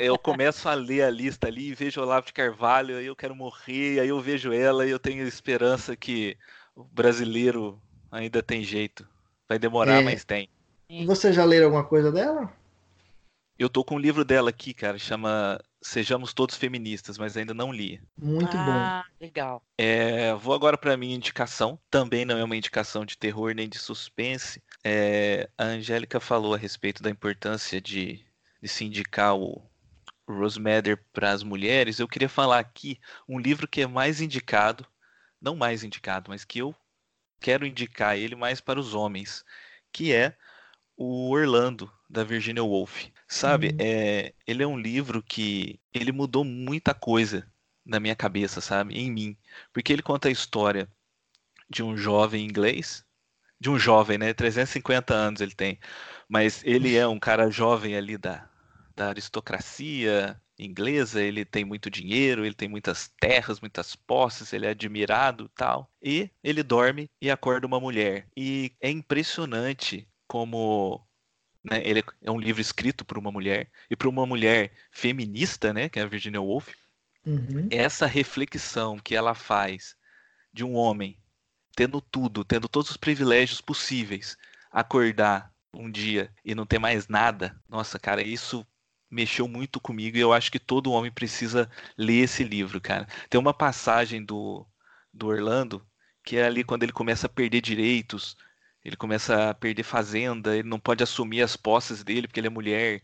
eu, começo a ler a lista ali e vejo o Olavo de Carvalho, aí eu quero morrer, aí eu vejo ela e eu tenho esperança que o brasileiro ainda tem jeito. Vai demorar, é, mas tem. E você já leu alguma coisa dela? Eu tô com um livro dela aqui, cara, chama Sejamos Todos Feministas, mas ainda não li. Muito ah, bom. legal. É, vou agora para minha indicação. Também não é uma indicação de terror nem de suspense. É, a Angélica falou a respeito da importância de, de se indicar o, Rosemary para as mulheres. Eu queria falar aqui um livro que é mais indicado, não mais indicado, mas que eu quero indicar ele mais para os homens, que é o Orlando da Virginia Woolf. Sabe, uhum. é, ele é um livro que ele mudou muita coisa na minha cabeça, sabe, em mim, porque ele conta a história de um jovem inglês, de um jovem, né, 350 anos ele tem, mas ele é um cara jovem ali da, da aristocracia inglesa, ele tem muito dinheiro, ele tem muitas terras, muitas posses, ele é admirado, tal, e ele dorme e acorda uma mulher. E é impressionante como né, ele é um livro escrito por uma mulher e para uma mulher feminista, né, que é a Virginia Woolf. Uhum. Essa reflexão que ela faz de um homem tendo tudo, tendo todos os privilégios possíveis, acordar um dia e não ter mais nada. Nossa, cara, isso mexeu muito comigo e eu acho que todo homem precisa ler esse livro, cara. Tem uma passagem do, do Orlando que é ali quando ele começa a perder direitos, ele começa a perder fazenda, ele não pode assumir as posses dele porque ele é mulher.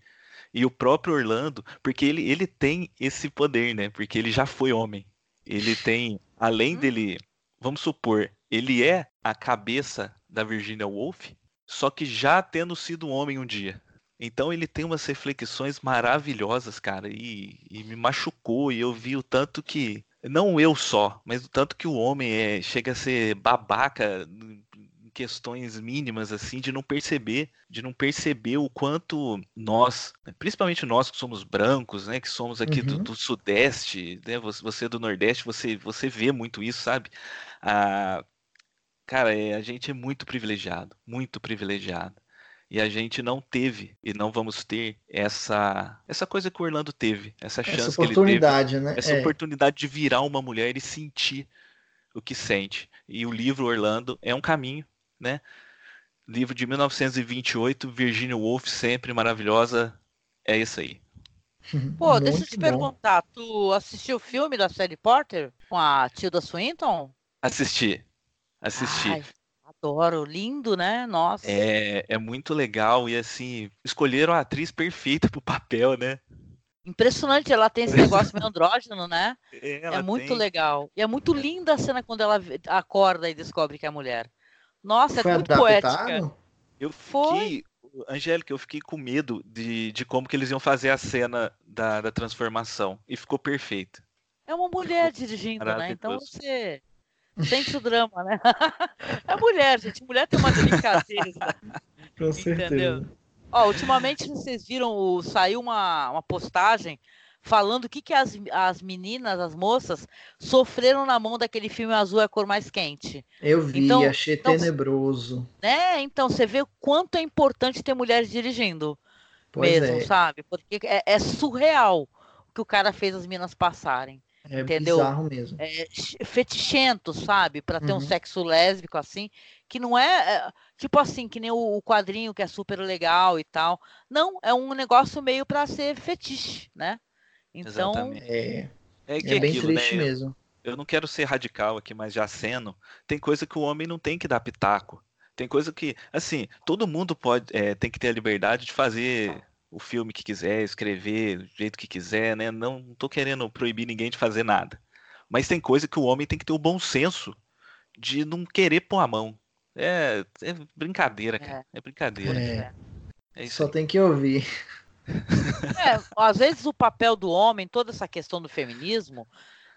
E o próprio Orlando, porque ele, ele tem esse poder, né? Porque ele já foi homem. Ele tem, além dele, vamos supor, ele é a cabeça da Virginia Woolf, só que já tendo sido homem um dia. Então ele tem umas reflexões maravilhosas, cara, e, e, me machucou, e eu vi o tanto que, não eu só, mas o tanto que o homem é, chega a ser babaca questões mínimas assim de não perceber, de não perceber o quanto nós, principalmente nós que somos brancos, né, que somos aqui uhum. do, do, sudeste, né, você, você é do nordeste, você você vê muito isso, sabe? Ah, cara, é, a gente é muito privilegiado, muito privilegiado. E a gente não teve e não vamos ter essa essa coisa que o Orlando teve, essa chance essa oportunidade, que ele teve, né? Essa é. oportunidade de virar uma mulher e sentir o que sente. E o livro Orlando é um caminho né? Livro de 1928, Virginia Woolf, sempre maravilhosa. É isso aí. Pô, Muito deixa eu te bom. perguntar, tu assistiu o filme da Sally Porter com a Tilda Swinton? Assisti. Assisti. Ai, adoro, lindo, né? Nossa. É, é muito legal e assim, escolheram a atriz perfeita pro papel, né? Impressionante, ela tem esse negócio meio andrógeno, né? Ela é muito tem... legal. E é muito linda a cena quando ela acorda e descobre que é mulher. Nossa, é Foi é muito adaptado? poética. Eu fiquei, Foi. Angélica, eu fiquei com medo de, de como que eles iam fazer a cena da, da transformação. E ficou perfeito. É uma mulher ficou dirigindo, né? Então você sente o drama, né? É mulher, gente. Mulher tem uma delicadeza. Com certeza. Entendeu? Ó, ultimamente vocês viram, saiu uma, uma postagem falando o que, que as, as meninas, as moças, sofreram na mão daquele filme Azul é a cor mais quente. Eu vi, então, achei então, tenebroso. Né? Então, você vê o quanto é importante ter mulheres dirigindo. Pois mesmo, é. sabe? Porque é, é, surreal o que o cara fez as meninas passarem. É entendeu? bizarro mesmo. É fetichento, sabe? Para ter uhum. um sexo lésbico assim, que não é, é tipo assim, que nem o, o, quadrinho que é super legal e tal. Não, é um negócio meio para ser fetiche, né? Então, Exatamente. é, é, é bem aquilo, triste né? mesmo. Eu, eu não quero ser radical aqui, mas já sendo, tem coisa que o homem não tem que dar pitaco. Tem coisa que, assim, todo mundo pode, é, tem que ter a liberdade de fazer o filme que quiser, escrever do jeito que quiser, né? Não, não tô querendo proibir ninguém de fazer nada. Mas tem coisa que o homem tem que ter o bom senso de não querer pôr a mão. É, é brincadeira, cara. É, é brincadeira. É. é Só aí. tem que ouvir. É, às vezes o papel do homem, toda essa questão do feminismo,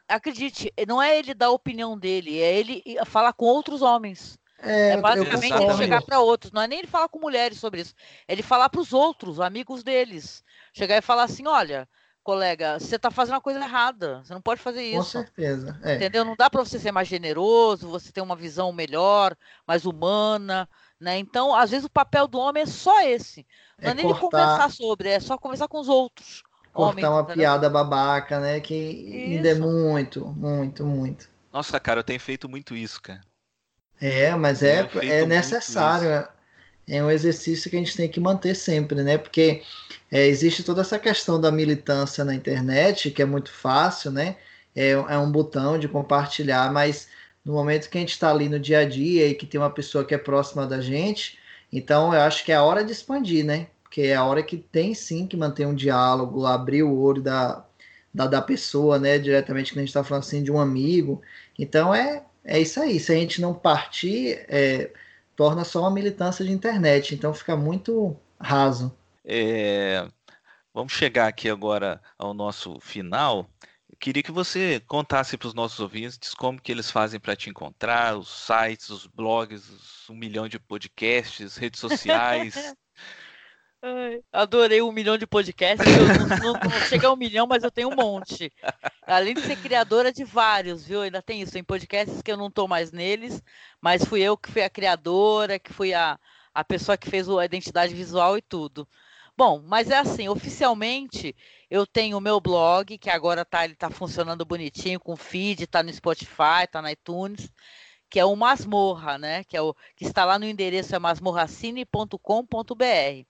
acredite, não é ele dar a opinião dele, é ele falar com outros homens. É, é basicamente ele chegar para outros, não é nem ele falar com mulheres sobre isso, é ele falar para os outros, amigos deles. Chegar e falar assim: olha, colega, você está fazendo uma coisa errada, você não pode fazer isso. Com certeza. É. Entendeu? Não dá para você ser mais generoso, você ter uma visão melhor, mais humana. Né? Então, às vezes, o papel do homem é só esse. Não é, é nem cortar, conversar sobre, é só conversar com os outros. Cortar homens, uma piada babaca, né? Que ainda é muito, muito, muito. Nossa, cara, eu tenho feito muito isso, cara. É, mas é, é necessário. é um exercício que a gente tem que manter sempre, né? Porque é, existe toda essa questão da militância na internet, que é muito fácil, né? É, é um botão de compartilhar, mas no momento que a gente está ali no dia a dia e que tem uma pessoa que é próxima da gente, então eu acho que é a hora de expandir, né? Porque é a hora que tem sim que manter um diálogo, abrir o olho da, da, da pessoa, né? Diretamente que a gente está falando assim de um amigo. Então é, é isso aí. Se a gente não partir, é, torna só uma militância de internet. Então fica muito raso. É, vamos chegar aqui agora ao nosso final. Queria que você contasse para os nossos ouvintes como que eles fazem para te encontrar, os sites, os blogs, os um milhão de podcasts, redes sociais. Ai, adorei um milhão de podcasts. Não, não, não chega a um milhão, mas eu tenho um monte. Além de ser criadora de vários, viu? Ainda tem isso. Tem podcasts que eu não estou mais neles, mas fui eu que fui a criadora, que fui a, a pessoa que fez a identidade visual e tudo. Bom, mas é assim, oficialmente eu tenho o meu blog, que agora tá, ele tá funcionando bonitinho com feed, tá no Spotify, tá na iTunes, que é o Masmorra, né? Que, é o, que está lá no endereço é masmorracine.com.br.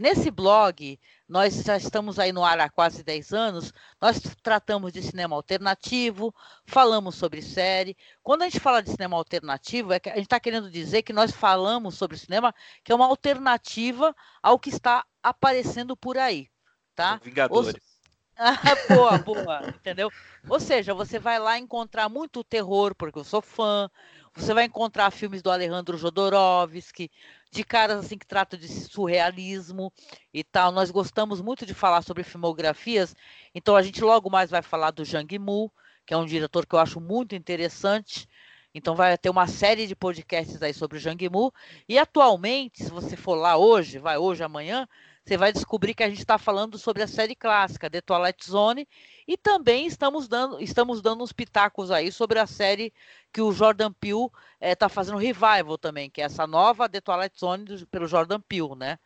Nesse blog, nós já estamos aí no ar há quase 10 anos, nós tratamos de cinema alternativo, falamos sobre série. Quando a gente fala de cinema alternativo, é que a gente está querendo dizer que nós falamos sobre cinema que é uma alternativa ao que está aparecendo por aí, tá? Vingadores. Os... boa, boa, entendeu? Ou seja, você vai lá encontrar muito terror, porque eu sou fã, você vai encontrar filmes do Alejandro Jodorowsky, de caras assim que tratam de surrealismo e tal. Nós gostamos muito de falar sobre filmografias, então a gente logo mais vai falar do Zhang Mu, que é um diretor que eu acho muito interessante. Então vai ter uma série de podcasts aí sobre o Zhang Mu. E atualmente, se você for lá hoje, vai hoje, amanhã, você vai descobrir que a gente está falando sobre a série clássica, The Twilight Zone, e também estamos dando, estamos dando uns pitacos aí sobre a série que o Jordan Peele está eh, fazendo revival também, que é essa nova The Twilight Zone do, pelo Jordan Peele, né?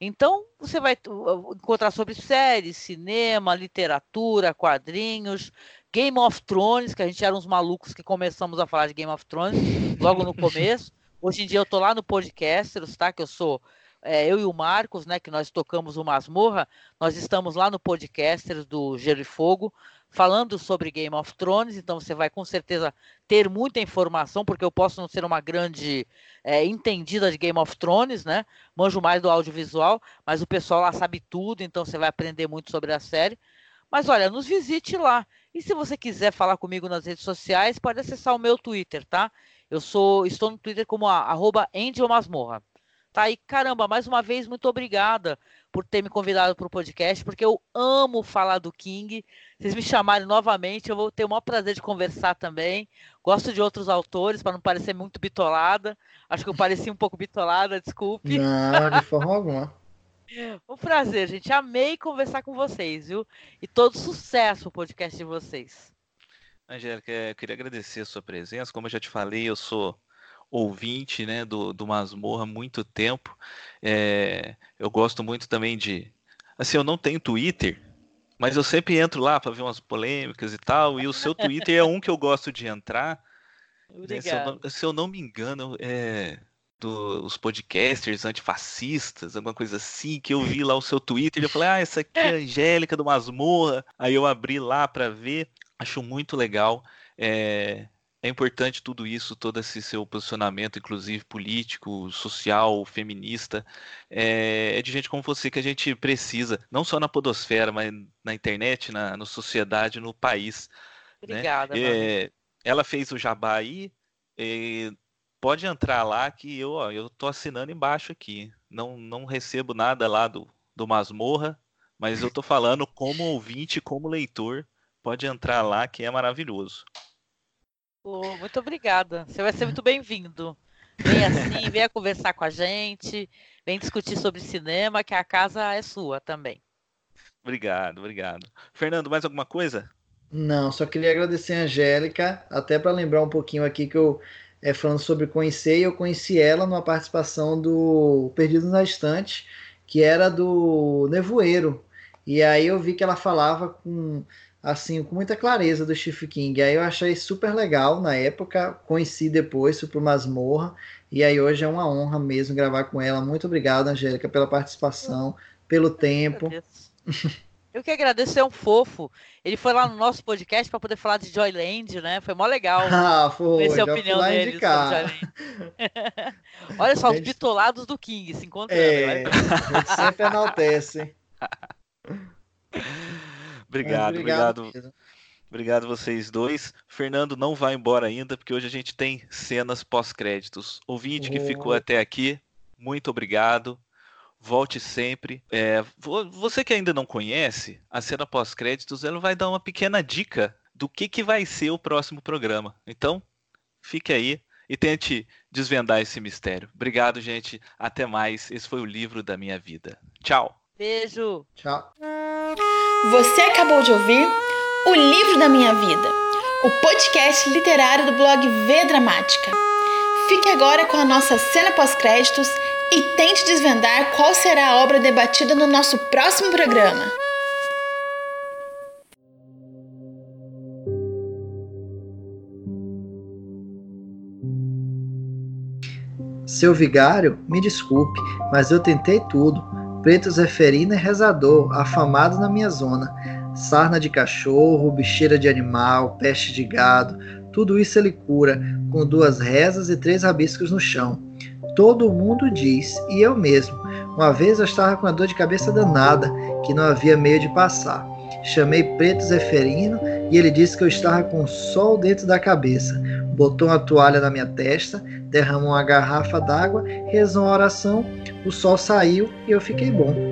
Então, você vai encontrar sobre séries, cinema, literatura, quadrinhos, Game of Thrones, que a gente era uns malucos que começamos a falar de Game of Thrones logo no começo. Hoje em dia eu tô lá no Podcasters, tá? Que eu sou é, eu e o Marcos, né, que nós tocamos o Masmorra, nós estamos lá no Podcasters do Gelo e Fogo, falando sobre Game of Thrones, então você vai com certeza ter muita informação, porque eu posso não ser uma grande é, entendida de Game of Thrones, né? Manjo mais do audiovisual, mas o pessoal lá sabe tudo, então você vai aprender muito sobre a série. Mas olha, nos visite lá. E se você quiser falar comigo nas redes sociais, pode acessar o meu Twitter, tá? Eu sou, estou no Twitter como a, arroba Masmorra. Tá aí, caramba, mais uma vez, muito obrigada por ter me convidado para o podcast, porque eu amo falar do King. Se vocês me chamarem novamente, eu vou ter o maior prazer de conversar também. Gosto de outros autores, para não parecer muito bitolada. Acho que eu pareci um pouco bitolada, desculpe. Não, de forma alguma. Um prazer, gente. Amei conversar com vocês, viu? E todo sucesso o podcast de vocês. Angélica, eu queria agradecer a sua presença. Como eu já te falei, eu sou ouvinte né, do, do Masmorra há muito tempo. É, eu gosto muito também de. Assim, eu não tenho Twitter, mas eu sempre entro lá para ver umas polêmicas e tal. E o seu Twitter é um que eu gosto de entrar. Né, se, eu não, se, eu não, me engano, é dos podcasters antifascistas, alguma coisa assim, que eu vi lá o seu Twitter e eu falei, ah, essa aqui é a Angélica do Masmorra. Aí eu abri lá para ver, acho muito legal. É, é importante tudo isso, todo esse seu posicionamento, inclusive político, social, feminista. É, é, de gente como você que a gente precisa, não só na podosfera, mas na internet, na, na sociedade, no país. Né? Obrigada. Né? É, ela fez o jabá aí. É, pode entrar lá que eu, ó, eu tô assinando embaixo aqui. Não, não recebo nada lá do, do Masmorra, mas eu tô falando como ouvinte, como leitor. Pode entrar lá que é maravilhoso. Oh, muito obrigada. Você vai ser muito bem-vindo. Vem assim, venha conversar com a gente, vem discutir sobre cinema, que a casa é sua também. Obrigado, obrigado. Fernando, mais alguma coisa? Não, só queria agradecer a Angélica, até para lembrar um pouquinho aqui que eu é, falando sobre conhecer, eu conheci ela numa participação do Perdido na Estante, que era do Nevoeiro. E aí eu vi que ela falava com assim, com muita clareza do Stephen King. Aí eu achei super legal na época, conheci depois, fui pro Masmorra, e aí hoje é uma honra mesmo gravar com ela. Muito obrigado, Angélica, pela participação, pelo tempo. Eu que agradeço, é um fofo. Ele foi lá no nosso podcast para poder falar de Joyland, né? Foi mó legal. Ah, foi. Conhecer a opinião dele Olha só, os bitolados do King se encontrando. É, gente sempre enaltece. obrigado, obrigado. Obrigado, obrigado vocês dois. Fernando não vai embora ainda, porque hoje a gente tem cenas pós-créditos. Ouvinte oh. que ficou até aqui, muito obrigado volte sempre. É, você que ainda não conhece, a cena pós-créditos ela vai dar uma pequena dica do que, que vai ser o próximo programa. Então, fique aí e tente desvendar esse mistério. Obrigado, gente. Até mais. Esse foi o livro da minha vida. Tchau. Beijo. Tchau. Você acabou de ouvir O Livro da Minha Vida, o podcast literário do blog V Dramática. Fique agora com a nossa cena pós-créditos e tente desvendar qual será a obra debatida no nosso próximo programa. Seu vigário, me desculpe, mas eu tentei tudo. Preto Zeferino é rezador, afamado na minha zona. Sarna de cachorro, bicheira de animal, peste de gado, tudo isso ele cura, com duas rezas e três rabiscos no chão. Todo mundo diz, e eu mesmo. Uma vez eu estava com uma dor de cabeça danada, que não havia meio de passar. Chamei Preto Zeferino e ele disse que eu estava com o sol dentro da cabeça. Botou uma toalha na minha testa, derramou uma garrafa d'água, rezou uma oração, o sol saiu e eu fiquei bom.